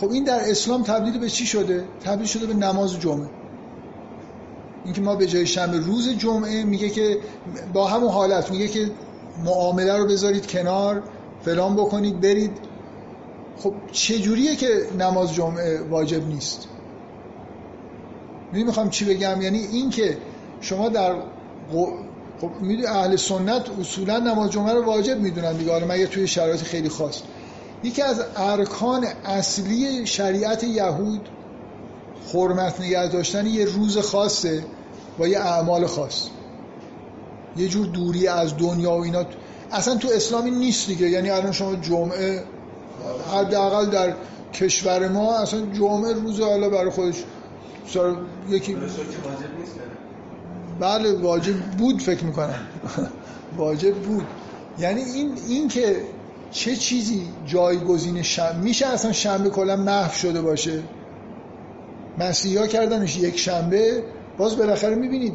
خب این در اسلام تبدیل به چی شده؟ تبدیل شده به نماز جمعه. اینکه ما به جای شنبه روز جمعه میگه که با همون حالت میگه که معامله رو بذارید کنار فلان بکنید برید. خب چه جوریه که نماز جمعه واجب نیست؟ می‌خوام چی بگم یعنی این که شما در خب می‌دونی اهل سنت اصولا نماز جمعه رو واجب می‌دونن دیگه. حالا مگه توی شرایط خیلی خاص. یکی از ارکان اصلی شریعت یهود حرمت نگه داشتن یه روز خاصه با یه اعمال خاص. یه جور دوری از دنیا و اینا. اصلا تو اسلامی نیست دیگه. یعنی الان شما جمعه حداقل در کشور ما اصلا جمعه روز حالا برای خودش یکی بله واجب بود فکر می‌کنم. واجب بود. یعنی این این که چه چیزی جایگزین شنبه میشه اصلا شنبه کلا محو شده باشه؟ مسیحی ها کردنش یک شنبه باز بالاخره می‌بینید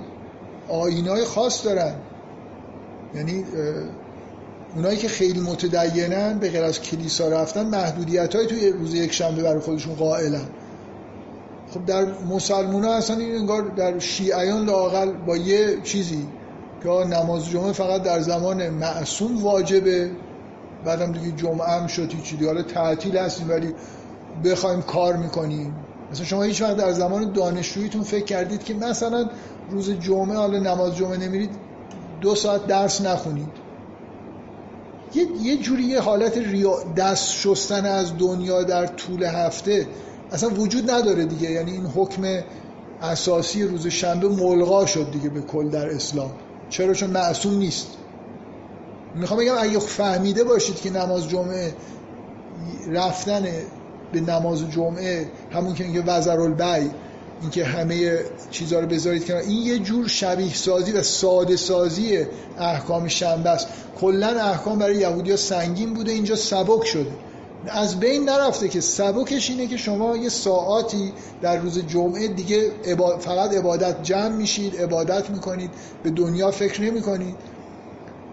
آینای خاص دارن. یعنی اونایی که خیلی متدینن به غیر از کلیسا رفتن محدودیت های توی روز یک شنبه برای خودشون قائلن. خب در مسلمان ها اصلا این انگار در شیعیان لاقل با یه چیزی که نماز جمعه فقط در زمان معصوم واجبه بعدم دیگه جمعه هم شد هیچی حالا تعطیل هستیم ولی بخوایم کار می‌کنیم. مثلا شما هیچ وقت در زمان دانشجوییتون فکر کردید که مثلا روز جمعه حالا نماز جمعه نمیرید دو ساعت درس نخونید. یه, یه جوری یه حالت ریا دست شستن از دنیا در طول هفته اصلا وجود نداره دیگه. یعنی این حکم اساسی روز شنبه ملغا شد دیگه به کل در اسلام. چرا؟ چون معصوم نیست. می‌خوام بگم اگه فهمیده باشید که نماز جمعه رفتن به نماز جمعه همون که میگه وزر البی اینکه همه چیزها رو بذارید کنار. این یه جور شبیه سازی و ساده سازی احکام شنبه است. کلا احکام برای یهودی سنگین بوده اینجا سبک شده. از بین نرفته که سبکش اینه که شما یه ساعاتی در روز جمعه دیگه فقط عبادت جمع میشید عبادت می‌کنید به دنیا فکر نمی‌کنید.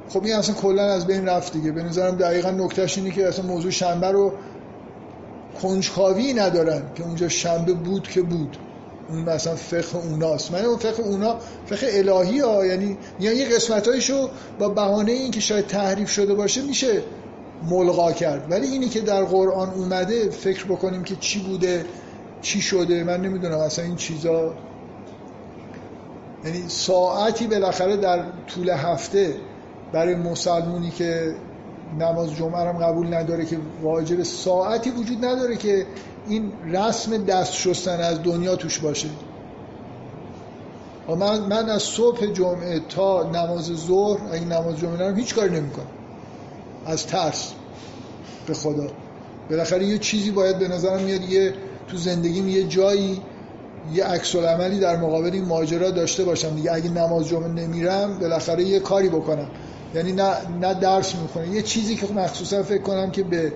خب این اصلا کلا از بین رفت دیگه. به نظرم دقیقا نکتهش اینه که اصلا موضوع شنبه رو کنجکاوی ندارن که اونجا شنبه بود که بود. اون مثلا فقه اوناست. من اون فقه اونا فقه الهی ها یعنی یه قسمت هایشو با بهانه این که شاید تحریف شده باشه میشه ملغا کرد. ولی اینی که در قرآن اومده فکر بکنیم که چی بوده چی شده من نمی‌دونم. اصلا این چیزا یعنی ساعتی بالاخره در طول هفته برای مسلمونی که نماز جمعه هم قبول نداره که واجب ساعتی وجود نداره که این رسم دست شستن از دنیا توش باشه. من, من از صبح جمعه تا نماز ظهر اگه نماز جمعه نرم هیچ کاری نمی‌کنم. از ترس. به خدا. بالاخره یه چیزی باید به نظرم میاد یه تو زندگیم یه جایی یه عکس عملی در مقابل این ماجرا داشته باشم. دیگه اگه نماز جمعه نمیرم بالاخره یه کاری بکنم. یعنی نه, نه درس می‌کنه یه چیزی که مخصوصا فکر کنم که به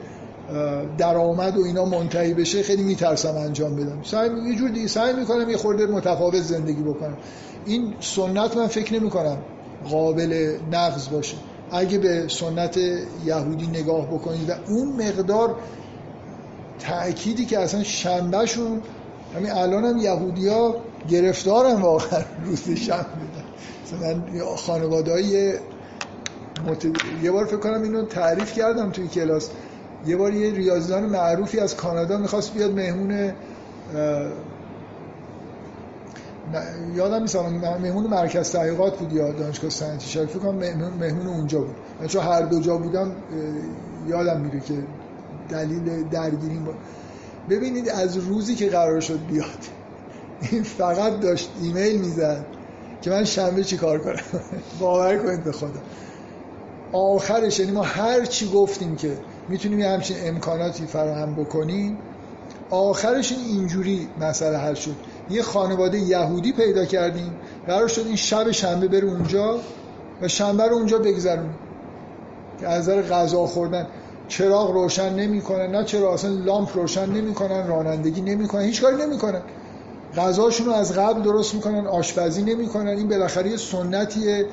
درآمد و اینا منتهی بشه خیلی میترسم انجام بدم. سعی یه جور دیگه سعی می‌کنم یه خورده متفاوت زندگی بکنم. این سنت من فکر نمی کنم قابل نقض باشه. اگه به سنت یهودی نگاه بکنید و اون مقدار تأکیدی که اصلا شنبهشون همین الان هم یهودی ها گرفتارن واقعا روز شنبه. مثلا خانواده های مت... یه بار فکر کنم اینو تعریف کردم توی کلاس. یه بار یه ریاضیدان معروفی از کانادا می‌خواست بیاد مهمون یادم نیست مهمون مرکز تحقیقات بود یا دانشگاه صنعتی شریف فکر کنم مهمون اونجا بود. من چون هر دو جا بودم یادم میره که دلیل درگیری بود ببینید از روزی که قرار شد بیاد این فقط داشت ایمیل می‌زد که من شنبه چی کار کنم. [laughs] باور کنید به خدا. آخرش یعنی ما هر چی گفتیم که می‌تونیم یه همچین امکاناتی فراهم بکنیم آخرش این اینجوری مسئله حل شد. یه خانواده یهودی پیدا کردیم قرار شد این شب شنبه بره اونجا و شنبه رو اونجا بگذرون. که از نظر غذا خوردن چراغ روشن نمی‌کنن نه چرا اصلا لامپ روشن نمی‌کنن رانندگی نمی‌کنن هیچ کاری نمی‌کنن. غذاشون رو از قبل درست می‌کنن آشپزی نمی‌کنن. این بالاخره یه سنتیه.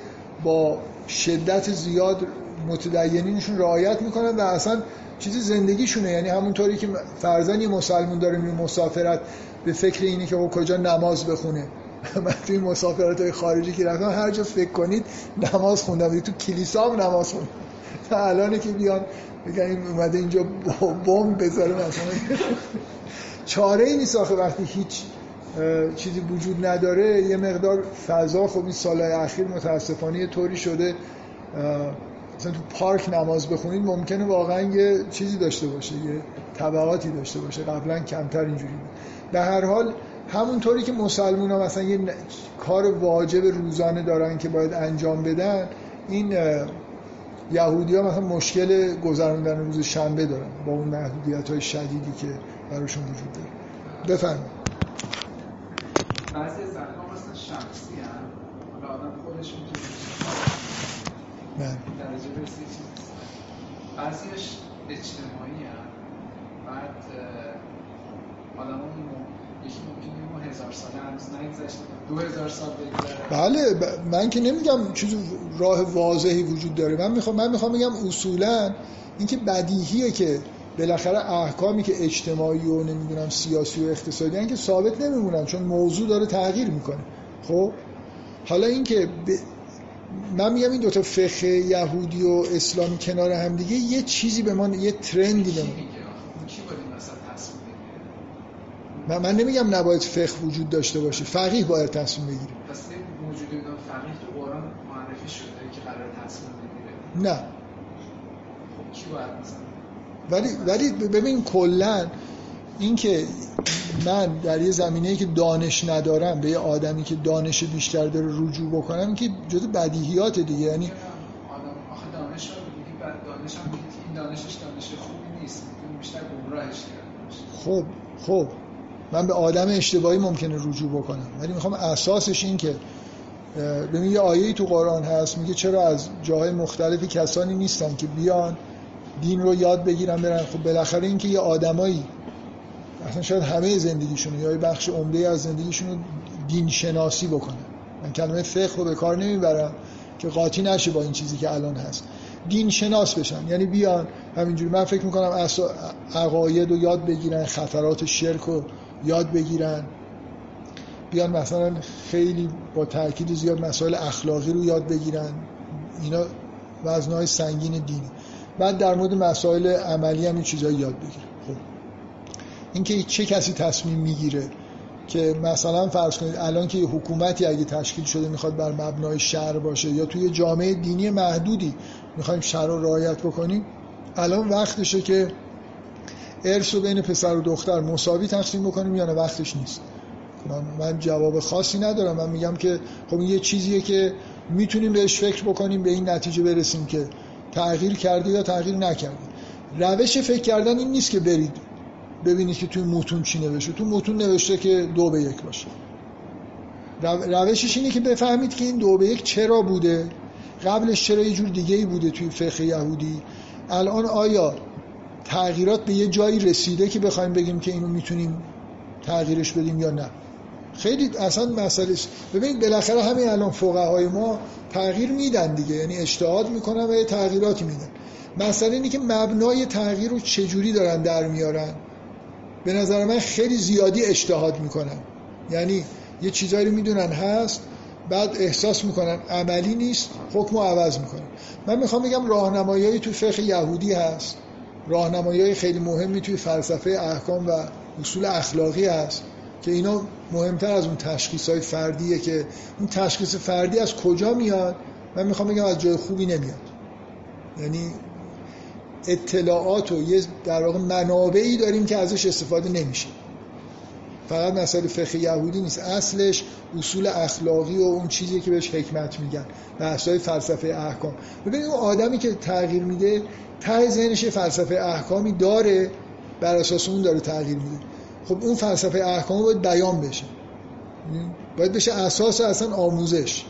با شدت زیاد متدینینشون رعایت می‌کنن و اصلا چیزی زندگیشونه. یعنی همونطوری که فرزن یه مسلمون داره می مسافرت به فکر اینه که او کجا نماز بخونه. [laughs] من توی مسافرت های خارجی که رفتم هر جا فکر کنید نماز خوندم. تو کلیسا هم نماز خوندم. [laughs] تا الان که بیان بگن این اومده اینجا بمب بذاره مثلا. [laughs] چاره ای نیست آخه وقتی هیچ چیزی وجود نداره یه مقدار فضا خب این سالهای اخیر متاسفانه طوری شده مثلا تو پارک نماز بخونید ممکنه واقعا یه چیزی داشته باشه یه طبقاتی داشته باشه قبلا کمتر اینجوری بود. در هر حال همونطوری که مسلمون ها مثلا یه کار واجب روزانه دارن که باید انجام بدن این یهودی ها مثلا مشکل گذراندن روز شنبه دارن با اون محدودیت های شدیدی که براشون وجود داره. بفرمایید. بعضی از مثلا شخصی هم حالا آدم خودش می‌تونه درجه برسی بعضیش اجتماعی هم بعد آدم یکی ممکنه هزار ساله هنوز نگذشته. دو هزار سال بگذره. بله من که نمیگم چیز راه واضحی وجود داره. من می‌خوام من می‌خوام بگم اصولا اینکه بدیهیه که بالاخره احکامی که اجتماعی و نمی‌دونم سیاسی و اقتصادی هن که ثابت نمیمونن چون موضوع داره تغییر می‌کنه. خب؟ حالا اینکه ب... من میگم این دوتا فقه یهودی و اسلامی کنار هم دیگه یه چیزی به ما یه ترندی به من, من نمیگم نباید فقه وجود داشته باشه. فقیه باید تصمیم بگیره. پس موجود فقیه تو قرآن معرفی شده که قرار تصمیم بگیره؟ نه. خب کی باید مثلا ولی ولی ببین کلا اینکه من در یه زمینه که دانش ندارم به یه آدمی که دانش بیشتر داره رجوع بکنم که جز بدیهیات دیگه. یعنی دانش دانش دانشش دانش خوبی نیست. بیشتر گمراهش خب خب. من به آدم اشتباهی ممکنه رجوع بکنم. ولی می‌خوام اساسش این که ببین یه آیه‌ای تو قرآن هست میگه چرا از جاهای مختلفی کسانی نیستن که بیان دین رو یاد بگیرن برن. خب بالاخره اینکه یه آدمایی اصلا شاید همه زندگیشون یا یه بخش عمده از زندگیشون رو دین شناسی بکنن. من کلمه فقه رو به کار نمی‌برم که قاطی نشه با این چیزی که الان هست. دین شناس بشن. یعنی بیان همینجوری. من فکر می‌کنم عقاید رو یاد بگیرن خطرات شرک رو یاد بگیرن. بیان مثلا خیلی با تاکید زیاد مسائل اخلاقی رو یاد بگیرن. اینا وزنهای سنگین دینی بعد در مورد مسائل عملی هم این چیزایی یاد بگیره خب. اینکه چه کسی تصمیم می‌گیره که مثلا فرض کنید الان که یه حکومتی اگه تشکیل شده می‌خواد بر مبنای شهر باشه یا توی جامعه دینی محدودی می‌خوایم شهر رو رعایت بکنیم الان وقتشه که ارث رو بین پسر و دختر مساوی تقسیم بکنیم یا نه وقتش نیست. من جواب خاصی ندارم. من میگم که خب یه چیزیه که می‌تونیم بهش فکر بکنیم به این نتیجه برسیم که تغییر کرده یا تغییر نکرده روش فکر کردن این نیست که برید ببینید که توی متون چی نوشته. تو متون نوشته که دو به یک باشه. روشش اینه که بفهمید که این دو به یک چرا بوده. قبلش چرا یه جور دیگه ای بوده توی فقه یهودی. الان آیا تغییرات به یه جایی رسیده که بخوایم بگیم که اینو می‌تونیم تغییرش بدیم یا نه؟ خیلی اصلا مسئله ببینید بالاخره همین الان فقهای ما تغییر میدن دیگه. یعنی اجتهاد می‌کنن و یه تغییراتی میدن. مسئله اینه که مبنای تغییر رو چجوری دارن در میارن؟ به نظر من خیلی زیادی اجتهاد می‌کنن. یعنی یه چیزایی می‌دونن هست بعد احساس می‌کنن عملی نیست حکم عوض می‌کنن. من می‌خوام بگم راهنمایی تو فقه یهودی هست. راهنمایی خیلی مهمی توی فلسفه احکام و اصول اخلاقی هست. که اینا مهمتر از اون تشخیص های فردیه که اون تشخیص فردی از کجا میاد؟ من می‌خوام بگم از جای خوبی نمیاد. یعنی اطلاعات و یه در واقع منابعی داریم که ازش استفاده نمیشه. فقط مسئله فقه یهودی نیست. اصلش اصول اخلاقی و اون چیزی که بهش حکمت میگن. بحث‌های فلسفه احکام. ببینید اون آدمی که تغییر میده ته ذهنش فلسفه احکامی داره بر اساس اون داره تغییر میده. خب اون فلسفه احکام باید بیان بشه. باید بشه اساس اصلا آموزش.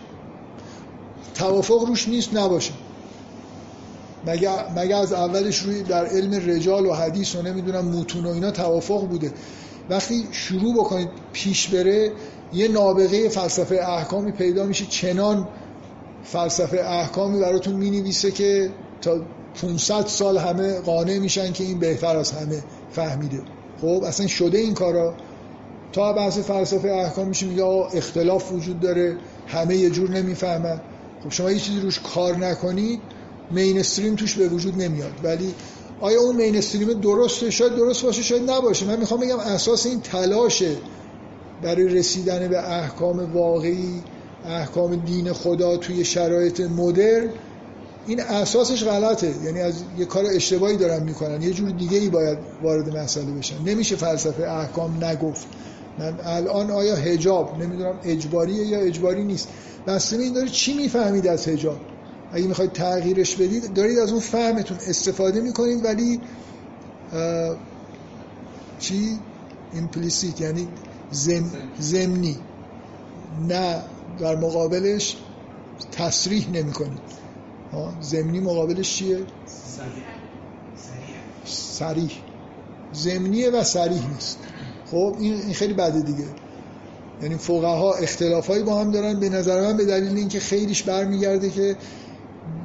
توافق روش نیست نباشه. مگه, مگه از اولش روی در علم رجال و حدیث و نمی‌دونم متون و اینا توافق بوده؟ وقتی شروع بکنید پیش بره یه نابغه فلسفه احکامی پیدا میشه چنان فلسفه احکامی براتون می که تا 500 سال همه قانع میشن که این بهتر از همه فهمیده. خب اصلا شده این کارا. تا بحث فلسفه احکام میشه میگه اختلاف وجود داره همه یه جور نمی‌فهمن. خب شما یه چیزی روش کار نکنید مینستریم توش به وجود نمیاد. ولی آیا اون مینستریم درسته؟ شاید درست باشه شاید نباشه. من می‌خوام بگم اساس این تلاشه برای رسیدن به احکام واقعی احکام دین خدا توی شرایط مدرن این اساسش غلطه. یعنی از یه کار اشتباهی دارن می‌کنن. یه جور دیگه ای باید وارد مسئله بشن. نمیشه فلسفه احکام نگفت. من الان آیا هجاب نمی‌دونم اجباریه یا اجباری نیست. بسته این داره چی می‌فهمید از هجاب اگه می‌خواید تغییرش بدید دارید از اون فهمتون استفاده می‌کنید ولی چی؟ ایمپلیسیت یعنی زم زمینی. نه در مقابلش تصریح نمی‌کنید. زمینی مقابلش چیه؟ سریح. زمینیه و سریح نیست. خب این خیلی بده دیگه. یعنی فقها اختلافایی با هم دارن. به نظر من به دلیل اینکه خیلیش برمیگرده که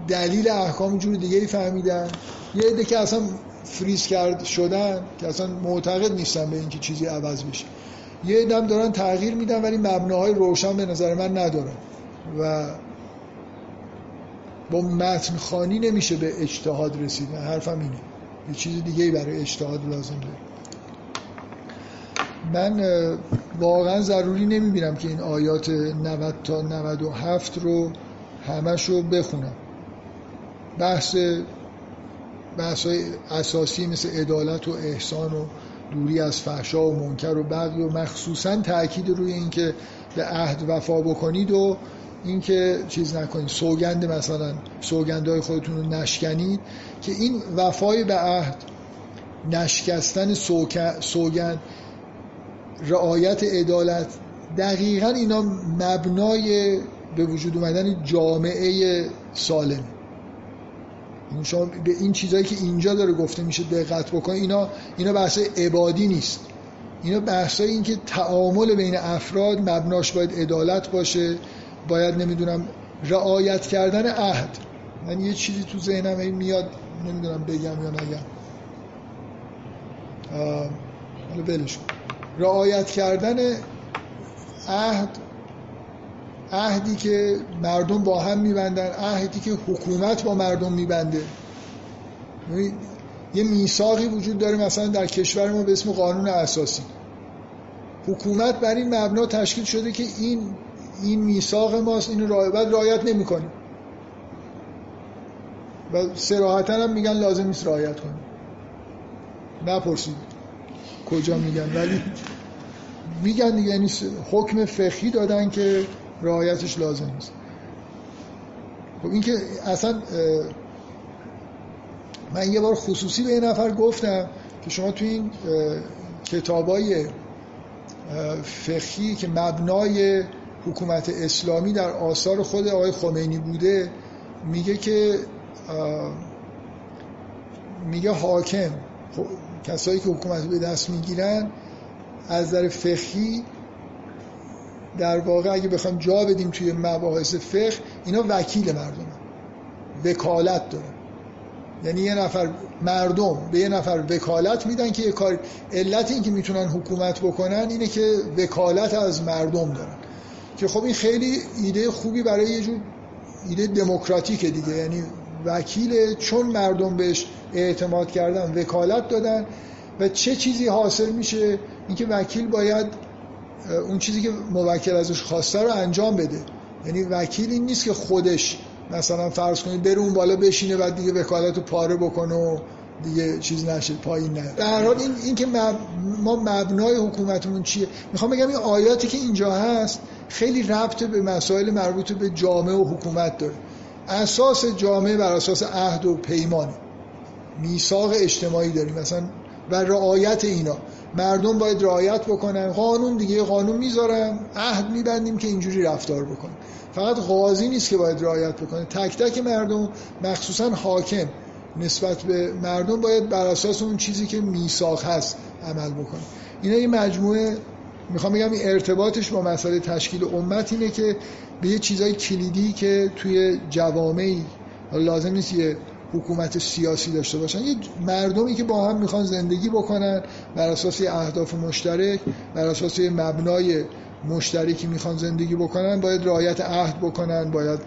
دلیل احکام جور دیگه فهمیدن. یه عده که اصلا فریز کرد شدن که اصلا معتقد نیستن به اینکه چیزی عوض بشه. یه عده دارن تغییر میدن ولی مبناهای روشن به نظر من ندارن. و با متن خانی نمیشه به اجتهاد رسید. من حرفم اینه. یه چیز دیگه برای اجتهاد لازم داره. من واقعا ضروری نمی‌بینم که این آیات 90 تا 97 رو همش رو بخونم. بحث بحث های اساسی مثل عدالت و احسان و دوری از فحشا و منکر و بقی و مخصوصا تاکید روی اینکه به عهد وفا بکنید و اینکه چیز نکنید. سوگند مثلا سوگندهای خودتون رو نشکنید که این وفای به عهد نشکستن سوگند رعایت عدالت دقیقا اینا مبنای به وجود اومدن جامعه سالم. شما به این چیزایی که اینجا داره گفته میشه دقت بکنید اینا اینا بحث عبادی نیست. اینا بحثای این که تعامل بین افراد مبناش باید عدالت باشه. باید نمی‌دونم رعایت کردن عهد. من یه چیزی تو ذهنم میاد نمی‌دونم بگم یا نگم. حالا بلش رعایت کردن عهد عهدی که مردم با هم میبندن عهدی که حکومت با مردم میبنده. یه میثاقی وجود داره مثلا در کشور ما به اسم قانون اساسی. حکومت بر این مبنا تشکیل شده که این این میثاق ماست اینو رعایت رعایت نمی‌کنیم. و سراحتا هم میگن لازم نیست رعایت کنیم. نپرسید. کجا میگن؟ ولی میگن دیگه یعنی حکم فقهی دادن که رعایتش لازم نیست. خب این که اصلا من یه بار خصوصی به یه نفر گفتم که شما تو این کتابای فقهی که مبنای حکومت اسلامی در آثار خود آقای خمینی بوده میگه که میگه حاکم کسایی که حکومت به دست می‌گیرن از نظر فقهی در واقع اگه بخوام جا بدیم توی مباحث فقه اینا وکیل مردم وکالت دارن. یعنی یه نفر مردم به یه نفر وکالت میدن که یه کار علت این که می‌تونن حکومت بکنن اینه که وکالت از مردم دارن. که خب این خیلی ایده خوبی برای یه جور ایده دموکراتیکه دیگه. یعنی وکیل چون مردم بهش اعتماد کردن وکالت دادن و چه چیزی حاصل میشه اینکه وکیل باید اون چیزی که موکل ازش خواسته رو انجام بده. یعنی وکیل این نیست که خودش مثلا فرض کنید بره اون بالا بشینه بعد دیگه وکالت رو پاره بکنه و دیگه چیز نشه پایین نه در حال این, این که ما مبنای حکومتمون چیه؟ می‌خوام بگم این آیاتی که اینجا هست خیلی ربط به مسائل مربوط به جامعه و حکومت داره. اساس جامعه بر اساس عهد و پیمانه. میثاق اجتماعی داریم. مثلا و رعایت اینا. مردم باید رعایت بکنن. قانون دیگه قانون می‌ذارن. عهد میبندیم که اینجوری رفتار بکنن. فقط قاضی نیست که باید رعایت بکنه. تک تک مردم مخصوصا حاکم نسبت به مردم باید بر اساس اون چیزی که میثاق هست عمل بکنه. اینا یه مجموعه می‌خوام بگم این ارتباطش با مسئله تشکیل امت اینه که به یه چیزای کلیدی که توی جوامعی لازم نیست یه حکومت سیاسی داشته باشن یه مردمی که با هم می‌خوان زندگی بکنن بر اساس اهداف مشترک بر اساس مبنای مشترکی می‌خوان زندگی بکنن باید رعایت عهد بکنن باید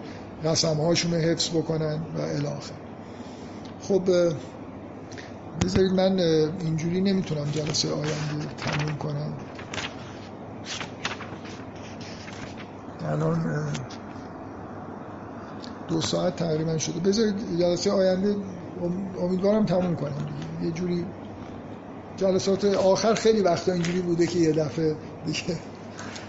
قسم حفظ بکنن و الاخر خب بذارید من اینجوری نمی‌تونم جلسه آینده تموم کنم. الان دو ساعت تقریبا شده. بذارید جلسه آینده امیدوارم تموم کنم یه جوری جلسات آخر خیلی وقتا اینجوری بوده که یه دفعه دیگه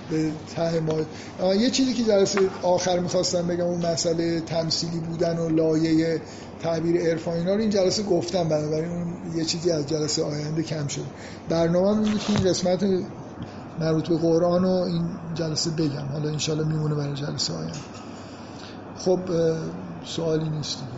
به ته ما یه چیزی که جلسه آخر می‌خواستم بگم اون مسئله تمثیلی بودن و لایه تعبیر عرفان اینا رو این جلسه گفتم بنابراین اون یه چیزی از جلسه آینده کم شد. برنامه این قسمت مربوط به قرآن و این جلسه بگم. حالا انشالله میمونه برای جلسه آینده. خب سوالی نیست. دیگه